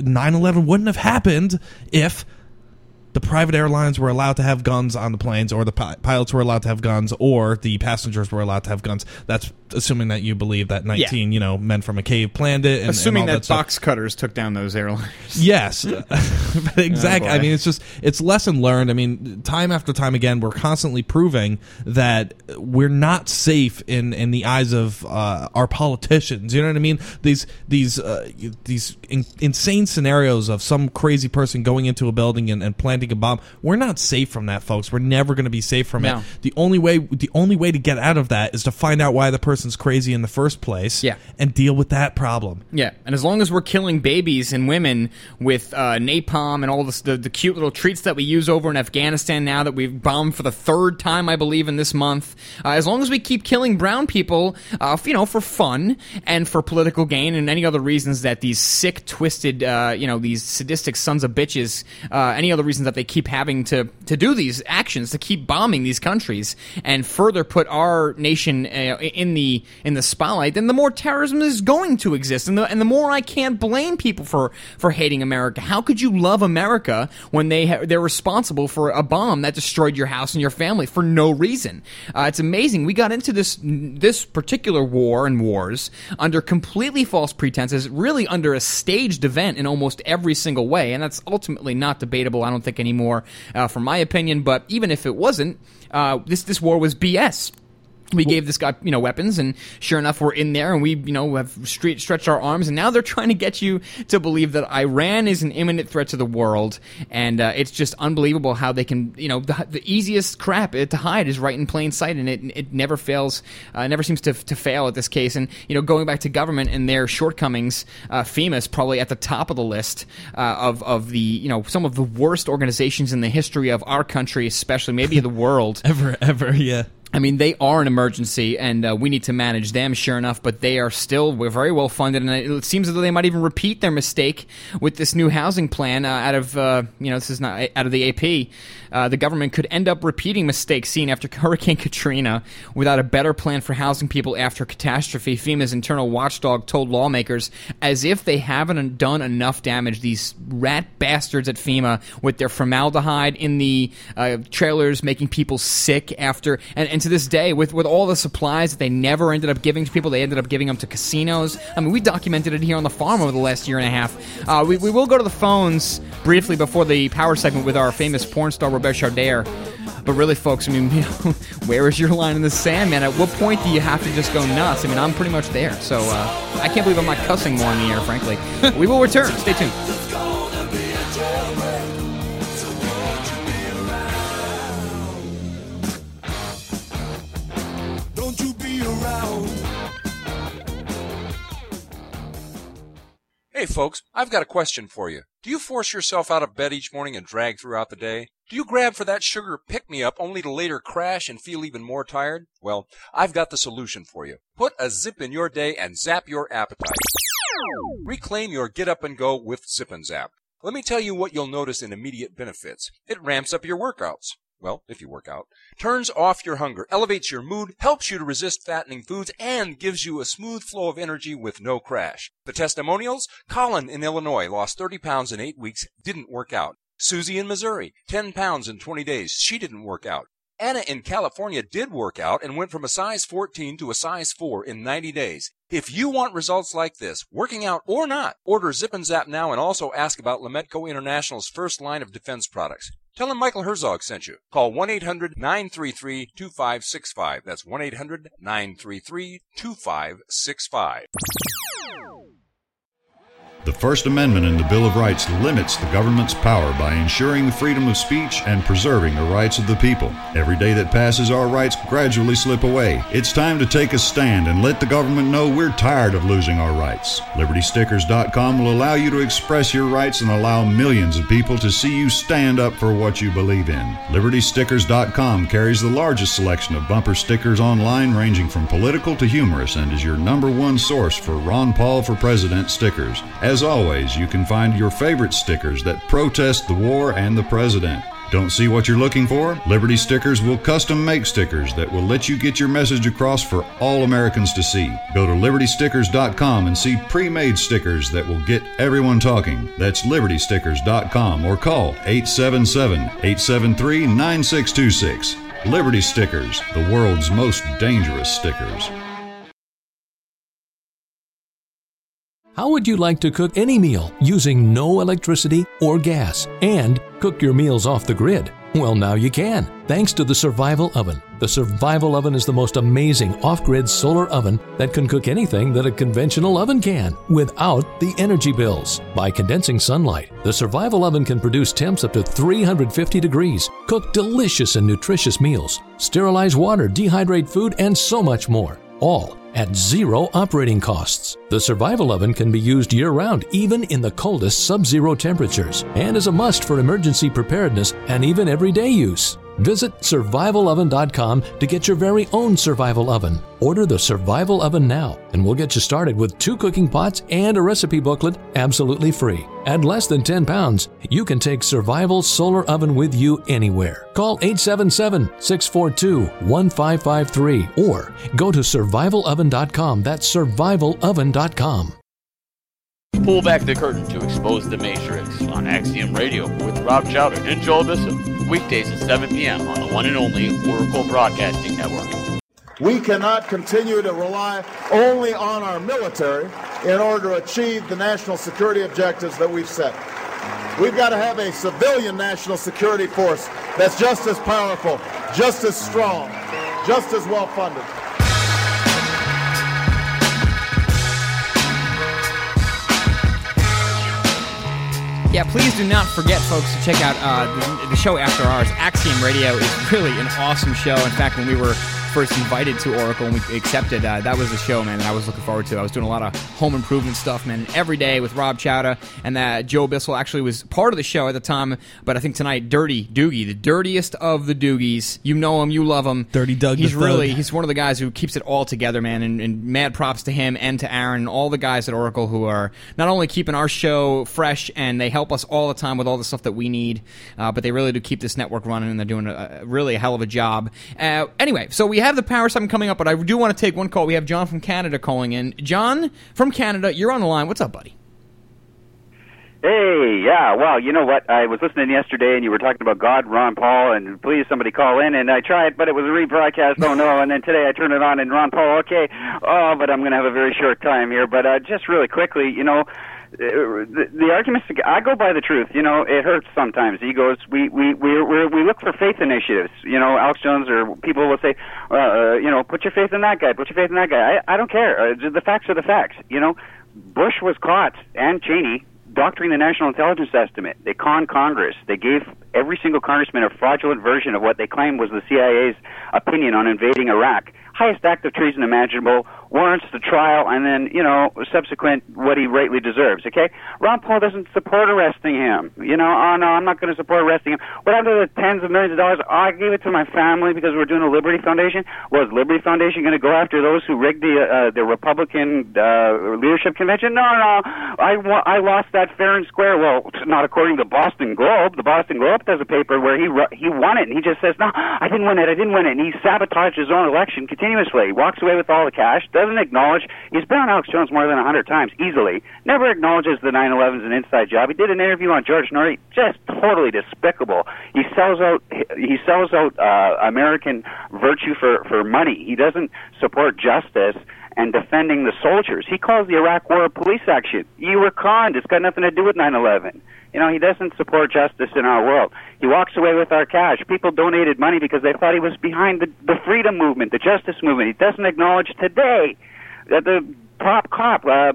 9/11 wouldn't have happened if the private airlines were allowed to have guns on the planes, or the pi- pilots were allowed to have guns, or the passengers were allowed to have guns. That's assuming that you believe that 19, you know, men from a cave planned it. And, Assuming and that, stuff. box cutters took down those airliners. Yes, exactly. Oh, I mean, it's just it's lesson learned. I mean, time after time again, we're constantly proving that we're not safe in in the eyes of uh, our politicians. You know what I mean? These these uh, these in, insane scenarios of some crazy person going into a building and, and planting a bomb. We're not safe from that, folks. We're never going to be safe from No. it. The only way the only way to get out of that is to find out why the person's crazy in the first place. Yeah. and deal with that problem. Yeah, and as long as we're killing babies and women with uh, napalm and all this, the, the cute little treats that we use over in Afghanistan now that we've bombed for the third time, I believe, in this month, uh, as long as we keep killing brown people, uh, you know, for fun and for political gain and any other reasons that these sick, twisted, uh, you know, these sadistic sons of bitches, uh, any other reasons that they keep having to, to do these actions, to keep bombing these countries and further put our nation uh, in the in the spotlight, then the more terrorism is going to exist, and the and the more I can't blame people for for hating America. How could you love America when they ha- they're responsible for a bomb that destroyed your house and your family for no reason? Uh, it's amazing. We got into this this particular war and wars under completely false pretenses, really under a staged event in almost every single way, and that's ultimately not debatable. I don't think anymore, uh, from my opinion. But even if it wasn't, uh, this this war was BS. We gave this guy, you know, weapons, and sure enough, we're in there, and we, you know, have stre- stretched our arms, and now they're trying to get you to believe that Iran is an imminent threat to the world, and uh, it's just unbelievable how they can, you know, the, the easiest crap to hide is right in plain sight, and it it never fails, uh, never seems to to fail at this case, and you know, going back to government and their shortcomings, uh, FEMA is probably at the top of the list uh, of of the, you know, some of the worst organizations in the history of our country, especially maybe the world. Ever, ever, yeah. I mean, they are an emergency, and uh, we need to manage them, sure enough. But they are still we're very well funded, and it seems as though they might even repeat their mistake with this new housing plan. Uh, out of uh, you know, this is not out of the AP. Uh, the government could end up repeating mistakes seen after Hurricane Katrina without a better plan for housing people after catastrophe. FEMA's internal watchdog told lawmakers as if they haven't done enough damage. These rat bastards at FEMA with their formaldehyde in the uh, trailers, making people sick after and and to this day, with with all the supplies that they never ended up giving to people, they ended up giving them to casinos. I mean, we documented it here on the farm over the last year and a half. Uh, we, we will go to the phones briefly before the power segment with our famous porn star Robert Chardaire. But really, folks, I mean, you know, where is your line in the sand, man? At what point do you have to just go nuts? I mean, I'm pretty much there. So uh, I can't believe I'm not cussing more in the air, frankly. we will return. Stay tuned. Hey folks, I've got a question for you. Do you force yourself out of bed each morning and drag throughout the day? Do you grab for that sugar pick me up only to later crash and feel even more tired? Well, I've got the solution for you. Put a zip in your day and zap your appetite. Reclaim your get up and go with Zip and Zap. Let me tell you what you'll notice in immediate benefits. It ramps up your workouts. Well, if you work out. Turns off your hunger, elevates your mood, helps you to resist fattening foods, and gives you a smooth flow of energy with no crash. The testimonials? Colin in Illinois lost 30 pounds in 8 weeks, didn't work out. Susie in Missouri, 10 pounds in 20 days, she didn't work out. Anna in California did work out and went from a size 14 to a size 4 in 90 days. If you want results like this, working out or not, order Zip and Zap now and also ask about Lametco International's first line of defense products. Tell him Michael Herzog sent you. Call 1-800-933-2565. That's 1-800-933-2565. The First Amendment in the Bill of Rights limits the government's power by ensuring the freedom of speech and preserving the rights of the people. Every day that passes, our rights gradually slip away. It's time to take a stand and let the government know we're tired of losing our rights. LibertyStickers.com will allow you to express your rights and allow millions of people to see you stand up for what you believe in. LibertyStickers.com carries the largest selection of bumper stickers online, ranging from political to humorous, and is your number one source for Ron Paul for President stickers. As always, you can find your favorite stickers that protest the war and the president. Don't see what you're looking for? Liberty Stickers will custom make stickers that will let you get your message across for all Americans to see. Go to libertystickers.com and see pre-made stickers that will get everyone talking. That's libertystickers.com or call 877-873-9626. Liberty Stickers, the world's most dangerous stickers. How would you like to cook any meal using no electricity or gas and cook your meals off the grid? Well, now you can, thanks to the Survival Oven. The Survival Oven is the most amazing off grid solar oven that can cook anything that a conventional oven can without the energy bills. By condensing sunlight, the Survival Oven can produce temps up to 350 degrees, cook delicious and nutritious meals, sterilize water, dehydrate food, and so much more. All at zero operating costs. The Survival Oven can be used year round, even in the coldest sub zero temperatures, and is a must for emergency preparedness and even everyday use. Visit survivaloven.com to get your very own survival oven. Order the Survival Oven now, and we'll get you started with two cooking pots and a recipe booklet absolutely free. At less than 10 pounds, you can take Survival Solar Oven with you anywhere. Call 877 642 1553 or go to survivaloven.com. That's survivaloven.com. Pull back the curtain to expose the Matrix on Axiom Radio with Rob Chowder and Joel Bissell. Weekdays at 7 p.m. on the one and only Oracle Broadcasting Network. We cannot continue to rely only on our military in order to achieve the national security objectives that we've set. We've got to have a civilian national security force that's just as powerful, just as strong, just as well funded. Yeah, please do not forget, folks, to check out uh, the, the show After ours. Axiom Radio is really an awesome show. In fact, when we were first invited to Oracle and we accepted, uh, that was the show, man, that I was looking forward to. I was doing a lot of home improvement stuff, man, every day with Rob Chowda, and that Joe Bissell actually was part of the show at the time, but I think tonight, Dirty Doogie, the dirtiest of the Doogies. You know him, you love him. Dirty Doug. He's really, he's one of the guys who keeps it all together, man, and, and mad props to him and to Aaron and all the guys at Oracle who are not only keeping our show fresh and they help us all the time with all the stuff that we need, uh, but they really do keep this network running and they're doing a, a really a hell of a job. Uh, anyway, so we have the power something coming up, but I do want to take one call. We have John from Canada calling in. John from Canada, you're on the line. What's up, buddy? Hey, yeah. Well, you know what? I was listening yesterday, and you were talking about God, Ron Paul, and please somebody call in. And I tried, but it was a rebroadcast. Oh no! And then today I turned it on, and Ron Paul. Okay. Oh, but I'm going to have a very short time here. But uh, just really quickly, you know, the, the arguments. I go by the truth. You know, it hurts sometimes. Egos. We we we we we look for faith initiatives. You know, Alex Jones or people will say, uh, uh, you know, put your faith in that guy. Put your faith in that guy. I I don't care. Uh, the facts are the facts. You know, Bush was caught and Cheney doctoring the national intelligence estimate. They conned Congress. They gave every single congressman a fraudulent version of what they claimed was the CIA's opinion on invading Iraq. Highest act of treason imaginable, warrants the trial, and then, you know, subsequent what he rightly deserves, okay? Ron Paul doesn't support arresting him. You know, oh no, I'm not going to support arresting him. What happened to the tens of millions of dollars? Oh, I gave it to my family because we're doing a Liberty Foundation. Was Liberty Foundation going to go after those who rigged the uh, the Republican uh, leadership convention? No, no, I, I lost that fair and square. Well, not according to the Boston Globe. The Boston Globe does a paper where he he won it, and he just says, no, I didn't win it, I didn't win it, and he sabotaged his own election continuously. He walks away with all the cash, doesn't acknowledge. He's been on Alex Jones more than a hundred times, easily. Never acknowledges the 9/11 is an inside job. He did an interview on George Noory, just totally despicable. He sells out. He sells out uh, American virtue for for money. He doesn't support justice and defending the soldiers. He calls the Iraq War a police action. You were conned. It's got nothing to do with 9/11. You know, he doesn't support justice in our world. He walks away with our cash. People donated money because they thought he was behind the, the freedom movement, the justice movement. He doesn't acknowledge today that the top cop, uh,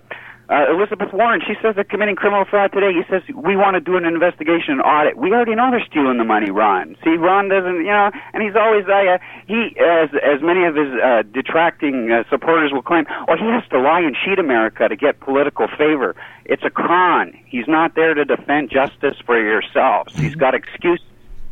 uh, Elizabeth Warren, she says they're committing criminal fraud today. He says we want to do an investigation and audit. We already know they're stealing the money, Ron. See, Ron doesn't, you know, and he's always uh, he as as many of his uh, detracting uh, supporters will claim. Well, he has to lie and cheat America to get political favor. It's a con. He's not there to defend justice for yourselves. He's got excuses.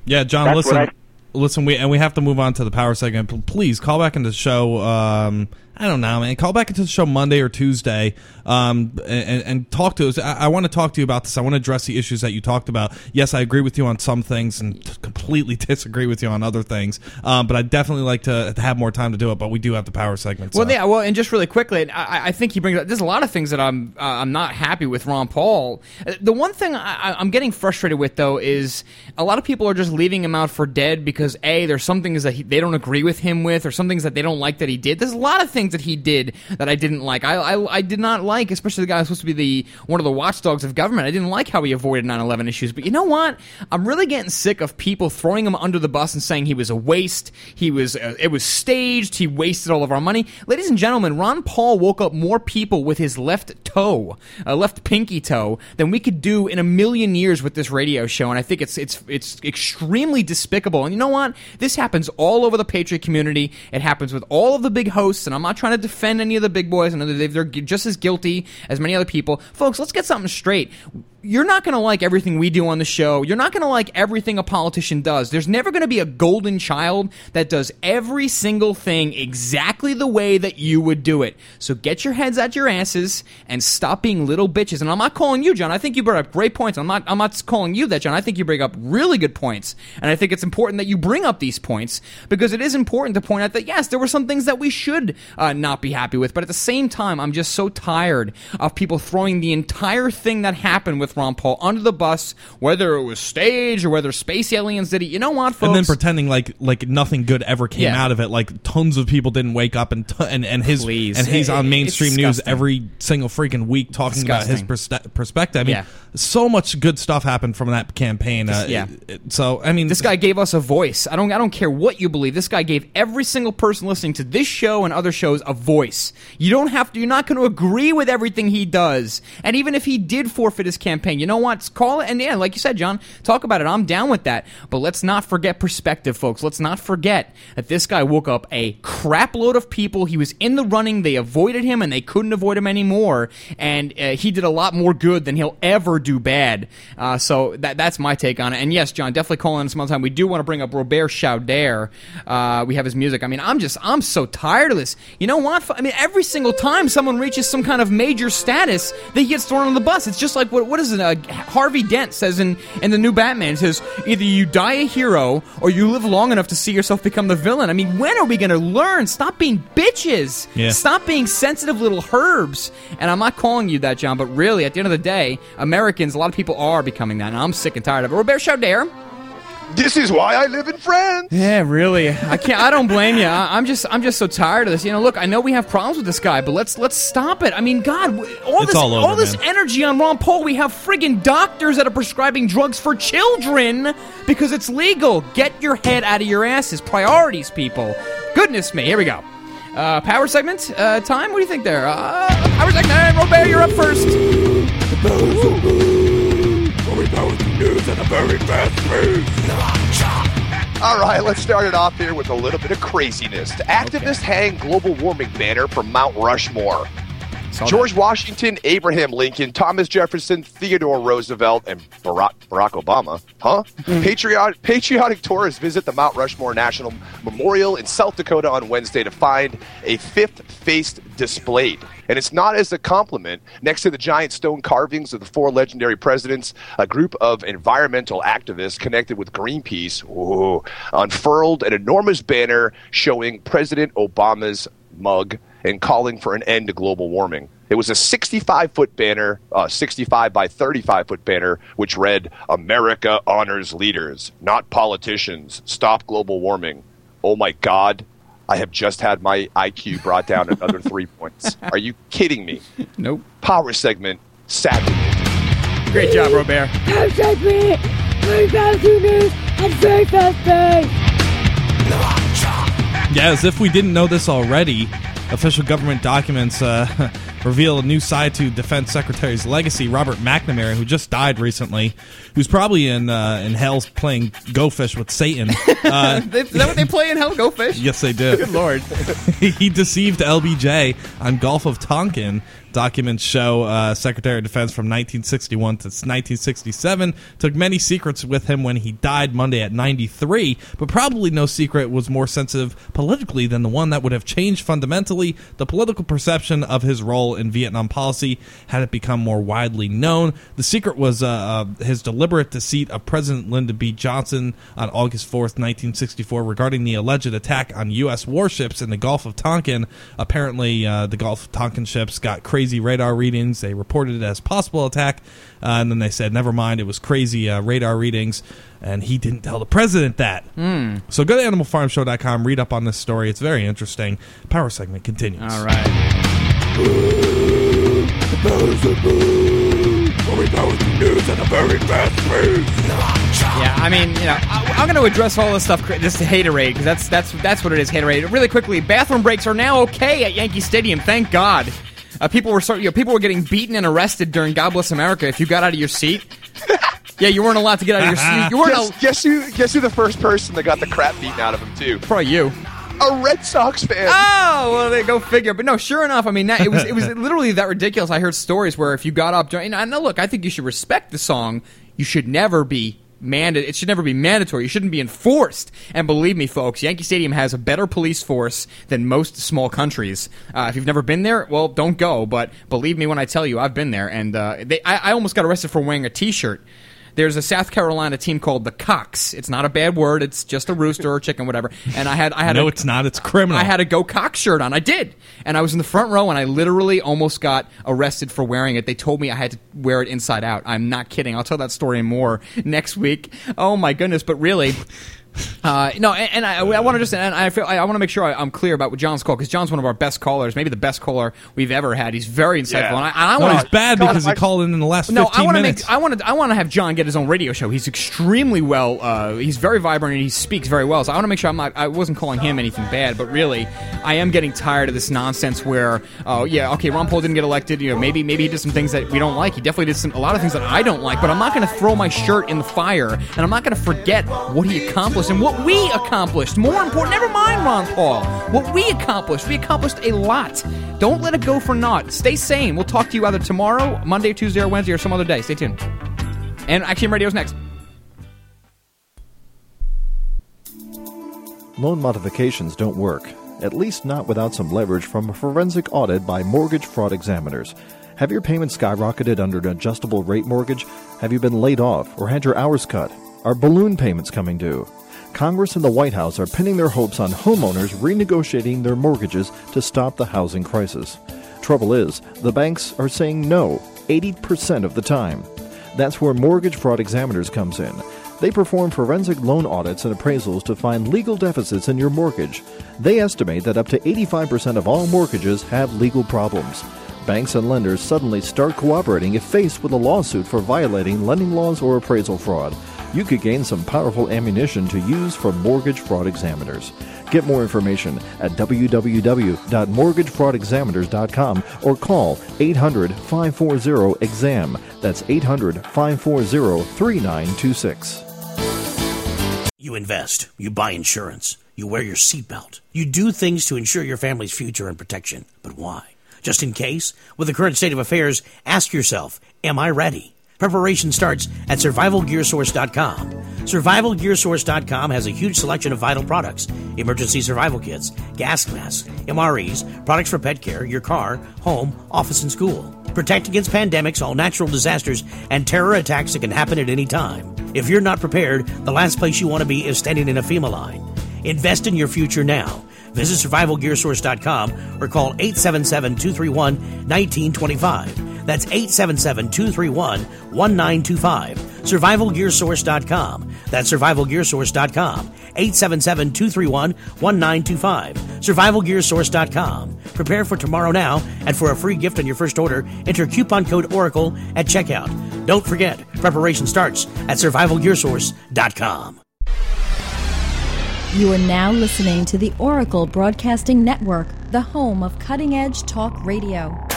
Yeah, John, That's listen. Listen, we and we have to move on to the power segment. Please call back into the show. Um, I don't know, man. Call back into the show Monday or Tuesday, um, and, and talk to us. I, I want to talk to you about this. I want to address the issues that you talked about. Yes, I agree with you on some things, and completely disagree with you on other things. Um, but I definitely like to, to have more time to do it. But we do have the power segment. so- Well, yeah. Well, and just really quickly, I, I think he brings. up There's a lot of things that I'm uh, I'm not happy with Ron Paul. Uh, The one thing I, I'm getting frustrated with though is a lot of people are just leaving him out for dead because a there's some things that he, they don't agree with him with, or some things that they don't like that he did. There's a lot of things that he did that I didn't like. I I, I did not like, especially the guy who's supposed to be the one of the watchdogs of government. I didn't like how he avoided 9/11 issues. But you know what? I'm really getting sick of people throwing him under the bus and saying he was a waste. He was uh, it was staged. He wasted all of our money. Ladies and gentlemen, Ron Paul woke up more people with his left toe, uh, left pinky toe, than we could do in a million years with this radio show. And I think it's it's it's extremely despicable. And you know what? This happens all over the Patriot community. It happens with all of the big hosts. And I'm not trying to defend any of the big boys. and they're, they're just as guilty as many other people. Folks, let's get something straight you're not going to like everything we do on the show. You're not going to like everything a politician does. There's never going to be a golden child that does every single thing exactly the way that you would do it. So get your heads out your asses and stop being little bitches. And I'm not calling you, John. I think you brought up great points. I'm not. I'm not calling you that, John. I think you bring up really good points, and I think it's important that you bring up these points because it is important to point out that yes, there were some things that we should uh, not be happy with, but at the same time, I'm just so tired of people throwing the entire thing that happened with Ron Paul under the bus, whether it was staged or whether space aliens did it. You know what, folks? and then pretending like like nothing good ever came Yeah. out of it. Like tons of people didn't wake up and t- and and his Please. and he's on mainstream news every single freaking week talking about his Disgusting. perspe- perspective. I mean, Yeah. so much good stuff happened from that campaign. Uh, Yeah. So I mean, this guy gave us a voice. I don't I don't care what you believe. This guy gave every single person listening to this show and other shows a voice. You don't have to you're not going to agree with everything he does. And even if he did forfeit his campaign, you know what? Call it and yeah, like you said, John, talk about it. I'm down with that. But let's not forget perspective, folks. Let's not forget that this guy woke up a crap load of people. He was in the running. They avoided him and they couldn't avoid him anymore. And uh, he did a lot more good than he'll ever do bad. Uh, so that that's my take on it. And yes, John, definitely call in some other time. We do want to bring up Robert Chauder. Uh, we have his music. I mean, I'm just I'm so tired of this. You know what? I mean, every single time someone reaches some kind of major status, they get thrown on the bus. It's just like what what is is? Uh, Harvey Dent says in in the new Batman says either you die a hero or you live long enough to see yourself become the villain. I mean, when are we going to learn? Stop being bitches. Yeah. Stop being sensitive little herbs. And I'm not calling you that, John, but really, at the end of the day, Americans, a lot of people are becoming that, and I'm sick and tired of it. Robert Chauder. This is why I live in France. Yeah, really. I can't. I don't blame you. I, I'm just. I'm just so tired of this. You know, look. I know we have problems with this guy, but let's let's stop it. I mean, God, w- all It's this all over, this man. energy on Ron Paul. We have friggin' doctors that are prescribing drugs for children because it's legal. Get your head out of your asses. Priorities, people. Goodness me. Here we go. Uh, power segment uh, time. What do you think there? Uh, power segment. Robert, you're up first. All right, let's start it off here with a little bit of craziness. The activists hang global warming banner from Mount Rushmore. George Washington, Abraham Lincoln, Thomas Jefferson, Theodore Roosevelt, and Barack, Barack Obama. Huh? Patriotic, patriotic tourists visit the Mount Rushmore National Memorial in South Dakota on Wednesday to find a fifth face displayed. And it's not as a compliment. Next to the giant stone carvings of the four legendary presidents, a group of environmental activists connected with Greenpeace ooh, unfurled an enormous banner showing President Obama's mug and calling for an end to global warming. It was a 65 foot banner, uh, 65 by 35 foot banner, which read, America honors leaders, not politicians. Stop global warming. Oh my God. I have just had my IQ brought down another three points. Are you kidding me? Nope. Power segment, sadly. Great job, Robert. Power segment. Very fast news and very fast pace. Yeah, as if we didn't know this already, official government documents uh, reveal a new side to Defense Secretary's legacy. Robert McNamara, who just died recently, who's probably in uh, in hell playing Go Fish with Satan. Uh, Is that what they play in Hell? Go Fish? Yes, they do. Good lord. he deceived LBJ on Gulf of Tonkin. Documents show uh, Secretary of Defense from 1961 to 1967 took many secrets with him when he died Monday at 93, but probably no secret was more sensitive politically than the one that would have changed fundamentally the political perception of his role in Vietnam policy had it become more widely known. The secret was uh, uh, his deliberate deceit of President Lyndon B. Johnson on August 4th, 1964, regarding the alleged attack on U.S. warships in the Gulf of Tonkin. Apparently, uh, the Gulf of Tonkin ships got crazy radar readings. They reported it as possible attack, uh, and then they said, never mind, it was crazy uh, radar readings. And he didn't tell the president that. Hmm. So go to animalfarmshow.com, read up on this story. It's very interesting. Power segment continues. All right. Yeah, I mean, you know, I, I'm going to address all this stuff, this haterade, because that's that's that's what it is, haterade. Really quickly, bathroom breaks are now okay at Yankee Stadium. Thank God. Uh, people were start, you know, people were getting beaten and arrested during God Bless America if you got out of your seat. yeah, you weren't allowed to get out of your seat. You weren't. guess, guess who? Guess who? The first person that got the crap beaten out of him too. Probably you. A Red Sox fan. Oh well, they go figure. But no, sure enough, I mean, that, it was it was literally that ridiculous. I heard stories where if you got up and now look, I think you should respect the song. You should never be manda- It should never be mandatory. You shouldn't be enforced. And believe me, folks, Yankee Stadium has a better police force than most small countries. Uh, if you've never been there, well, don't go. But believe me when I tell you, I've been there, and uh, they, I, I almost got arrested for wearing a T-shirt. There's a South Carolina team called the Cox. It's not a bad word. It's just a rooster or chicken, whatever. And I had, I had, no, a, it's not. It's criminal. I had a Go Cock shirt on. I did. And I was in the front row and I literally almost got arrested for wearing it. They told me I had to wear it inside out. I'm not kidding. I'll tell that story more next week. Oh my goodness. But really. Uh, no, and, and I, I want to just, and I feel, I, I want to make sure I, I'm clear about what John's call because John's one of our best callers, maybe the best caller we've ever had. He's very insightful, Yeah. and I, and I No, want he's bad because he called in in the last no, 15 I want to make. I want to. I want to have John get his own radio show. He's extremely well. Uh, he's very vibrant and he speaks very well. So I want to make sure I'm not. I wasn't calling him anything bad, but really, I am getting tired of this nonsense where, oh yeah, okay, Ron Paul didn't get elected. You know, maybe maybe he did some things that we don't like. He definitely did some a lot of things that I don't like. But I'm not going to throw my shirt in the fire, and I'm not going to forget what he accomplished and what we accomplished. More important, never mind Ron Paul. What we accomplished, we accomplished a lot. Don't let it go for naught. Stay sane. We'll talk to you either tomorrow, Monday, Tuesday, or Wednesday, or some other day. Stay tuned. And Axiom Radio's next. Loan modifications don't work, at least not without some leverage from a forensic audit by mortgage fraud examiners. Have your payments skyrocketed under an adjustable rate mortgage? Have you been laid off or had your hours cut? Are balloon payments coming due? Congress and the White House are pinning their hopes on homeowners renegotiating their mortgages to stop the housing crisis. Trouble is, the banks are saying no 80% of the time. That's where Mortgage Fraud Examiners comes in. They perform forensic loan audits and appraisals to find legal deficits in your mortgage. They estimate that up to 85% of all mortgages have legal problems. Banks and lenders suddenly start cooperating if faced with a lawsuit for violating lending laws or appraisal fraud. You could gain some powerful ammunition to use for mortgage fraud examiners. Get more information at www.mortgagefraudexaminers.com or call 800 540 EXAM. That's 800 540 3926. You invest, you buy insurance, you wear your seatbelt, you do things to ensure your family's future and protection. But why? Just in case? With the current state of affairs, ask yourself, Am I ready? Preparation starts at survivalgearsource.com. Survivalgearsource.com has a huge selection of vital products emergency survival kits, gas masks, MREs, products for pet care, your car, home, office, and school. Protect against pandemics, all natural disasters, and terror attacks that can happen at any time. If you're not prepared, the last place you want to be is standing in a FEMA line. Invest in your future now. Visit survivalgearsource.com or call 877 231 1925. That's 877 231 1925. SurvivalGearSource.com. That's SurvivalGearSource.com. 877 231 1925. SurvivalGearSource.com. Prepare for tomorrow now, and for a free gift on your first order, enter coupon code Oracle at checkout. Don't forget, preparation starts at SurvivalGearSource.com. You are now listening to the Oracle Broadcasting Network, the home of cutting edge talk radio.